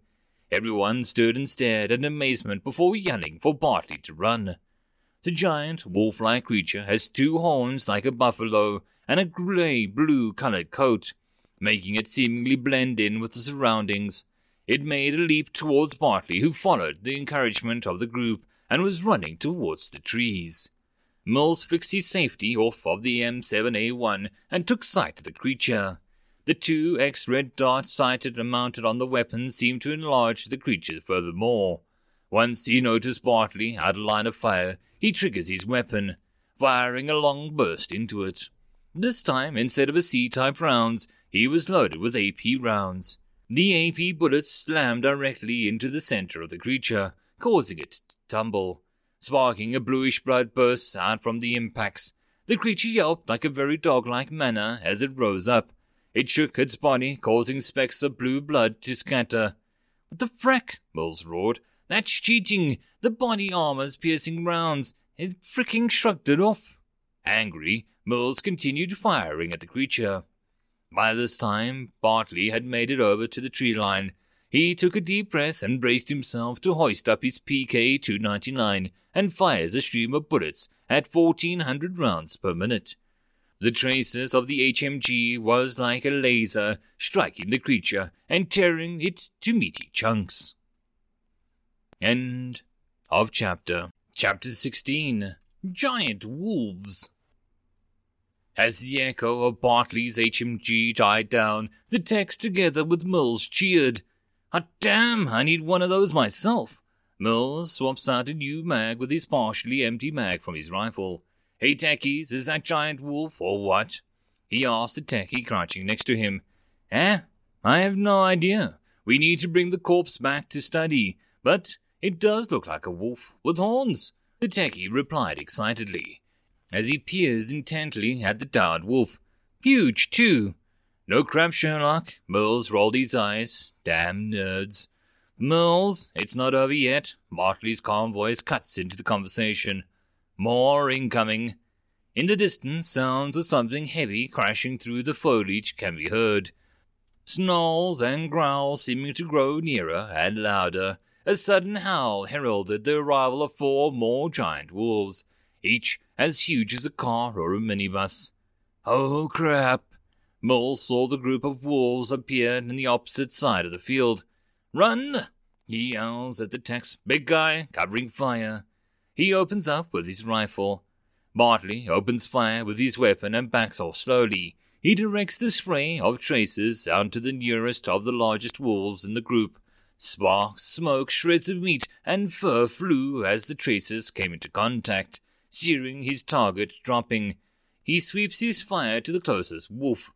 Everyone stood and stared in amazement before yelling for Bartley to run. The giant, wolf like creature has two horns like a buffalo and a grey blue colored coat, making it seemingly blend in with the surroundings. It made a leap towards Bartley, who followed the encouragement of the group and was running towards the trees. Mills fixed his safety off of the M7A1 and took sight of the creature. The two X red dots sighted and mounted on the weapon seemed to enlarge the creature furthermore. Once he noticed Bartley out of line of fire, he triggers his weapon, firing a long burst into it. This time, instead of a C-type rounds, he was loaded with AP rounds. The AP bullets slammed directly into the center of the creature, causing it to tumble. Sparking a bluish blood burst out from the impacts. The creature yelped like a very dog-like manner as it rose up. It shook its body, causing specks of blue blood to scatter. What the frack? Mills roared. That's cheating! The body armor's piercing rounds. It fricking shrugged it off. Angry, Mills continued firing at the creature. By this time, Bartley had made it over to the tree line. He took a deep breath and braced himself to hoist up his PK 299 and fires a stream of bullets at 1400 rounds per minute. The traces of the HMG was like a laser striking the creature and tearing it to meaty chunks. End of chapter. Chapter 16 Giant Wolves. As the echo of Bartley's HMG died down, the techs together with Mills cheered. Ah, damn, I need one of those myself. Mills swaps out a new mag with his partially empty mag from his rifle. Hey, techies, is that giant wolf or what? He asked the techie crouching next to him. Eh? I have no idea. We need to bring the corpse back to study, but it does look like a wolf with horns. The techie replied excitedly, as he peers intently at the downed wolf. Huge, too. No crap, Sherlock. Mills rolled his eyes. Damn nerds. Mills, it's not over yet. Bartley's calm voice cuts into the conversation. More incoming. In the distance, sounds of something heavy crashing through the foliage can be heard. Snarls and growls seeming to grow nearer and louder. A sudden howl heralded the arrival of four more giant wolves, each as huge as a car or a minibus. Oh crap! Mole saw the group of wolves appear in the opposite side of the field. Run! He yells at the techs, Big guy, covering fire. He opens up with his rifle. Bartley opens fire with his weapon and backs off slowly. He directs the spray of tracers out to the nearest of the largest wolves in the group. Sparks, smoke, shreds of meat, and fur flew as the tracers came into contact, searing his target, dropping. He sweeps his fire to the closest wolf.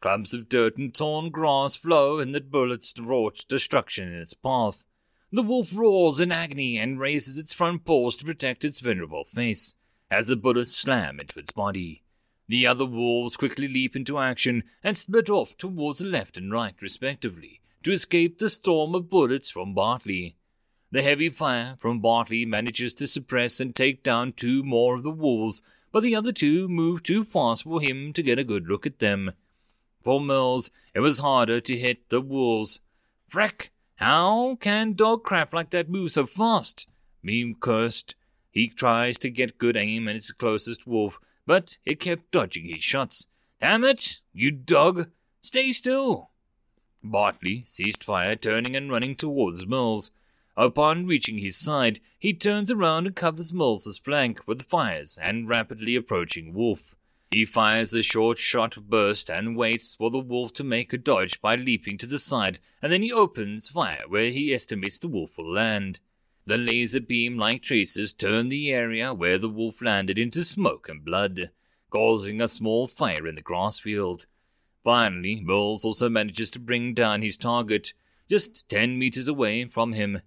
Clumps of dirt and torn grass flow, and the bullets wrought destruction in its path. The wolf roars in agony and raises its front paws to protect its venerable face as the bullets slam into its body. The other wolves quickly leap into action and split off towards the left and right, respectively, to escape the storm of bullets from Bartley. The heavy fire from Bartley manages to suppress and take down two more of the wolves, but the other two move too fast for him to get a good look at them. For Mills, it was harder to hit the wolves. Freck! How can dog crap like that move so fast? Meme cursed. He tries to get good aim at its closest wolf, but it kept dodging his shots. Damn it, you dog! Stay still! Bartley ceased fire, turning and running towards Mills. Upon reaching his side, he turns around and covers Mills's flank with the fires and rapidly approaching Wolf. He fires a short shot burst and waits for the wolf to make a dodge by leaping to the side, and then he opens fire where he estimates the wolf will land. The laser beam like traces turn the area where the wolf landed into smoke and blood, causing a small fire in the grass field. Finally, Mills also manages to bring down his target, just ten meters away from him.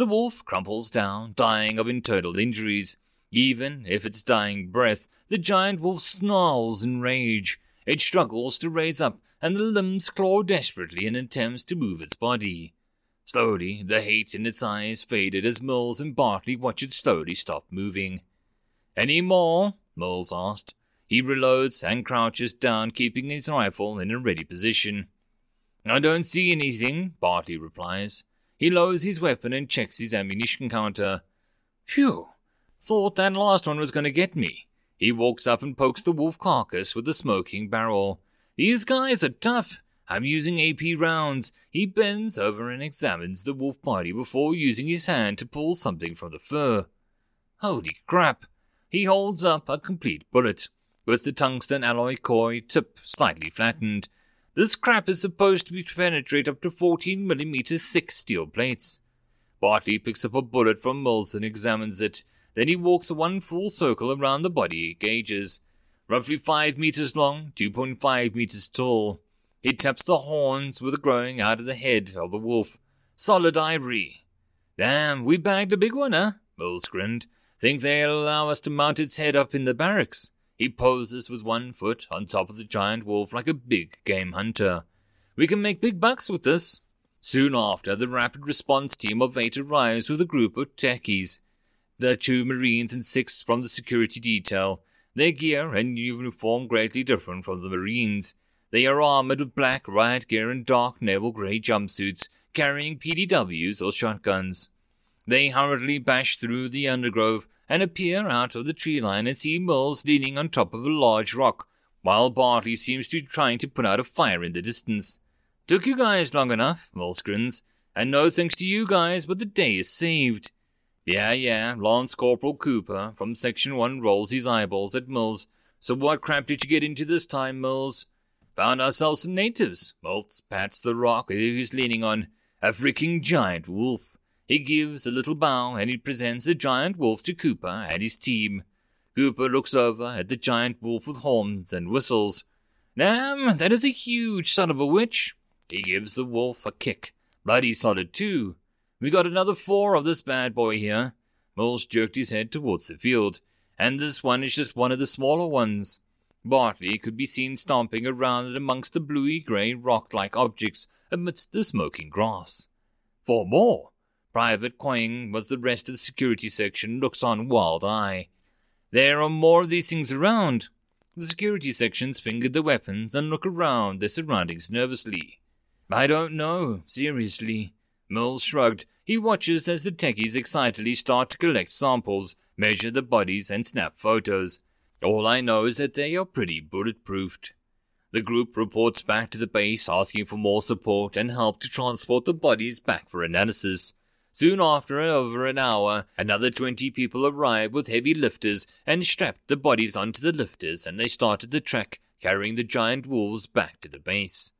The wolf crumples down, dying of internal injuries. Even if its dying breath, the giant wolf snarls in rage. It struggles to raise up, and the limbs claw desperately in attempts to move its body. Slowly, the hate in its eyes faded as Mills and Bartley watch it slowly stop moving. Any more? Mills asked. He reloads and crouches down, keeping his rifle in a ready position. I don't see anything, Bartley replies. He lowers his weapon and checks his ammunition counter. Phew, thought that last one was going to get me. He walks up and pokes the wolf carcass with the smoking barrel. These guys are tough. I'm using AP rounds. He bends over and examines the wolf body before using his hand to pull something from the fur. Holy crap! He holds up a complete bullet with the tungsten alloy core tip slightly flattened. This crap is supposed to penetrate up to 14 millimeter thick steel plates. Bartley picks up a bullet from Mills and examines it. Then he walks one full circle around the body gauges. Roughly 5 meters long, 2.5 meters tall. He taps the horns with a growing out of the head of the wolf. Solid ivory. Damn, we bagged a big one, huh? Mills grinned. Think they'll allow us to mount its head up in the barracks? He poses with one foot on top of the giant wolf like a big game hunter. We can make big bucks with this. Soon after, the rapid response team of eight arrives with a group of techies. The two Marines and six from the security detail. Their gear and uniform greatly different from the Marines. They are armored with black riot gear and dark naval gray jumpsuits, carrying PDWs or shotguns. They hurriedly bash through the undergrowth and appear out of the tree line and see Mills leaning on top of a large rock, while Bartley seems to be trying to put out a fire in the distance. Took you guys long enough, Mills grins, and no thanks to you guys, but the day is saved. Yeah, yeah, Lance Corporal Cooper from Section 1 rolls his eyeballs at Mills. So what crap did you get into this time, Mills? Found ourselves some natives. Mills pats the rock he's leaning on. A freaking giant wolf. He gives a little bow and he presents the giant wolf to Cooper and his team. Cooper looks over at the giant wolf with horns and whistles. Damn, that is a huge son of a witch. He gives the wolf a kick. Bloody solid, too. We got another four of this bad boy here. Mills jerked his head towards the field. And this one is just one of the smaller ones. Bartley could be seen stomping around amongst the bluey gray rock like objects amidst the smoking grass. Four more! Private Quang, was the rest of the security section, looks on wild eye. There are more of these things around. The security sections finger their weapons and look around their surroundings nervously. I don't know, seriously. Mills shrugged. He watches as the techies excitedly start to collect samples, measure the bodies, and snap photos. All I know is that they are pretty bulletproofed. The group reports back to the base asking for more support and help to transport the bodies back for analysis. Soon after, over an hour, another twenty people arrived with heavy lifters and strapped the bodies onto the lifters, and they started the trek, carrying the giant wolves back to the base.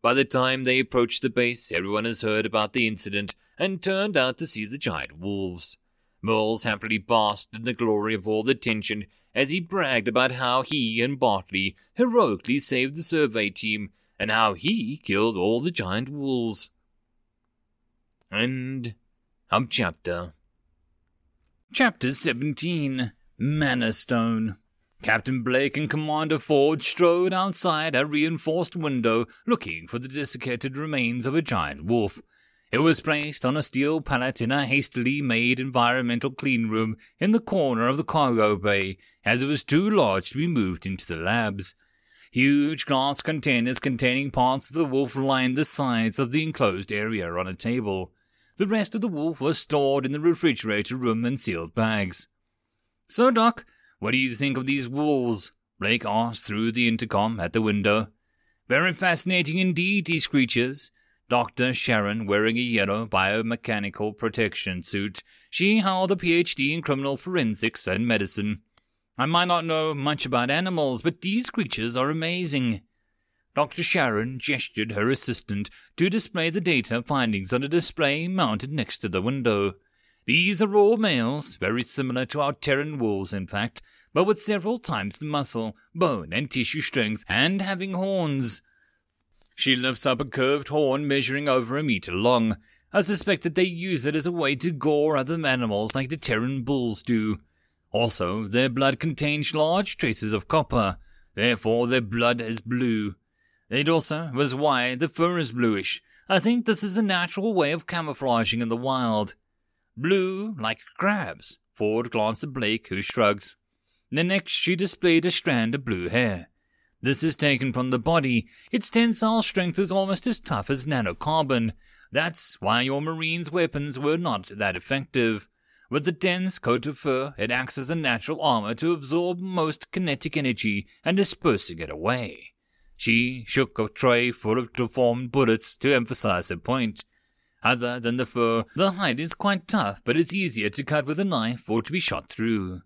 By the time they approached the base, everyone has heard about the incident and turned out to see the giant wolves. Mills happily basked in the glory of all the tension as he bragged about how he and Bartley heroically saved the survey team and how he killed all the giant wolves. And of chapter. Chapter 17 Mana Stone. Captain Blake and Commander Ford strode outside a reinforced window looking for the desiccated remains of a giant wolf. It was placed on a steel pallet in a hastily made environmental clean room in the corner of the cargo bay, as it was too large to be moved into the labs. Huge glass containers containing parts of the wolf lined the sides of the enclosed area on a table. The rest of the wolf was stored in the refrigerator room in sealed bags. So, Doc, what do you think of these wolves? Blake asked through the intercom at the window. Very fascinating indeed, these creatures. Dr. Sharon, wearing a yellow biomechanical protection suit, she held a PhD in criminal forensics and medicine. I might not know much about animals, but these creatures are amazing. Dr. Sharon gestured her assistant to display the data findings on a display mounted next to the window. These are all males, very similar to our Terran wolves, in fact, but with several times the muscle, bone, and tissue strength, and having horns. She lifts up a curved horn measuring over a meter long. I suspect that they use it as a way to gore other animals like the Terran bulls do. Also, their blood contains large traces of copper, therefore their blood is blue. It also was why the fur is bluish. I think this is a natural way of camouflaging in the wild. Blue, like crabs. Ford glanced at Blake, who shrugs. The next, she displayed a strand of blue hair. This is taken from the body. Its tensile strength is almost as tough as nanocarbon. That's why your marine's weapons were not that effective. With the dense coat of fur, it acts as a natural armor to absorb most kinetic energy and dispersing it away. She shook a tray full of deformed bullets to emphasize her point. Other than the fur, the hide is quite tough, but it's easier to cut with a knife or to be shot through.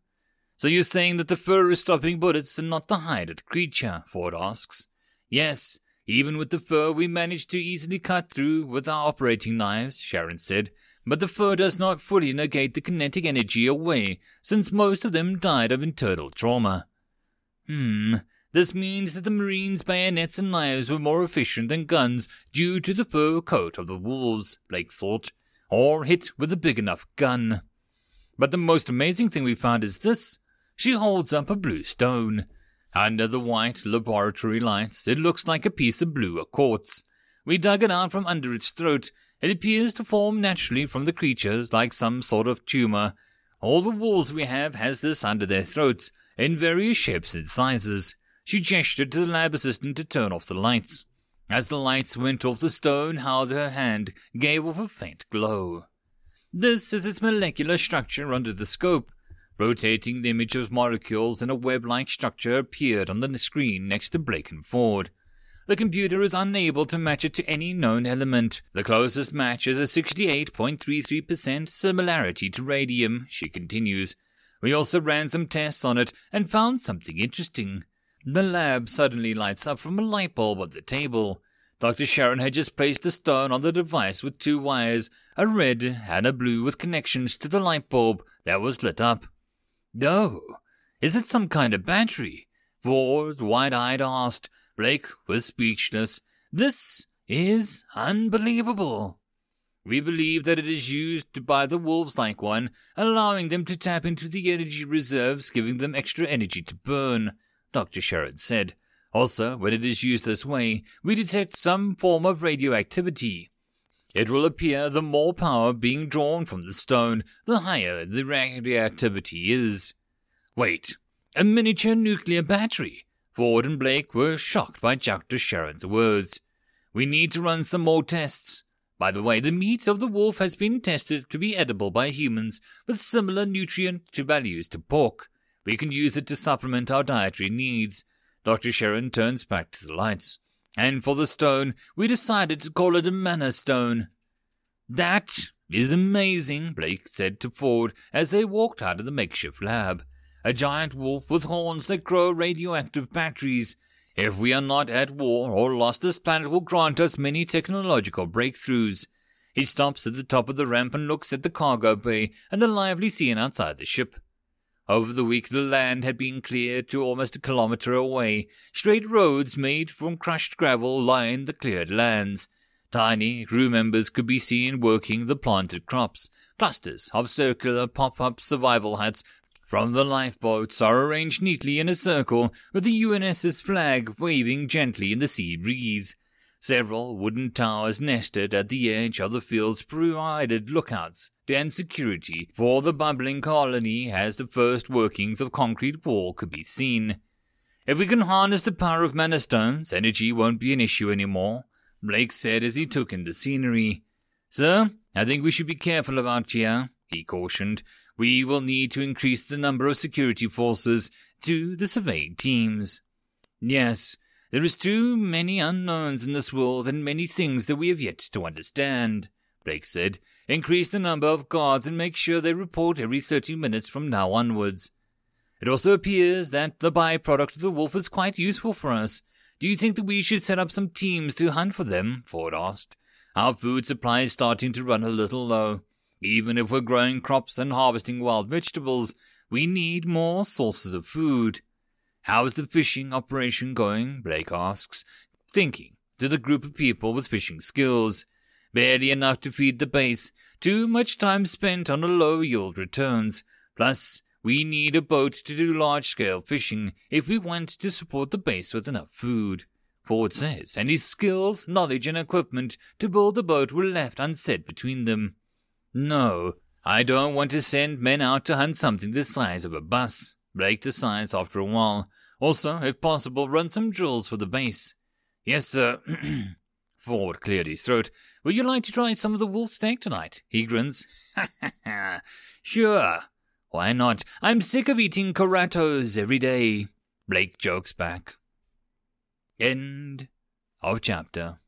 So you're saying that the fur is stopping bullets and not the hide of the creature? Ford asks. Yes, even with the fur we managed to easily cut through with our operating knives, Sharon said, but the fur does not fully negate the kinetic energy away, since most of them died of internal trauma. Hmm, this means that the Marines' bayonets and knives were more efficient than guns due to the fur coat of the wolves, Blake thought, or hit with a big enough gun. But the most amazing thing we found is this. She holds up a blue stone. Under the white laboratory lights, it looks like a piece of blue quartz. We dug it out from under its throat. It appears to form naturally from the creatures like some sort of tumor. All the wolves we have has this under their throats, in various shapes and sizes. She gestured to the lab assistant to turn off the lights. As the lights went off, the stone held her hand gave off a faint glow. This is its molecular structure under the scope. Rotating the image of molecules in a web-like structure appeared on the screen next to Blake and Ford. The computer is unable to match it to any known element. The closest match is a 68.33% similarity to radium, she continues. We also ran some tests on it and found something interesting. The lab suddenly lights up from a light bulb on the table. Dr. Sharon had just placed the stone on the device with two wires, a red and a blue with connections to the light bulb that was lit up. Oh, is it some kind of battery? Ford, wide-eyed, asked. Blake was speechless. This is unbelievable. We believe that it is used by the wolves like one, allowing them to tap into the energy reserves, giving them extra energy to burn. Dr. Sharon said. Also, when it is used this way, we detect some form of radioactivity. It will appear the more power being drawn from the stone, the higher the radioactivity is. Wait, a miniature nuclear battery? Ford and Blake were shocked by Dr. Sharon's words. We need to run some more tests. By the way, the meat of the wolf has been tested to be edible by humans with similar nutrient values to pork. We can use it to supplement our dietary needs. Dr. Sharon turns back to the lights. And for the stone, we decided to call it a mana stone. That is amazing, Blake said to Ford as they walked out of the makeshift lab. A giant wolf with horns that grow radioactive batteries. If we are not at war or lost, this planet will grant us many technological breakthroughs. He stops at the top of the ramp and looks at the cargo bay and the lively scene outside the ship. Over the week, the land had been cleared to almost a kilometer away. Straight roads made from crushed gravel lined the cleared lands. Tiny crew members could be seen working the planted crops. Clusters of circular pop-up survival huts from the lifeboats are arranged neatly in a circle, with the UNS's flag waving gently in the sea breeze. Several wooden towers nested at the edge of the fields provided lookouts and security for the bubbling colony as the first workings of concrete wall could be seen. If we can harness the power of mana stones, energy won't be an issue anymore, Blake said as he took in the scenery. Sir, I think we should be careful about here, he cautioned. We will need to increase the number of security forces to the surveying teams. Yes, there is too many unknowns in this world and many things that we have yet to understand, Blake said. Increase the number of guards and make sure they report every 30 minutes from now onwards. It also appears that the byproduct of the wolf is quite useful for us. Do you think that we should set up some teams to hunt for them? Ford asked. Our food supply is starting to run a little low. Even if we're growing crops and harvesting wild vegetables, we need more sources of food. How is the fishing operation going? Blake asks, thinking to the group of people with fishing skills barely enough to feed the base, too much time spent on a low yield returns. Plus, we need a boat to do large scale fishing if we want to support the base with enough food. Ford says, and his skills, knowledge, and equipment to build the boat were left unsaid between them. No, I don't want to send men out to hunt something the size of a bus, Blake decides after a while. Also, if possible, run some drills for the base. Yes, sir. Ford cleared his throat would you like to try some of the wolf steak tonight? He grins. sure. Why not? I'm sick of eating Karatos every day. Blake jokes back. End of chapter.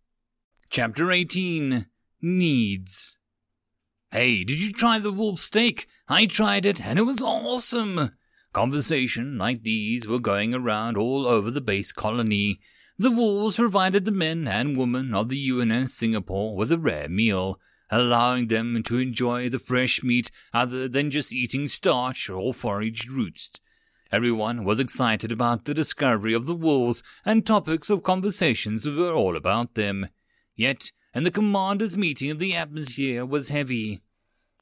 Chapter 18 Needs. Hey, did you try the wolf steak? I tried it and it was awesome. Conversation like these were going around all over the base colony. The wolves provided the men and women of the UNS Singapore with a rare meal, allowing them to enjoy the fresh meat other than just eating starch or foraged roots. Everyone was excited about the discovery of the wolves, and topics of conversations were all about them. Yet, in the commander's meeting, the atmosphere was heavy.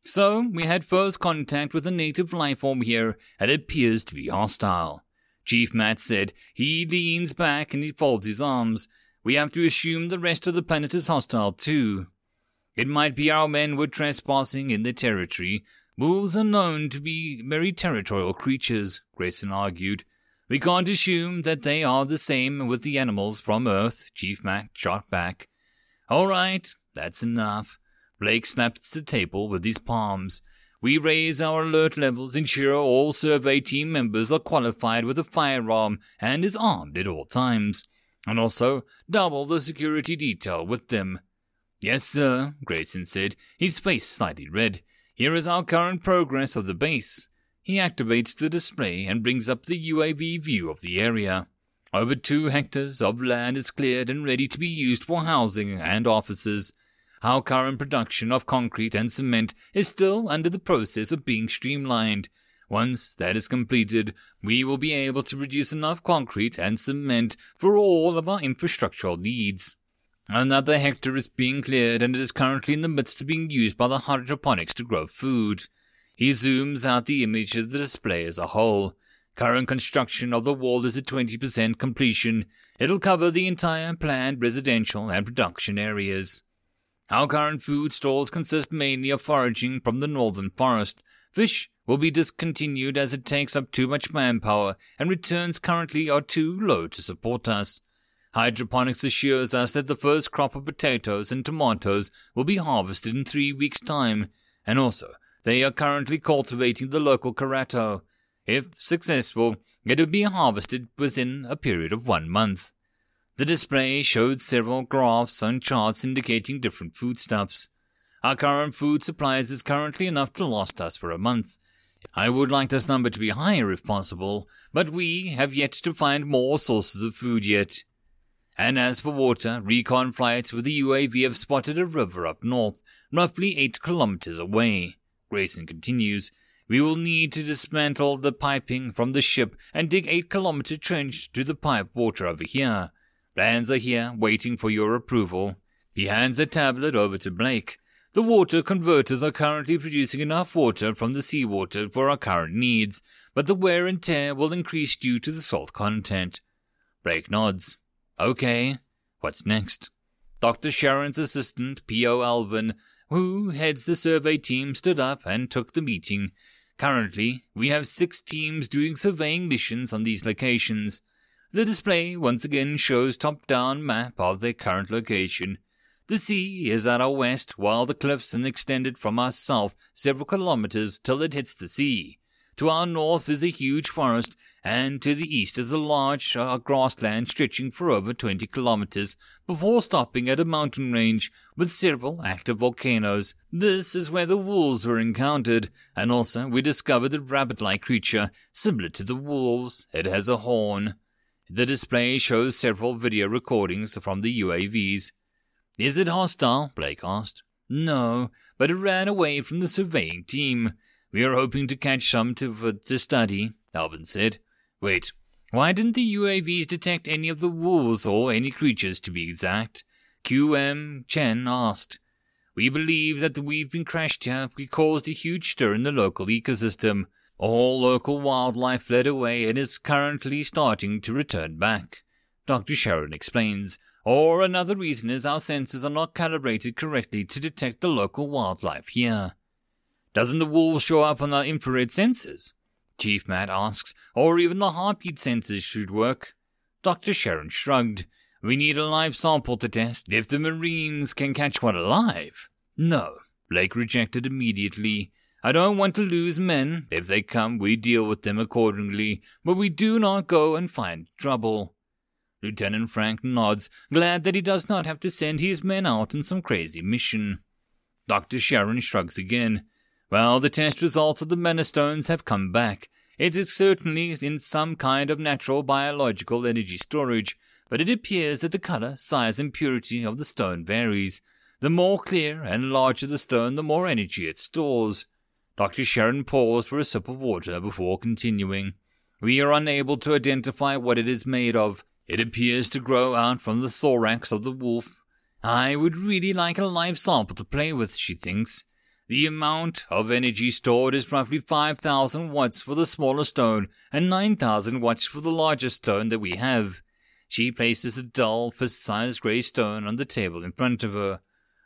So, we had first contact with a native life form here, and it appears to be hostile. Chief Matt said. He leans back and he folds his arms. We have to assume the rest of the planet is hostile too. It might be our men were trespassing in their territory. Wolves are known to be very territorial creatures, Grayson argued. We can't assume that they are the same with the animals from Earth, Chief Matt shot back. All right, that's enough. Blake snapped the table with his palms. We raise our alert levels, ensure all survey team members are qualified with a firearm and is armed at all times, and also double the security detail with them. Yes, sir, Grayson said, his face slightly red. Here is our current progress of the base. He activates the display and brings up the UAV view of the area. Over two hectares of land is cleared and ready to be used for housing and offices. Our current production of concrete and cement is still under the process of being streamlined. Once that is completed, we will be able to produce enough concrete and cement for all of our infrastructural needs. Another hectare is being cleared and it is currently in the midst of being used by the hydroponics to grow food. He zooms out the image of the display as a whole. Current construction of the wall is at 20% completion. It'll cover the entire planned residential and production areas. Our current food stores consist mainly of foraging from the northern forest. Fish will be discontinued as it takes up too much manpower and returns currently are too low to support us. Hydroponics assures us that the first crop of potatoes and tomatoes will be harvested in three weeks' time, and also they are currently cultivating the local Karato. If successful, it will be harvested within a period of one month. The display showed several graphs and charts indicating different foodstuffs. Our current food supplies is currently enough to last us for a month. I would like this number to be higher if possible, but we have yet to find more sources of food yet. And as for water, recon flights with the UAV have spotted a river up north, roughly eight kilometers away. Grayson continues, we will need to dismantle the piping from the ship and dig eight kilometer trench to the pipe water over here. Plans are here, waiting for your approval. He hands a tablet over to Blake. The water converters are currently producing enough water from the seawater for our current needs, but the wear and tear will increase due to the salt content. Blake nods. Okay, what's next? Dr. Sharon's assistant, P.O. Alvin, who heads the survey team, stood up and took the meeting. Currently, we have six teams doing surveying missions on these locations. The display once again shows top-down map of their current location. The sea is at our west, while the cliffs are extended from our south several kilometers till it hits the sea. To our north is a huge forest, and to the east is a large uh, grassland stretching for over 20 kilometers before stopping at a mountain range with several active volcanoes. This is where the wolves were encountered, and also we discovered a rabbit-like creature similar to the wolves. It has a horn. The display shows several video recordings from the UAVs. Is it hostile? Blake asked. No, but it ran away from the surveying team. We are hoping to catch some to, to study, Alvin said. Wait, why didn't the UAVs detect any of the wolves or any creatures to be exact? QM Chen asked. We believe that we've been crashed here. We caused a huge stir in the local ecosystem. All local wildlife fled away and is currently starting to return back. Dr. Sharon explains. Or another reason is our sensors are not calibrated correctly to detect the local wildlife here. Doesn't the wolf show up on our infrared sensors? Chief Matt asks, or even the heartbeat sensors should work. Dr. Sharon shrugged. We need a live sample to test if the Marines can catch one alive. No, Blake rejected immediately. I don't want to lose men. If they come, we deal with them accordingly, but we do not go and find trouble. Lieutenant Frank nods, glad that he does not have to send his men out on some crazy mission. Dr. Sharon shrugs again. Well, the test results of the Mana Stones have come back. It is certainly in some kind of natural biological energy storage, but it appears that the color, size, and purity of the stone varies. The more clear and larger the stone, the more energy it stores. Dr. Sharon paused for a sip of water before continuing. We are unable to identify what it is made of. It appears to grow out from the thorax of the wolf. I would really like a live sample to play with, she thinks. The amount of energy stored is roughly 5,000 watts for the smaller stone and 9,000 watts for the larger stone that we have. She places the dull, fist-sized grey stone on the table in front of her.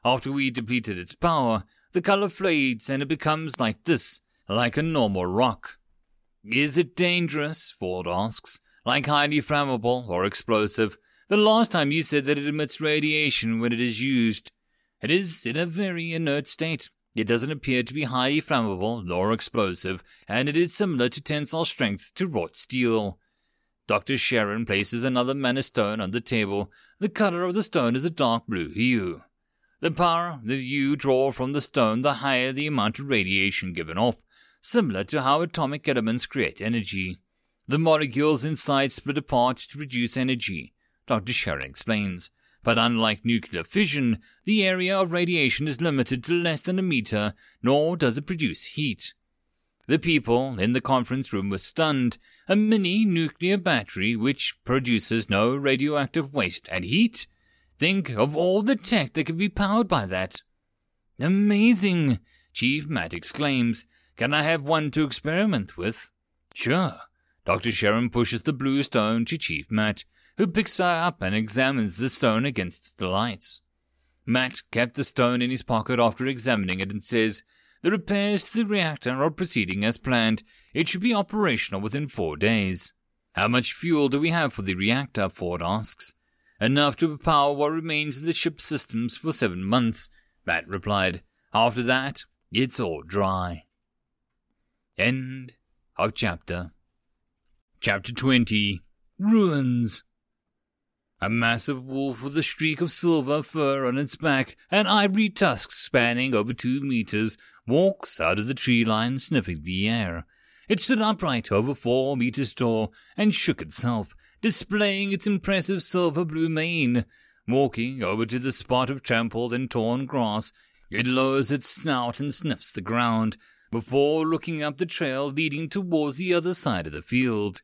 After we depleted its power, the color fades and it becomes like this, like a normal rock. Is it dangerous? Ford asks. Like highly flammable or explosive? The last time you said that it emits radiation when it is used. It is in a very inert state. It doesn't appear to be highly flammable nor explosive, and it is similar to tensile strength to wrought steel. Dr. Sharon places another mana stone on the table. The color of the stone is a dark blue hue. The power that you draw from the stone, the higher the amount of radiation given off, similar to how atomic elements create energy. The molecules inside split apart to produce energy, Dr. Sharon explains. But unlike nuclear fission, the area of radiation is limited to less than a meter, nor does it produce heat. The people in the conference room were stunned. A mini nuclear battery which produces no radioactive waste and heat? Think of all the tech that could be powered by that. Amazing! Chief Matt exclaims. Can I have one to experiment with? Sure. Dr. Sharon pushes the blue stone to Chief Matt who picks her up and examines the stone against the lights. Matt kept the stone in his pocket after examining it and says, The repairs to the reactor are proceeding as planned. It should be operational within four days. How much fuel do we have for the reactor? Ford asks. Enough to power what remains of the ship's systems for seven months, Matt replied. After that, it's all dry. End of chapter. Chapter 20 Ruins. A massive wolf with a streak of silver fur on its back and ivory tusks spanning over two meters walks out of the tree line sniffing the air. It stood upright over four meters tall and shook itself, displaying its impressive silver blue mane. Walking over to the spot of trampled and torn grass, it lowers its snout and sniffs the ground, before looking up the trail leading towards the other side of the field.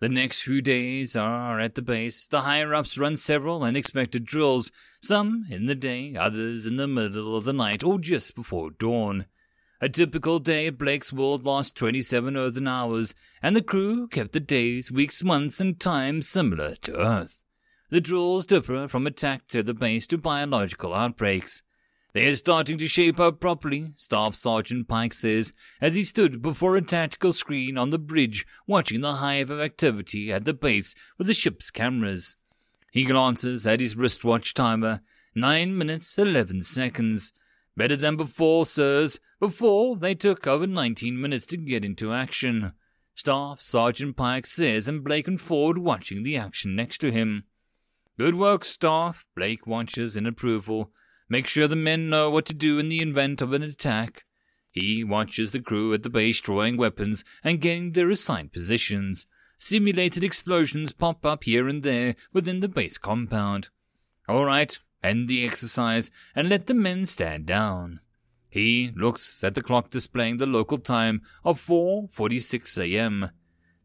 The next few days are at the base. The higher ups run several unexpected drills, some in the day, others in the middle of the night or just before dawn. A typical day at Blake's World lost 27 Earthen hours, and the crew kept the days, weeks, months, and time similar to Earth. The drills differ from attack to the base to biological outbreaks. They're starting to shape up properly, Staff Sergeant Pike says, as he stood before a tactical screen on the bridge watching the hive of activity at the base with the ship's cameras. He glances at his wristwatch timer. Nine minutes, eleven seconds. Better than before, sirs. Before, they took over 19 minutes to get into action. Staff Sergeant Pike says, and Blake and Ford watching the action next to him. Good work, Staff, Blake watches in approval. Make sure the men know what to do in the event of an attack. He watches the crew at the base drawing weapons and getting their assigned positions. Simulated explosions pop up here and there within the base compound. All right, end the exercise and let the men stand down. He looks at the clock displaying the local time of 4:46 a.m.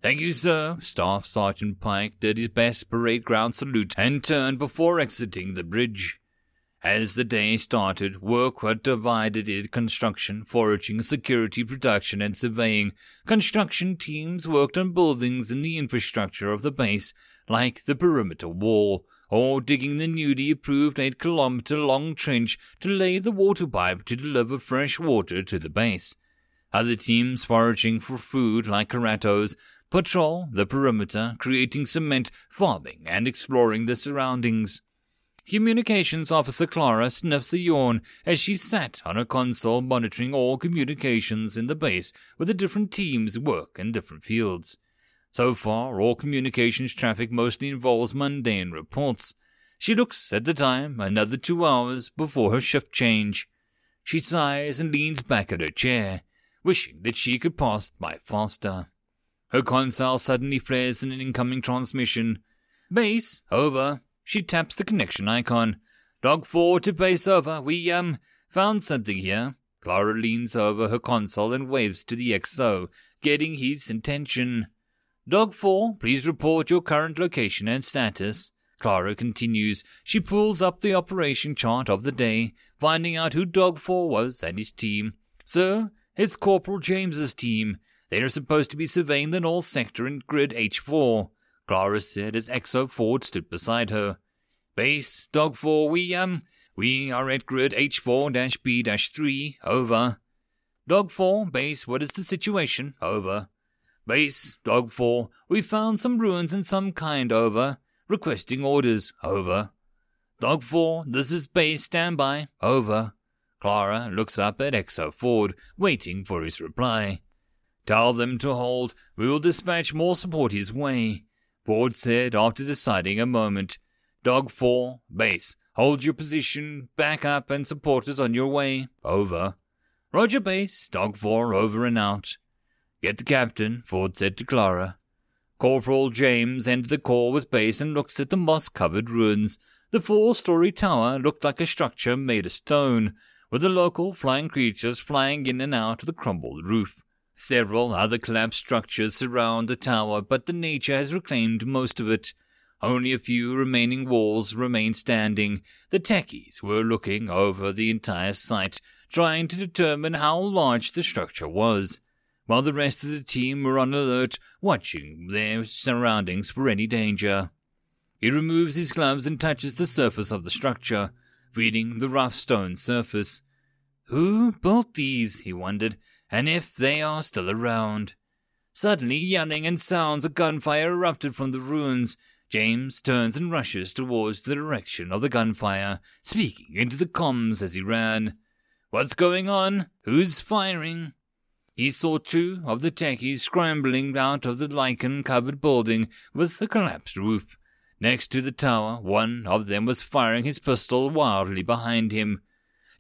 Thank you, sir. Staff Sergeant Pike did his best parade ground salute and turned before exiting the bridge. As the day started, work was divided in construction, foraging, security, production, and surveying. Construction teams worked on buildings in the infrastructure of the base, like the perimeter wall, or digging the newly approved 8 kilometer long trench to lay the water pipe to deliver fresh water to the base. Other teams foraging for food, like Karatos, patrol the perimeter, creating cement, farming, and exploring the surroundings. Communications Officer Clara sniffs a yawn as she sat on her console monitoring all communications in the base where the different teams work in different fields. So far, all communications traffic mostly involves mundane reports. She looks at the time, another two hours before her shift change. She sighs and leans back at her chair, wishing that she could pass by faster. Her console suddenly flares in an incoming transmission. Base, over. She taps the connection icon. Dog 4 to base over. We, um, found something here. Clara leans over her console and waves to the XO, getting his attention. Dog 4, please report your current location and status. Clara continues. She pulls up the operation chart of the day, finding out who Dog 4 was and his team. Sir, it's Corporal James's team. They are supposed to be surveying the north sector in grid H4. Clara said as XO Ford stood beside her. Base, Dog 4, we, um, we are at grid H4-B-3, over. Dog 4, base, what is the situation? Over. Base, Dog 4, we found some ruins in some kind, over. Requesting orders, over. Dog 4, this is base, standby, over. Clara looks up at XO Ford, waiting for his reply. Tell them to hold, we will dispatch more support his way. Ford said after deciding a moment. Dog 4, base. Hold your position, back up, and support us on your way. Over. Roger, base. Dog 4, over and out. Get the captain, Ford said to Clara. Corporal James entered the call with base and looks at the moss covered ruins. The four story tower looked like a structure made of stone, with the local flying creatures flying in and out of the crumbled roof. Several other collapsed structures surround the tower, but the nature has reclaimed most of it. Only a few remaining walls remain standing. The techies were looking over the entire site, trying to determine how large the structure was, while the rest of the team were on alert, watching their surroundings for any danger. He removes his gloves and touches the surface of the structure, reading the rough stone surface. Who built these? he wondered and if they are still around. Suddenly, yelling and sounds of gunfire erupted from the ruins. James turns and rushes towards the direction of the gunfire, speaking into the comms as he ran. What's going on? Who's firing? He saw two of the techies scrambling out of the lichen covered building with a collapsed roof. Next to the tower, one of them was firing his pistol wildly behind him.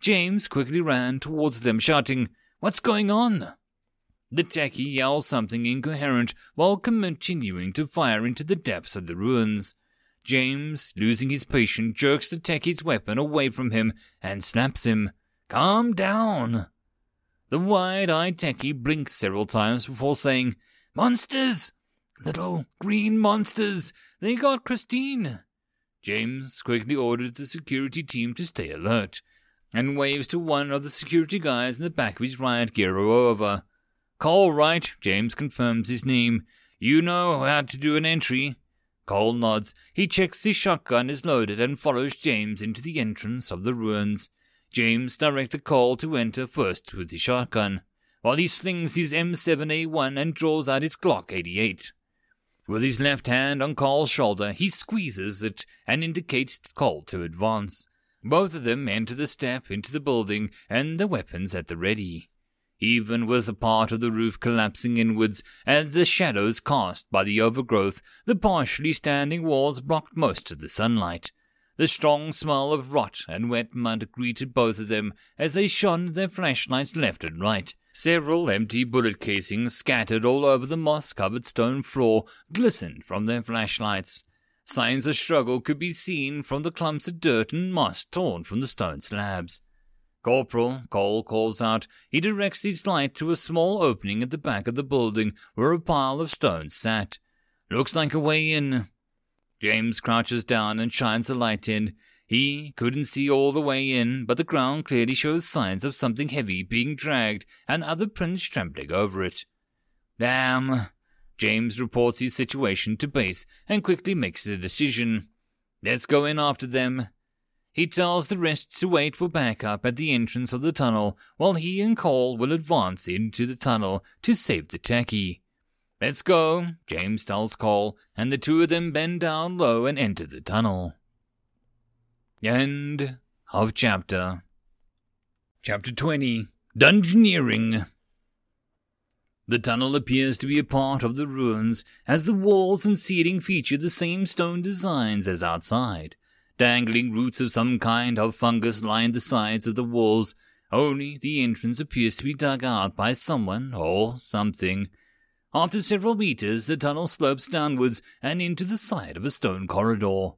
James quickly ran towards them, shouting, What's going on? The techie yells something incoherent while continuing to fire into the depths of the ruins. James, losing his patience, jerks the techie's weapon away from him and snaps him. Calm down. The wide-eyed techie blinks several times before saying, Monsters! Little green monsters! They got Christine! James quickly ordered the security team to stay alert and waves to one of the security guys in the back of his riot gear over. Cole, right? James confirms his name. You know how to do an entry. Cole nods. He checks his shotgun is loaded and follows James into the entrance of the ruins. James directed Cole to enter first with his shotgun, while he slings his M7A1 and draws out his Glock 88. With his left hand on Cole's shoulder, he squeezes it and indicates Cole to advance. Both of them enter the step into the building and their weapons at the ready. Even with a part of the roof collapsing inwards as the shadows cast by the overgrowth, the partially standing walls blocked most of the sunlight. The strong smell of rot and wet mud greeted both of them as they shone their flashlights left and right. Several empty bullet casings scattered all over the moss covered stone floor glistened from their flashlights. Signs of struggle could be seen from the clumps of dirt and moss torn from the stone slabs. Corporal Cole calls out. He directs his light to a small opening at the back of the building where a pile of stones sat. Looks like a way in. James crouches down and shines the light in. He couldn't see all the way in, but the ground clearly shows signs of something heavy being dragged and other prints trampling over it. Damn. James reports his situation to base and quickly makes a decision. Let's go in after them. He tells the rest to wait for backup at the entrance of the tunnel while he and Cole will advance into the tunnel to save the techie. Let's go, James tells Cole, and the two of them bend down low and enter the tunnel. End of chapter. Chapter 20 Dungeoneering. The tunnel appears to be a part of the ruins, as the walls and ceiling feature the same stone designs as outside. Dangling roots of some kind of fungus line the sides of the walls, only the entrance appears to be dug out by someone or something. After several meters, the tunnel slopes downwards and into the side of a stone corridor.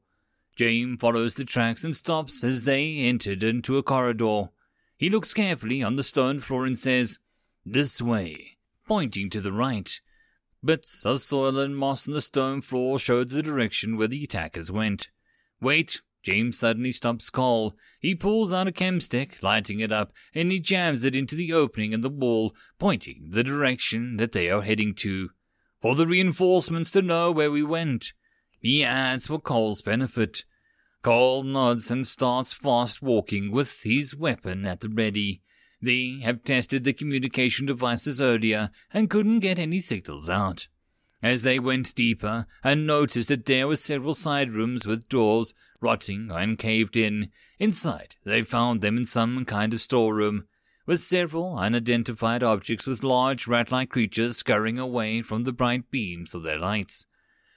James follows the tracks and stops as they entered into a corridor. He looks carefully on the stone floor and says, This way, pointing to the right. Bits of soil and moss on the stone floor showed the direction where the attackers went. Wait, James suddenly stops Cole. He pulls out a chem stick, lighting it up, and he jams it into the opening in the wall, pointing the direction that they are heading to. For the reinforcements to know where we went. He adds for Cole's benefit. Cole nods and starts fast walking with his weapon at the ready. They have tested the communication devices earlier and couldn't get any signals out. As they went deeper and noticed that there were several side rooms with doors rotting and caved in, inside they found them in some kind of storeroom, with several unidentified objects with large rat-like creatures scurrying away from the bright beams of their lights.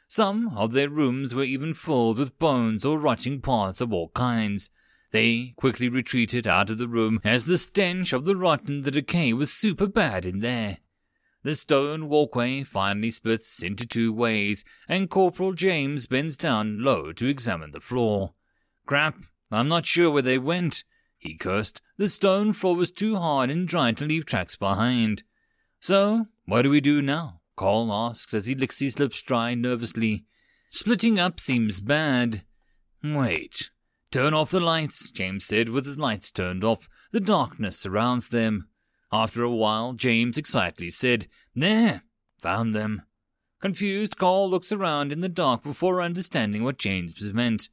Some of their rooms were even filled with bones or rotting parts of all kinds. They quickly retreated out of the room as the stench of the rotten the decay was super bad in there. The stone walkway finally splits into two ways, and Corporal James bends down low to examine the floor. Crap, I'm not sure where they went, he cursed. The stone floor was too hard and dry to leave tracks behind. So, what do we do now? Cole asks as he licks his lips dry nervously. Splitting up seems bad. Wait. Turn off the lights, James said with the lights turned off. The darkness surrounds them. After a while, James excitedly said, There! Found them. Confused, Cole looks around in the dark before understanding what James meant.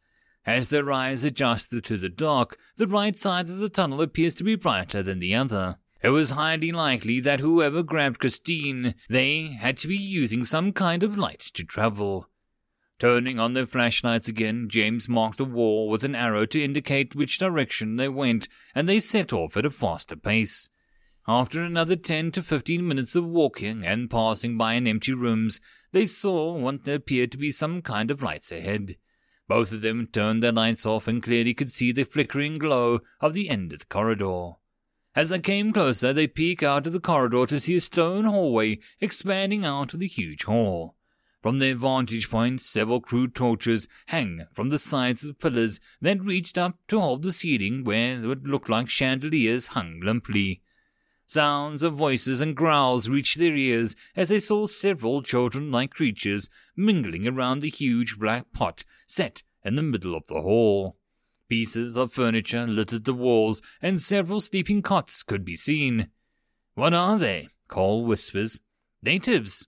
As their eyes adjusted to the dark, the right side of the tunnel appears to be brighter than the other. It was highly likely that whoever grabbed Christine, they had to be using some kind of light to travel. Turning on their flashlights again, James marked the wall with an arrow to indicate which direction they went, and they set off at a faster pace. After another ten to fifteen minutes of walking and passing by an empty rooms, they saw what appeared to be some kind of lights ahead. Both of them turned their lights off and clearly could see the flickering glow of the end of the corridor. As they came closer, they peeked out of the corridor to see a stone hallway expanding out of the huge hall. From their vantage point, several crude torches hang from the sides of the pillars that reached up to hold the ceiling where what looked like chandeliers hung limply. Sounds of voices and growls reached their ears as they saw several children-like creatures mingling around the huge black pot set in the middle of the hall. Pieces of furniture littered the walls, and several sleeping cots could be seen. What are they? Cole whispers. Natives.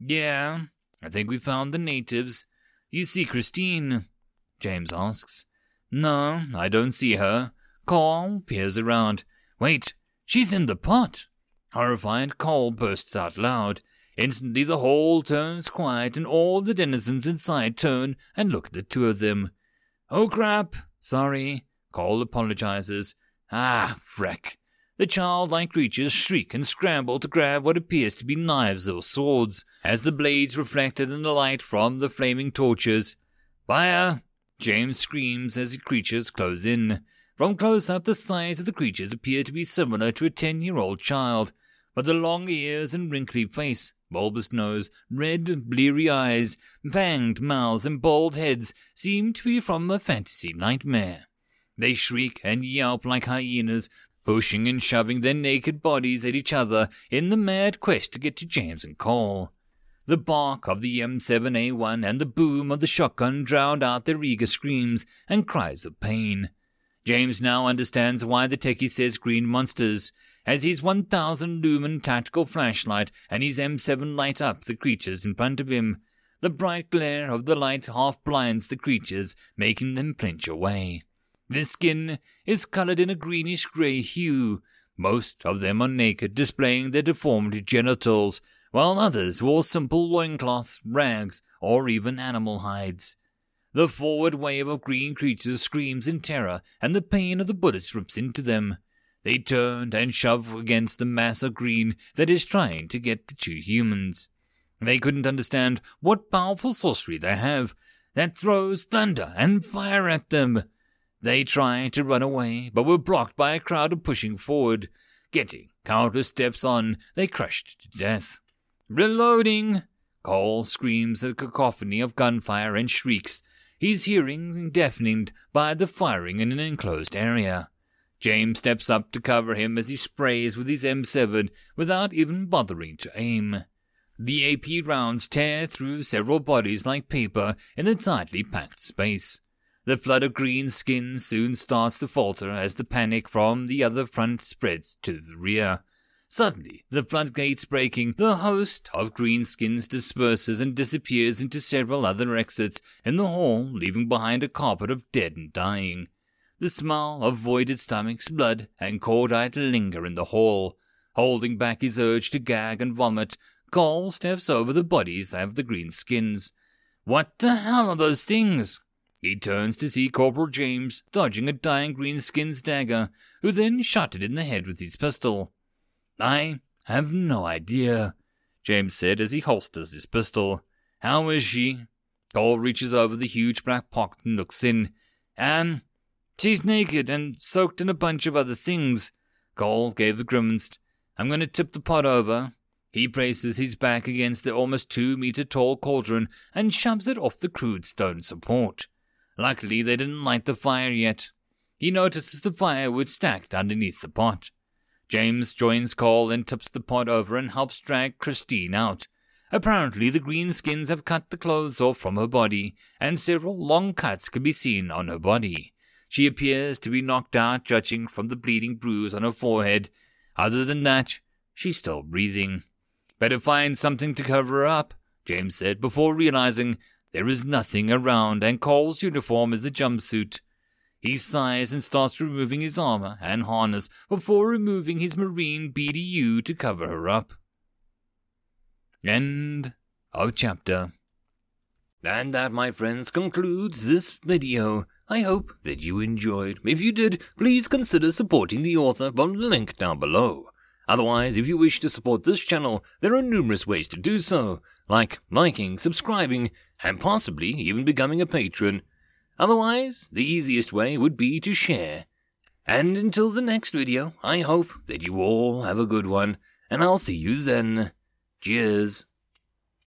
Yeah, I think we found the natives. You see Christine? James asks. No, I don't see her. Cole peers around. Wait, she's in the pot! Horrified, Cole bursts out loud. Instantly the hall turns quiet, and all the denizens inside turn and look at the two of them. Oh crap! Sorry. Cole apologizes. Ah, freck. The childlike creatures shriek and scramble to grab what appears to be knives or swords, as the blades reflected in the light from the flaming torches. Fire! James screams as the creatures close in. From close up, the size of the creatures appear to be similar to a ten year old child, but the long ears and wrinkly face, bulbous nose, red, bleary eyes, fanged mouths, and bald heads seem to be from a fantasy nightmare. They shriek and yelp like hyenas, pushing and shoving their naked bodies at each other in the mad quest to get to James and Cole. The bark of the M7A1 and the boom of the shotgun drowned out their eager screams and cries of pain. James now understands why the techie says green monsters, as his 1000 lumen tactical flashlight and his M7 light up the creatures in front of him. The bright glare of the light half blinds the creatures, making them flinch away. Their skin is colored in a greenish gray hue. Most of them are naked, displaying their deformed genitals, while others wore simple loincloths, rags, or even animal hides. The forward wave of green creatures screams in terror, and the pain of the bullets rips into them. They turn and shove against the mass of green that is trying to get the two humans. They couldn't understand what powerful sorcery they have that throws thunder and fire at them. They try to run away, but were blocked by a crowd of pushing forward. Getting countless steps on, they crushed to death. Reloading! Cole screams a cacophony of gunfire and shrieks. His hearing deafened by the firing in an enclosed area. James steps up to cover him as he sprays with his M7 without even bothering to aim. The AP rounds tear through several bodies like paper in a tightly packed space. The flood of green skin soon starts to falter as the panic from the other front spreads to the rear. Suddenly, the floodgates breaking, the host of greenskins disperses and disappears into several other exits in the hall, leaving behind a carpet of dead and dying. The smell of voided stomachs, blood, and cordite linger in the hall. Holding back his urge to gag and vomit, Cole steps over the bodies of the greenskins. What the hell are those things? He turns to see Corporal James dodging a dying greenskin's dagger, who then shot it in the head with his pistol. I have no idea, James said as he holsters his pistol. How is she? Cole reaches over the huge black pocket and looks in. And she's naked and soaked in a bunch of other things. Cole gave a grimace. I'm going to tip the pot over. He braces his back against the almost two meter tall cauldron and shoves it off the crude stone support. Luckily, they didn't light the fire yet. He notices the firewood stacked underneath the pot. James joins Cole and tips the pot over and helps drag Christine out. Apparently, the greenskins have cut the clothes off from her body, and several long cuts can be seen on her body. She appears to be knocked out, judging from the bleeding bruise on her forehead. Other than that, she's still breathing. Better find something to cover her up, James said before realizing there is nothing around, and Cole's uniform is a jumpsuit. He sighs and starts removing his armor and harness before removing his marine BDU to cover her up. End of chapter. And that, my friends, concludes this video. I hope that you enjoyed. If you did, please consider supporting the author from the link down below. Otherwise, if you wish to support this channel, there are numerous ways to do so, like liking, subscribing, and possibly even becoming a patron. Otherwise, the easiest way would be to share. And until the next video, I hope that you all have a good one, and I'll see you then. Cheers.